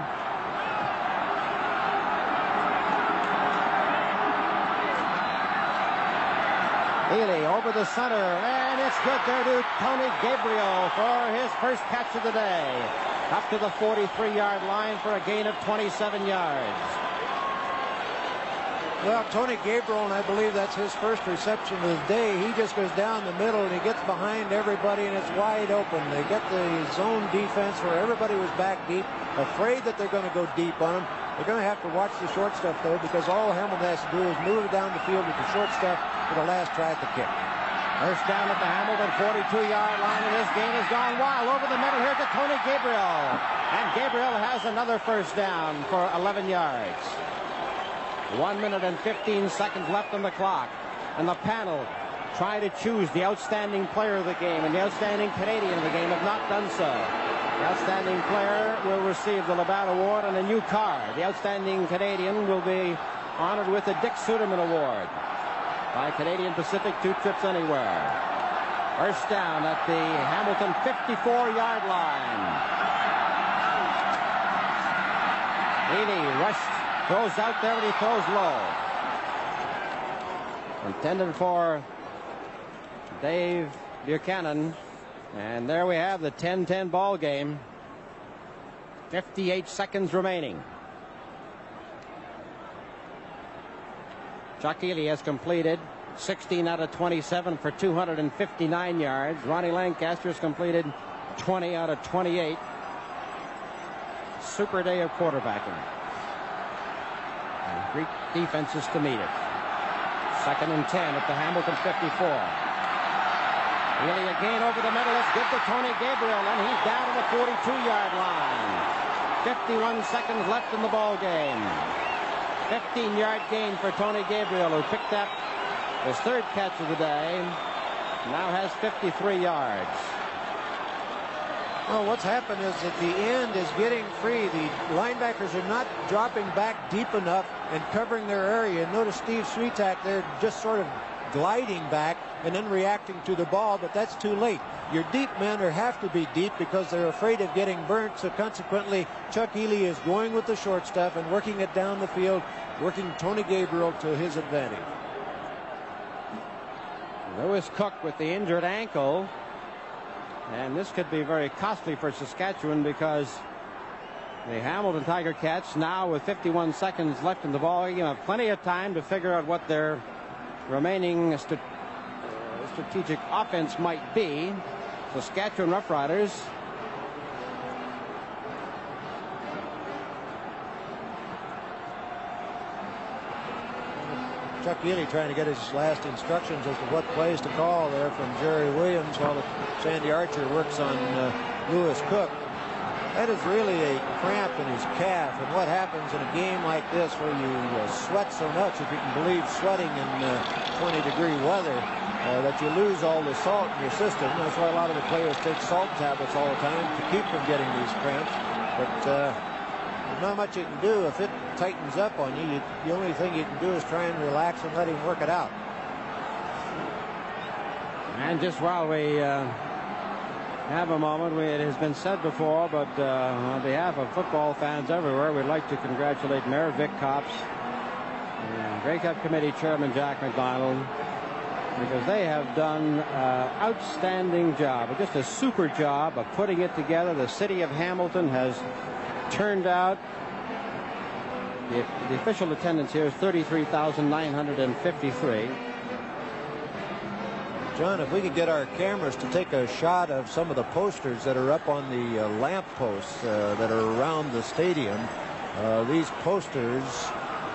Ealey over the center, and it's good there to Tony Gabriel for his first catch of the day. Up to the 43-yard line for a gain of 27 yards. Well, Tony Gabriel, and I believe that's his first reception of the day. He just goes down the middle and he gets behind everybody and it's wide open. They get the zone defense where everybody was back deep, afraid that they're going to go deep on him. They're going to have to watch the short stuff, though, because all Hamilton has to do is move down the field with the short stuff for the last try at the kick. First down at the Hamilton 42-yard line, and this game has gone wild. Over the middle here to Tony Gabriel. And Gabriel has another first down for 11 yards. One minute and 15 seconds left on the clock. And the panel try to choose the outstanding player of the game and the outstanding Canadian of the game have not done so. The outstanding player will receive the Labatt Award and a new car. The outstanding Canadian will be honored with the Dick Suderman Award by Canadian Pacific Two Trips Anywhere. First down at the Hamilton 54-yard line. Ealey rushed, throws out there, and he throws low. Intended for Dave Buchanan. And there we have the 10-10 ball game. 58 seconds remaining. Chuck Ealey has completed 16 out of 27 for 259 yards. Ronnie Lancaster has completed 20 out of 28. Super day of quarterbacking. Greek defenses to meet it. Second and 10 at the Hamilton 54. Ealey again over the middle. It's good to Tony Gabriel, and he's down to the 42-yard line. 51 seconds left in the ball game. 15-yard gain for Tony Gabriel, who picked up his third catch of the day. Now has 53 yards. Well, what's happened is that the end is getting free. The linebackers are not dropping back deep enough and covering their area. Notice Steve Swiatek there just sort of gliding back and then reacting to the ball, but that's too late. Your deep men are have to be deep because they're afraid of getting burnt, so consequently Chuck Ealey is going with the short stuff and working it down the field, working Tony Gabriel to his advantage. Lewis Cook with the injured ankle. And this could be very costly for Saskatchewan because the Hamilton Tiger Cats now with 51 seconds left in the ball game have plenty of time to figure out what their remaining st uh, strategic offense might be. Saskatchewan Roughriders Chuck Ealey trying to get his last instructions as to what plays to call there from Jerry Williams while Sandy Archer works on uh, Lewis Cook. That is really a cramp in his calf. And what happens in a game like this where you uh, sweat so much, if you can believe sweating in uh, 20 degree weather, uh, that you lose all the salt in your system. That's why a lot of the players take salt tablets all the time to keep from getting these cramps. But uh, there's not much you can do. If it tightens up on you, you, the only thing you can do is try and relax and let him work it out. And just while we uh, have a moment, we, it has been said before, but uh, on behalf of football fans everywhere, we'd like to congratulate Mayor Vic Copps and Grey Cup Committee Chairman Jack McDonald because they have done an outstanding job, just a super job of putting it together. The city of Hamilton has turned out the, the official attendance here is 33,953. John, if we could get our cameras to take a shot of some of the posters that are up on the uh, lamp posts uh, that are around the stadium. Uh, these posters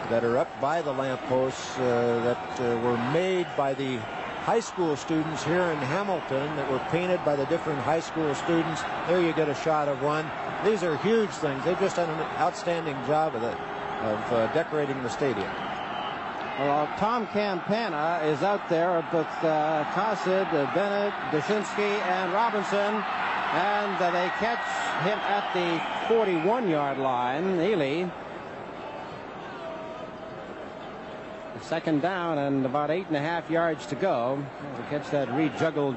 that are up by the lamp posts uh, that uh, were made by the high school students here in Hamilton that were painted by the different high school students. There you get a shot of one. These are huge things. They've just done an outstanding job of of uh, decorating the stadium. Well, Tom Campana is out there with uh, uh, Bennett, Dushinski, and Robinson. And uh, they catch him at the 41-yard line. Ealey. Second down and about eight and a half yards to go. To catch that rejuggled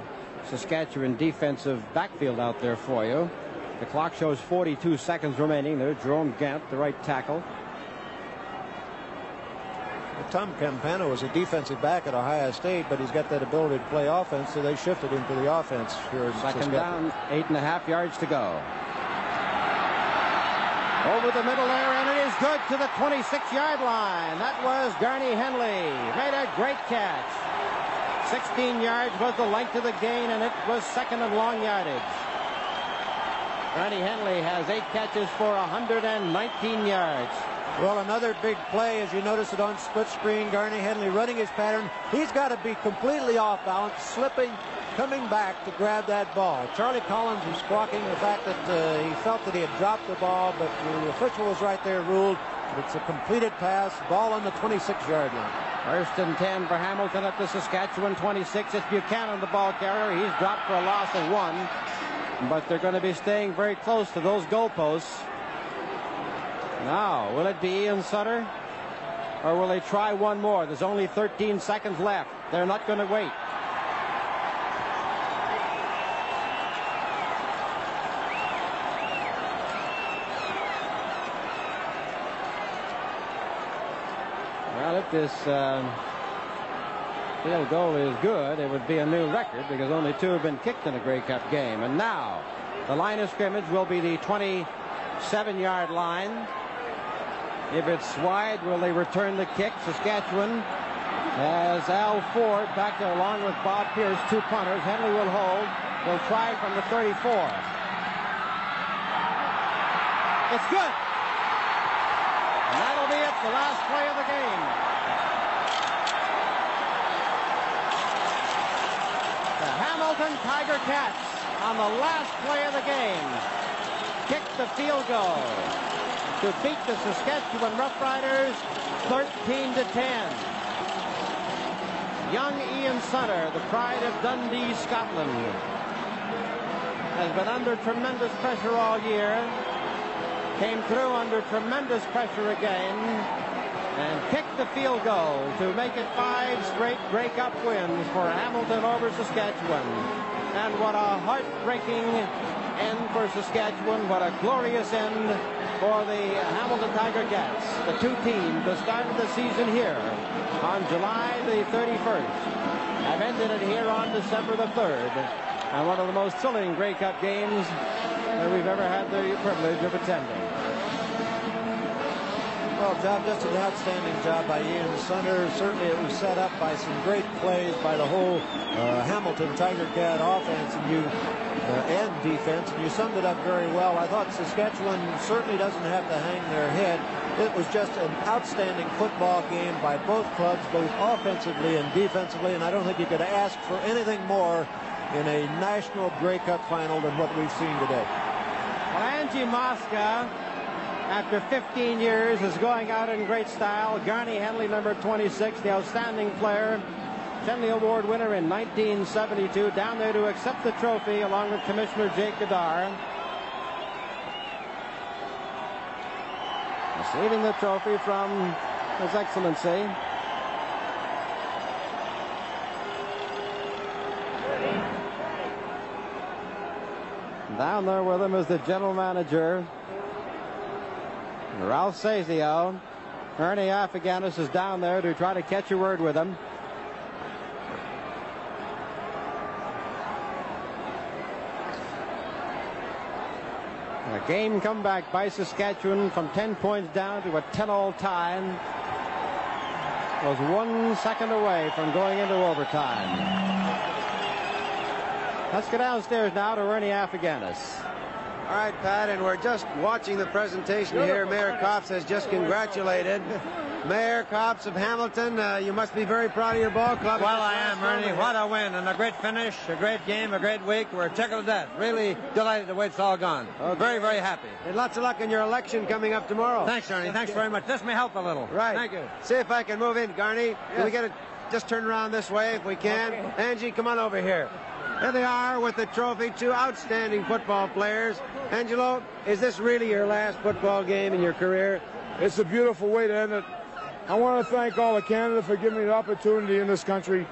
Saskatchewan defensive backfield out there for you. The clock shows 42 seconds remaining. There's Jerome Gant, the right tackle. Tom Campana was a defensive back at Ohio State, but he's got that ability to play offense, so they shifted him to the offense here. Second down, eight and a half yards to go. Over the middle there, and it is good to the 26-yard line. That was Garney Henley. Made a great catch. 16 yards was the length of the gain, and it was second and long yardage. Garney Henley has eight catches for 119 yards. Well, another big play, as you notice it on split screen. Garney Henley running his pattern. He's got to be completely off balance, slipping, coming back to grab that ball. Charlie Collins is squawking the fact that uh, he felt that he had dropped the ball, but the official was right there, ruled it's a completed pass, ball on the 26-yard line. First and 10 for Hamilton at the Saskatchewan 26. It's Buchanan, the ball carrier. He's dropped for a loss of one. But they're going to be staying very close to those goalposts. Now, will it be Ian Sunter? Or will they try one more? There's only 13 seconds left. They're not going to wait. Well, if this um, field goal is good, it would be a new record because only two have been kicked in a Grey Cup game. And now, the line of scrimmage will be the 27-yard line. If it's wide, will they return the kick? Saskatchewan has Al Ford back there along with Bob Pierce, two punters. Henley will hold. Will try from the 34. It's good. And that'll be it, the last play of the game. Hamilton Tiger Cats on the last play of the game kicked the field goal to beat the Saskatchewan Roughriders 13 to 10. Young Ian Sunter, the pride of Dundee, Scotland, has been under tremendous pressure all year. Came through under tremendous pressure again and kicked the field goal to make it five straight Grey Cup wins for Hamilton over Saskatchewan. And what a heartbreaking end for Saskatchewan. What a glorious end for the Hamilton Tiger Cats. The two teams that started the season here on July the 31st have ended it here on December the 3rd. And one of the most thrilling Grey Cup games that we've ever had the privilege of attending. Well, job, just an outstanding job by Ian Sunter. Certainly it was set up by some great plays by the whole uh, Hamilton Tiger Cat offense and you uh, and defense, and you summed it up very well. I thought Saskatchewan certainly doesn't have to hang their head. It was just an outstanding football game by both clubs, both offensively and defensively, and I don't think you could ask for anything more in a national Grey Cup final than what we've seen today. Well, Angie Mosca after 15 years, is going out in great style. Garney Henley, number 26, the outstanding player. Henley Award winner in 1972, down there to accept the trophy along with Commissioner Jake Gaudaur. Receiving the trophy from His Excellency. Down there with him is the general manager, Ralph Sazio. Ernie Afaganis is down there to try to catch a word with him. A game comeback by Saskatchewan from 10 points down to a 10-all tie. Was one second away from going into overtime. Let's go downstairs now to Ernie Afaganis. All right, Pat, and we're just watching the presentation here. Mayor Copps has just congratulated Mayor Copps of Hamilton. Uh, you must be very proud of your ball club. Well, I am, Ernie. What a win and a great finish, a great game, a great week. We're tickled to death. Really delighted the way it's all gone. Okay. Very, very happy. And lots of luck in your election coming up tomorrow. Thanks, Ernie. Thanks very much. This may help a little. Right. Thank you. See if I can move in, Garney. Yes. Can we get it? Just turn around this way if we can. Okay. Angie, come on over here. There they are with the trophy, two outstanding football players. Angelo, is this really your last football game in your career? It's a beautiful way to end it. I want to thank all of Canada for giving me the opportunity in this country.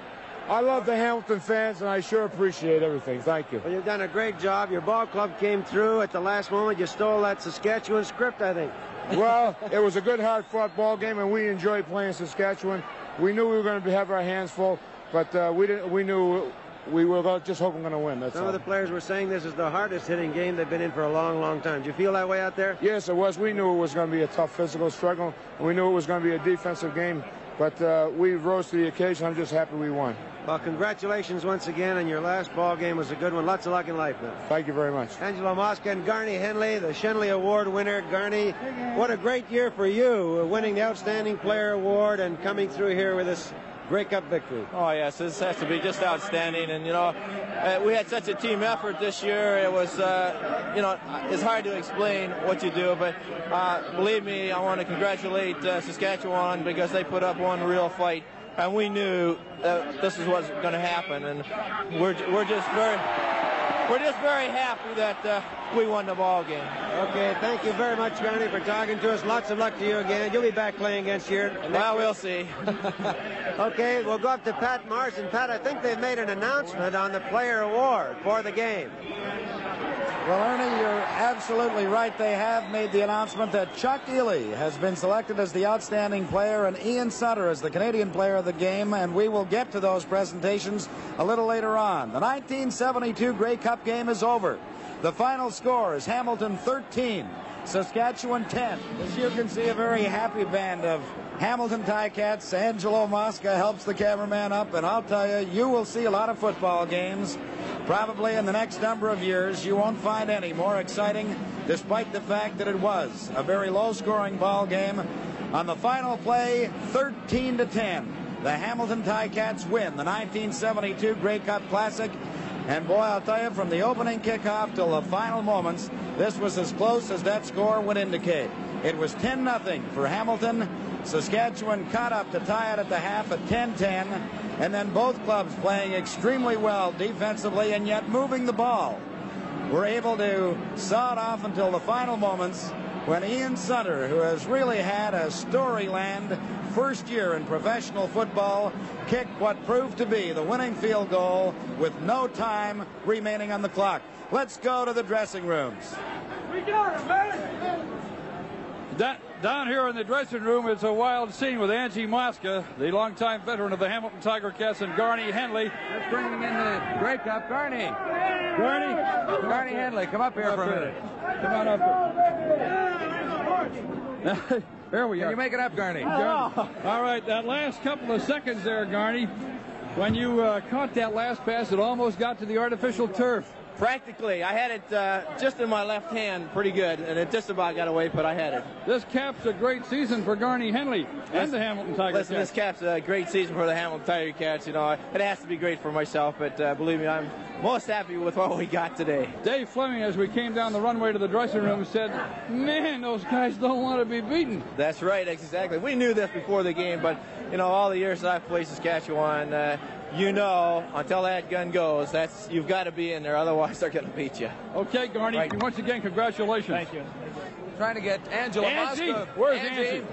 I love the Hamilton fans, and I sure appreciate everything. Thank you. Well, you've done a great job. Your ball club came through at the last moment. You stole that Saskatchewan script, I think. well, it was a good, hard-fought ball game, and we enjoyed playing Saskatchewan. We knew we were going to have our hands full, but uh, we didn't. We knew we were just hoping going to win. That's Some all. of the players were saying this is the hardest hitting game they've been in for a long, long time. Do you feel that way out there? Yes, it was. We knew it was going to be a tough physical struggle, and we knew it was going to be a defensive game. But uh, we rose to the occasion. I'm just happy we won. Well, congratulations once again, and your last ball game was a good one. Lots of luck in life, man. Thank you very much. Angelo Mosca and Garney Henley, the Schenley Award winner. Garney, what a great year for you, winning the Outstanding Player Award and coming through here with this Grey Cup victory. Oh yes, this has to be just outstanding. And you know, uh, we had such a team effort this year. It was, uh, you know, it's hard to explain what you do, but uh, believe me, I want to congratulate uh, Saskatchewan because they put up one real fight and we knew that this is what's going to happen, and we're we're just very we're just very happy that uh, we won the ball game. Okay, thank you very much, Garney, for talking to us. Lots of luck to you again. You'll be back playing against here. Well, we'll see. okay, we'll go up to Pat Marsden. Pat, I think they've made an announcement on the player award for the game. Well, Ernie, you're absolutely right. They have made the announcement that Chuck Ealey has been selected as the outstanding player and Ian Sunter as the Canadian player of the game, and we will get to those presentations a little later on. The 1972 Grey Cup game is over. The final score is Hamilton 13, Saskatchewan 10. As you can see, a very happy band of Hamilton Ticats. Angelo Mosca helps the cameraman up, and I'll tell you, you will see a lot of football games. Probably in the next number of years, you won't find any more exciting, despite the fact that it was a very low-scoring ball game. On the final play, 13 to 10, the Hamilton Ticats win the 1972 Grey Cup Classic. And boy, I'll tell you, from the opening kickoff till the final moments, this was as close as that score would indicate. It was 10 0 for Hamilton. Saskatchewan caught up to tie it at the half at 10-10, and then both clubs playing extremely well defensively and yet moving the ball. Were able to saw it off until the final moments when Ian Sunter, who has really had a storyland first year in professional football, kicked what proved to be the winning field goal with no time remaining on the clock. Let's go to the dressing rooms. We got it, man! That down here in the dressing room, it's a wild scene with Angie Mosca, the longtime veteran of the Hamilton Tiger Cats, and Garney Henley. Let's bring him in the Grey Cup. Garney. Garney. Garney Henley, come up here come for a minute. Come on up here. there we Can are. you make it up, Garney? All right, that last couple of seconds there, Garney, when you uh, caught that last pass, it almost got to the artificial turf. Practically, I had it uh, just in my left hand pretty good, and it just about got away, but I had it. This caps a great season for Garney Henley and the Hamilton Tiger Listen, Cats. this caps a great season for the Hamilton Tiger Cats. You know, it has to be great for myself, but uh, believe me, I'm most happy with what we got today. Dave Fleming, as we came down the runway to the dressing room, said, "Man, those guys don't want to be beaten." That's right, exactly. We knew this before the game, but you know, all the years that I've played Saskatchewan, uh, you know, until that gun goes, that's you've got to be in there, otherwise they're going to beat you. Okay, Garney. Right. Once again, congratulations. Thank you. Trying to get Angela Angie, Mosca. where's Angie?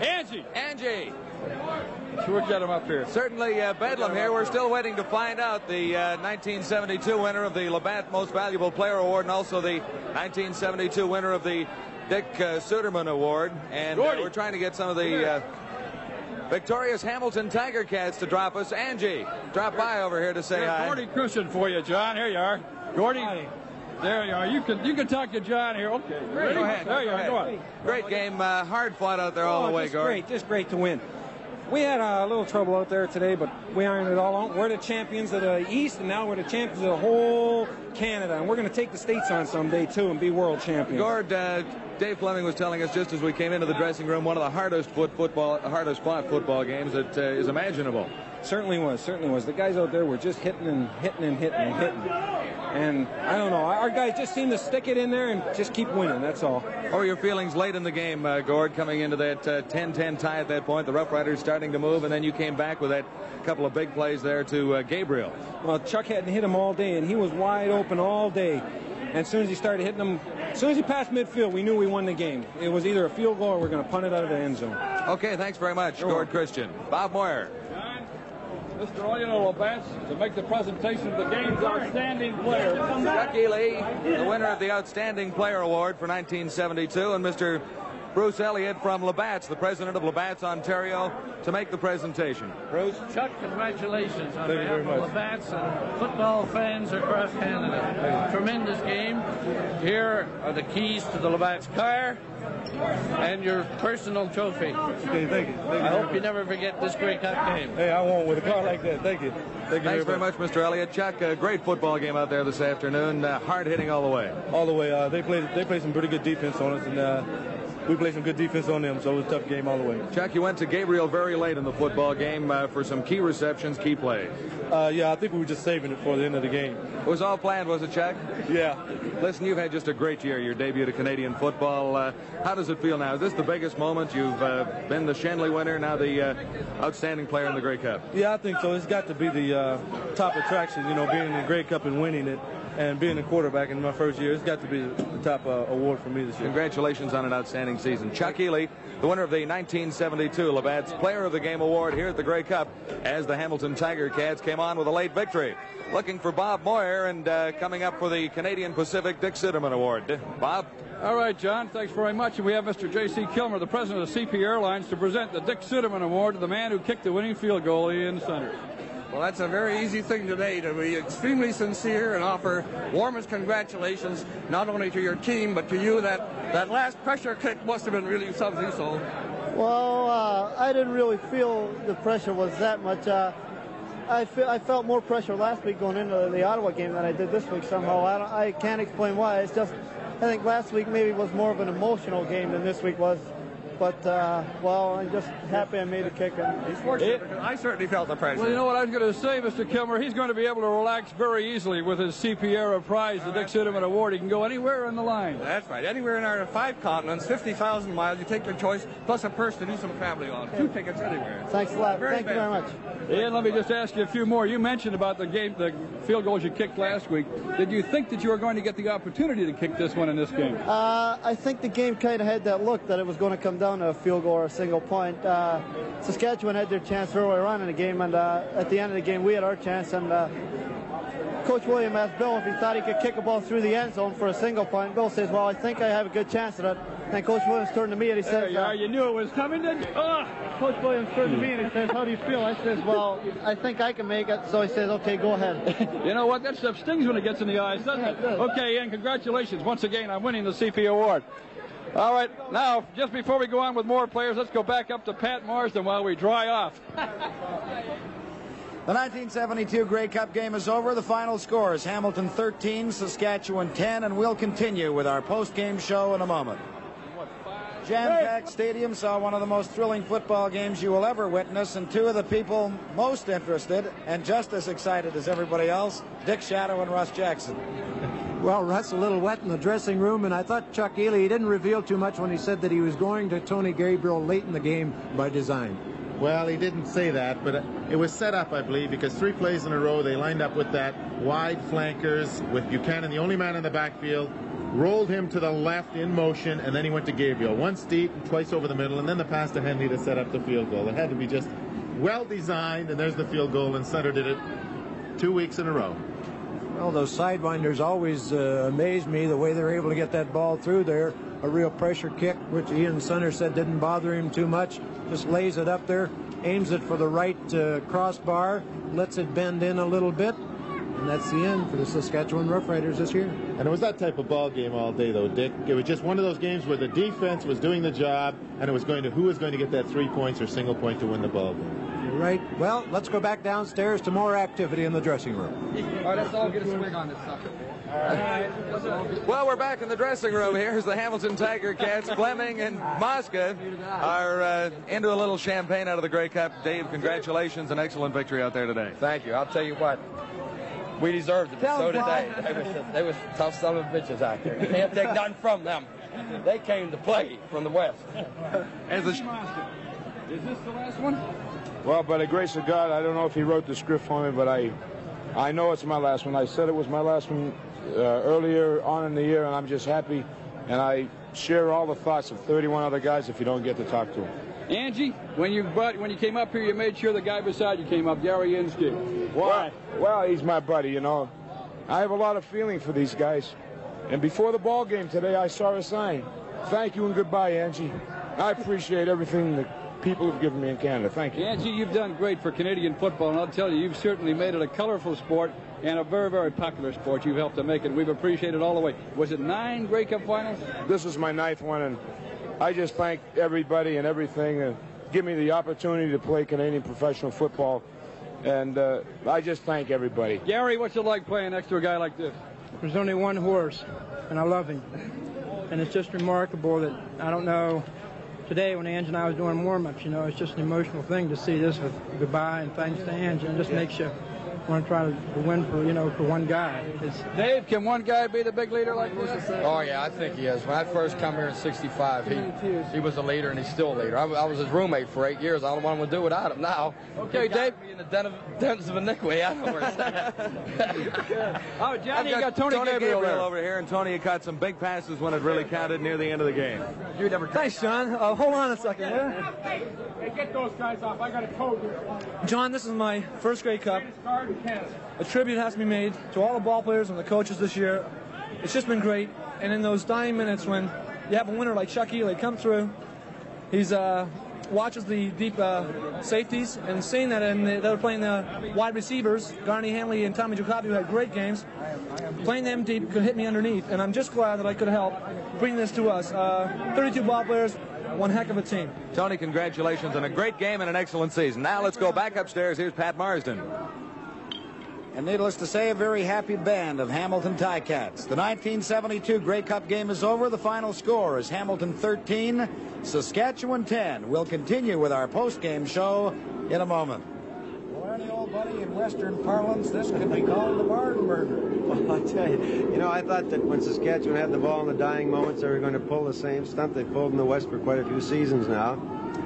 Angie? Angie. We'll get him up here. Certainly uh, Bedlam here. We're still waiting to find out the uh, 1972 winner of the Labatt Most Valuable Player Award and also the 1972 winner of the Dick uh, Suderman Award. And uh, we're trying to get some of the uh, victorious Hamilton Tiger Cats to drop us. Angie, drop by over here to say Here's hi. Gordy Christian for you, John. Here you are. Gordy. There you are. You can you can talk to John here. Okay. Ready? Go ahead. There you Go are. ahead. Go on. Great game. Uh, hard fought out there all Oh, the way, just Gord. great, just great to win. We had a little trouble out there today, but we ironed it all out. We're the champions of the East, and now we're the champions of the whole Canada, and we're going to take the states on someday too and be world champions. Gord, uh, Dave Fleming was telling us just as we came into the dressing room, one of the hardest foot football, hardest fought football games that uh, is imaginable. Certainly was, certainly was. The guys out there were just hitting and hitting and hitting and hitting. And I don't know, our guys just seem to stick it in there and just keep winning. That's all. What were your feelings late in the game, uh, Gord, coming into that uh, 10-10 tie at that point? The Rough Riders starting to move, and then you came back with that couple of big plays there to uh, Gabriel. Well, Chuck hadn't hit him all day, and he was wide open all day. And as soon as he started hitting them, as soon as he passed midfield, we knew we won the game. It was either a field goal or we're going to punt it out of the end zone. Okay, thanks very much, Gord Christian. Bob Moyer. Mr. Olino Labatt's to make the presentation of the game's outstanding player. Chuck Ealey, the winner of the Outstanding Player Award for 1972, and Mr. Bruce Elliott from Labatt's, the president of Labatt's, Ontario, to make the presentation. Bruce? Chuck, congratulations on Thank you behalf of much. Labatt's and football fans across Canada. Tremendous game. Here are the keys to the Labatt's car and your personal trophy. Okay, thank you. Thank I very hope much. you never forget this Grey Cup game. Hey, I won't with a car like that. Thank you. Thank you Thanks very much, Mr. Elliott. Chuck, a great football game out there this afternoon. Uh, hard hitting all the way. All the way. Uh, they played. They played some pretty good defense on us, and uh, we played some good defense on them, so it was a tough game all the way. Jack, you went to Gabriel very late in the football game uh, for some key receptions, key plays. Uh, yeah, I think we were just saving it for the end of the game. It was all planned, was it, Jack? Yeah. Listen, you've had just a great year, your debut to Canadian football. Uh, how does it feel now? Is this the biggest moment? You've uh, been the Schenley winner, now the uh, outstanding player in the Grey Cup. Yeah, I think so. It's got to be the uh, top attraction, you know, being in the Grey Cup and winning it and being a quarterback in my first year, it's got to be the top uh, award for me this year. Congratulations on an outstanding season. Chuck Ealey, the winner of the 1972 Labatt's Player of the Game Award here at the Grey Cup as the Hamilton Tiger Cats came on with a late victory. Looking for Bob Moyer and uh, coming up for the Canadian Pacific Dick Suderman Award. Bob? All right, John, thanks very much. And we have Mr. J.C. Kilmer, the president of CP Airlines, to present the Dick Suderman Award to the man who kicked the winning field goal Ian Sunter. Well, that's a very easy thing today to be extremely sincere and offer warmest congratulations not only to your team but to you. That that last pressure kick must have been really something. So, well, uh, I didn't really feel the pressure was that much. Uh, I, feel, I felt more pressure last week going into the Ottawa game than I did this week somehow. I, I can't explain why. It's just I think last week maybe was more of an emotional game than this week was. But, uh, well, I'm just happy I made a kick. And He's fortunate because I certainly felt the pressure. Well, you know what I was going to say, Mr. Kilmer? He's going to be able to relax very easily with his CPR prize, the Dick Suderman Award. He can go anywhere in the line. That's right. Anywhere in our five continents, 50,000 miles, you take your choice, plus a purse to do some traveling on. Two tickets anywhere. Thanks a lot. Very Thank you very much. And let me just ask you a few more. You mentioned about the game, the field goals you kicked last week. Did you think that you were going to get the opportunity to kick this one in this game? Uh, I think the game kind of had that look that it was going to come down to a field goal or a single point. Uh, Saskatchewan had their chance earlier on in the game, and uh, at the end of the game, we had our chance. And uh, Coach William asked Bill if he thought he could kick a ball through the end zone for a single point. Bill says, "Well, I think I have a good chance at it." And Coach Williams turned to me and he says, you are. You knew it was coming, didn't you? Ah! Coach Williams turned to me and he says, "How do you feel?" I says, "Well, I think I can make it." So he says, "Okay, go ahead." You know what? That stuff stings when it gets in the eyes, doesn't it? Okay, and congratulations once again on winning the CP award. All right, now, just before we go on with more players, let's go back up to Pat Marsden while we dry off. The 1972 Grey Cup game is over. The final score is Hamilton 13, Saskatchewan 10, and we'll continue with our post-game show in a moment. Jam-packed stadium saw one of the most thrilling football games you will ever witness, and two of the people most interested and just as excited as everybody else, Dick Shatto and Russ Jackson. Well, Russ a little wet in the dressing room, and I thought Chuck Ealey he didn't reveal too much when he said that he was going to Tony Gabriel late in the game by design. Well, he didn't say that, but it was set up, I believe, because three plays in a row they lined up with that wide flankers with Buchanan, the only man in the backfield, rolled him to the left in motion, and then he went to Gabriel. Once deep, twice over the middle, and then the pass to Henley to set up the field goal. It had to be just well designed, and there's the field goal, and Sunter did it two weeks in a row. Well, those sidewinders always uh, amaze me the way they're able to get that ball through there. A real pressure kick, which Ian Sunter said didn't bother him too much. Just lays it up there, aims it for the right uh, crossbar, lets it bend in a little bit, and that's the end for the Saskatchewan Roughriders this year. And it was that type of ball game all day, though, Dick. It was just one of those games where the defense was doing the job, and it was going to who was going to get that three points or single point to win the ball game. You're right. Well, let's go back downstairs to more activity in the dressing room. All right, let's all get a swing on this sucker. All right. Well, we're back in the dressing room. Here. Here's the Hamilton Tiger Cats. Fleming and Mosca are uh, into a little champagne out of the Grey Cup. Dave, congratulations. An excellent victory out there today. Thank you. I'll tell you what. We deserved it. Tell so did they. They was, they was tough son of bitches out there. You can't take nothing from them. They came to play from the West. As the Is this the last one? Well, by the grace of God, I don't know if he wrote the script for me, but I, I know it's my last one. I said it was my last one uh, earlier on in the year, and I'm just happy. And I share all the thoughts of 31 other guys if you don't get to talk to them. Angie, when you brought, when you came up here, you made sure the guy beside you came up, Gary Inskeep. Why? Well, he's my buddy, you know. I have a lot of feeling for these guys. And before the ball game today, I saw a sign. Thank you and goodbye, Angie. I appreciate everything that people have given me in Canada. Thank you. Angie, you've done great for Canadian football, and I'll tell you, you've certainly made it a colorful sport and a very, very popular sport. You've helped to make it. We've appreciated all the way. Was it nine Grey Cup finals? This is my ninth one, and I just thank everybody and everything and give me the opportunity to play Canadian professional football. And uh, I just thank everybody. Gary, what's it like playing next to a guy like this? There's only one horse, and I love him. and it's just remarkable that I don't know. Today, when Ange and I was doing warm-ups, you know, it's just an emotional thing to see this with goodbye and thanks to Ange, and it just makes you want to try to win for you know for one guy. It's, Dave, can one guy be the big leader like this? Oh yeah, I think he is. When I first come here in '65, he he was a leader and he's still a leader. I, I was his roommate for eight years. I don't want what gonna do without him now. Okay, He got Dave. me in the den of, dens of iniquity. I don't know where it's at. Oh, Johnny, you got Tony, Tony Gabriel Gabriel there. over here, and Tony caught some big passes when it really counted near the end of the game. You never. Thanks, John. Uh, hold on a second. Yeah? Hey, get those guys off. I got a code. John, this is my first Grey Cup. A tribute has to be made to all the ball players and the coaches this year. It's just been great. And in those dying minutes when you have a winner like Chuck Ealey come through, he's uh, watches the deep uh, safeties and seeing that and they- they're playing the wide receivers, Garney Henley and Tommy Joe Coffey, who had great games. Playing them deep could hit me underneath, and I'm just glad that I could help bring this to us. Uh, 32 ball players, one heck of a team. Tony, congratulations on a great game and an excellent season. Now let's go back upstairs. Here's Pat Marsden. And needless to say, a very happy band of Hamilton Ticats. The 1972 Grey Cup game is over. The final score is Hamilton 13, Saskatchewan 10. We'll continue with our post-game show in a moment. Well, Ernie, old buddy, in Western parlance, this could be called the barn burner. Well, I tell you, you know, I thought that when Saskatchewan had the ball in the dying moments, they were going to pull the same stunt they pulled in the West for quite a few seasons now.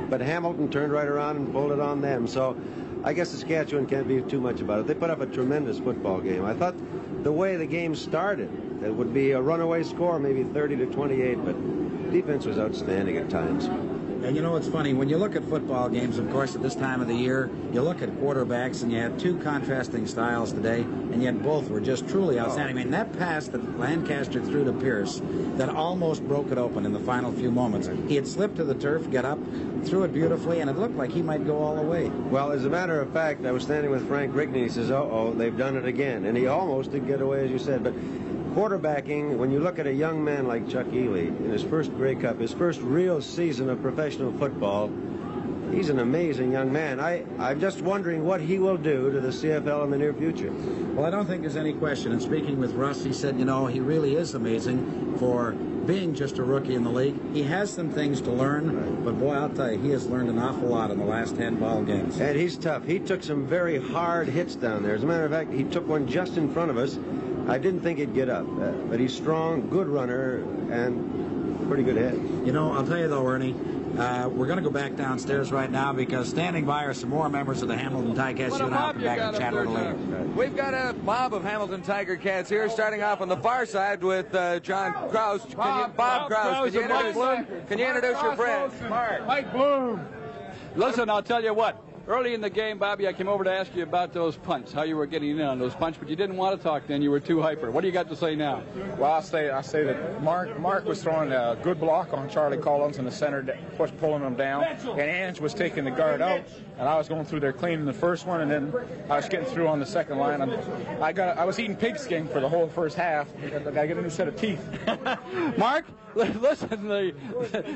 But Hamilton turned right around and pulled it on them. So I guess Saskatchewan can't be too much about it. They put up a tremendous football game. I thought the way the game started, it would be a runaway score, maybe 30 to 28, but defense was outstanding at times. And you know what's funny? When you look at football games, of course, at this time of the year, you look at quarterbacks, and you have two contrasting styles today, and yet both were just truly oh. outstanding. I mean, that pass that Lancaster threw to Pierce that almost broke it open in the final few moments. He had slipped to the turf, got up, threw it beautifully, and it looked like he might go all the way. Well, as a matter of fact, I was standing with Frank Rigney. He says, "Uh-oh, they've done it again," and he almost did get away, as you said. But quarterbacking, when you look at a young man like Chuck Ealey in his first Grey Cup, his first real season of professional football, he's an amazing young man. I, I'm just wondering what he will do to the CFL in the near future. Well, I don't think there's any question. And speaking with Russ, he said, you know, he really is amazing for being just a rookie in the league. He has some things to learn, but boy, I'll tell you, he has learned an awful lot in the last 10 ball games. And he's tough. He took some very hard hits down there. As a matter of fact, he took one just in front of us. I didn't think he'd get up, uh, but he's strong, good runner, and pretty good head. You know, I'll tell you though, Ernie, uh, we're going to go back downstairs right now because standing by are some more members of the Hamilton Tiger Cats. You a and I will come back got and chat a there, little later. We've got a mob of Hamilton Tiger Cats here, starting off on the far side with uh, John Krouse. Can you, Bob- Bob, Bob Krouse. Krouse Can you Mike introduce, Bloom. can you introduce your friend? Mike Bloom. Listen, I'll tell you what. Early in the game, Bobby, I came over to ask you about those punts, how you were getting in on those punts, but you didn't want to talk then. You were too hyper. What do you got to say now? Well, I say I say that Mark Mark was throwing a good block on Charlie Collins in the center, was pulling him down, and Ange was taking the guard out, and I was going through there cleaning the first one, and then I was getting through on the second line. And I got I was eating pigskin for the whole first half. I got to get a new set of teeth. Mark, listen, they,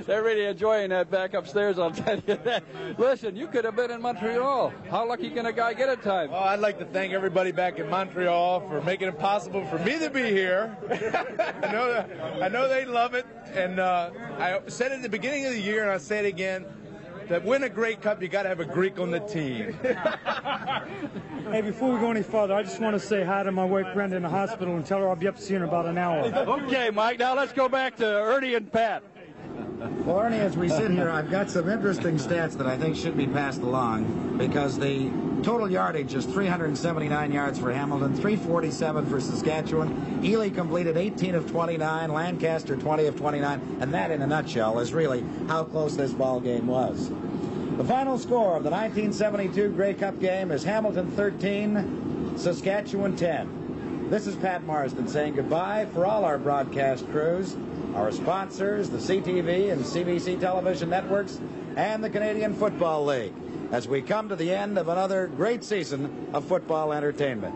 they're really enjoying that back upstairs, I'll tell you that. Listen, you could have been in Montreal. How lucky can a guy get at times? Well, I'd like to thank everybody back in Montreal for making it possible for me to be here. I know that, I know they love it, and uh, I said it at the beginning of the year, and I say it again. To win a great cup, you got to have a Greek on the team. Hey, before we go any further, I just want to say hi to my wife Brenda in the hospital and tell her I'll be up to see her in about an hour. Okay, Mike, now let's go back to Ernie and Pat. Well, Ernie, as we sit here, I've got some interesting stats that I think should be passed along because the total yardage is 379 yards for Hamilton, 347 for Saskatchewan. Ealey completed 18 of 29, Lancaster 20 of 29, and that, in a nutshell, is really how close this ball game was. The final score of the 1972 Grey Cup game is Hamilton 13, Saskatchewan 10. This is Pat Marsden saying goodbye for all our broadcast crews, our sponsors, the CTV and CBC television networks, and the Canadian Football League, as we come to the end of another great season of football entertainment.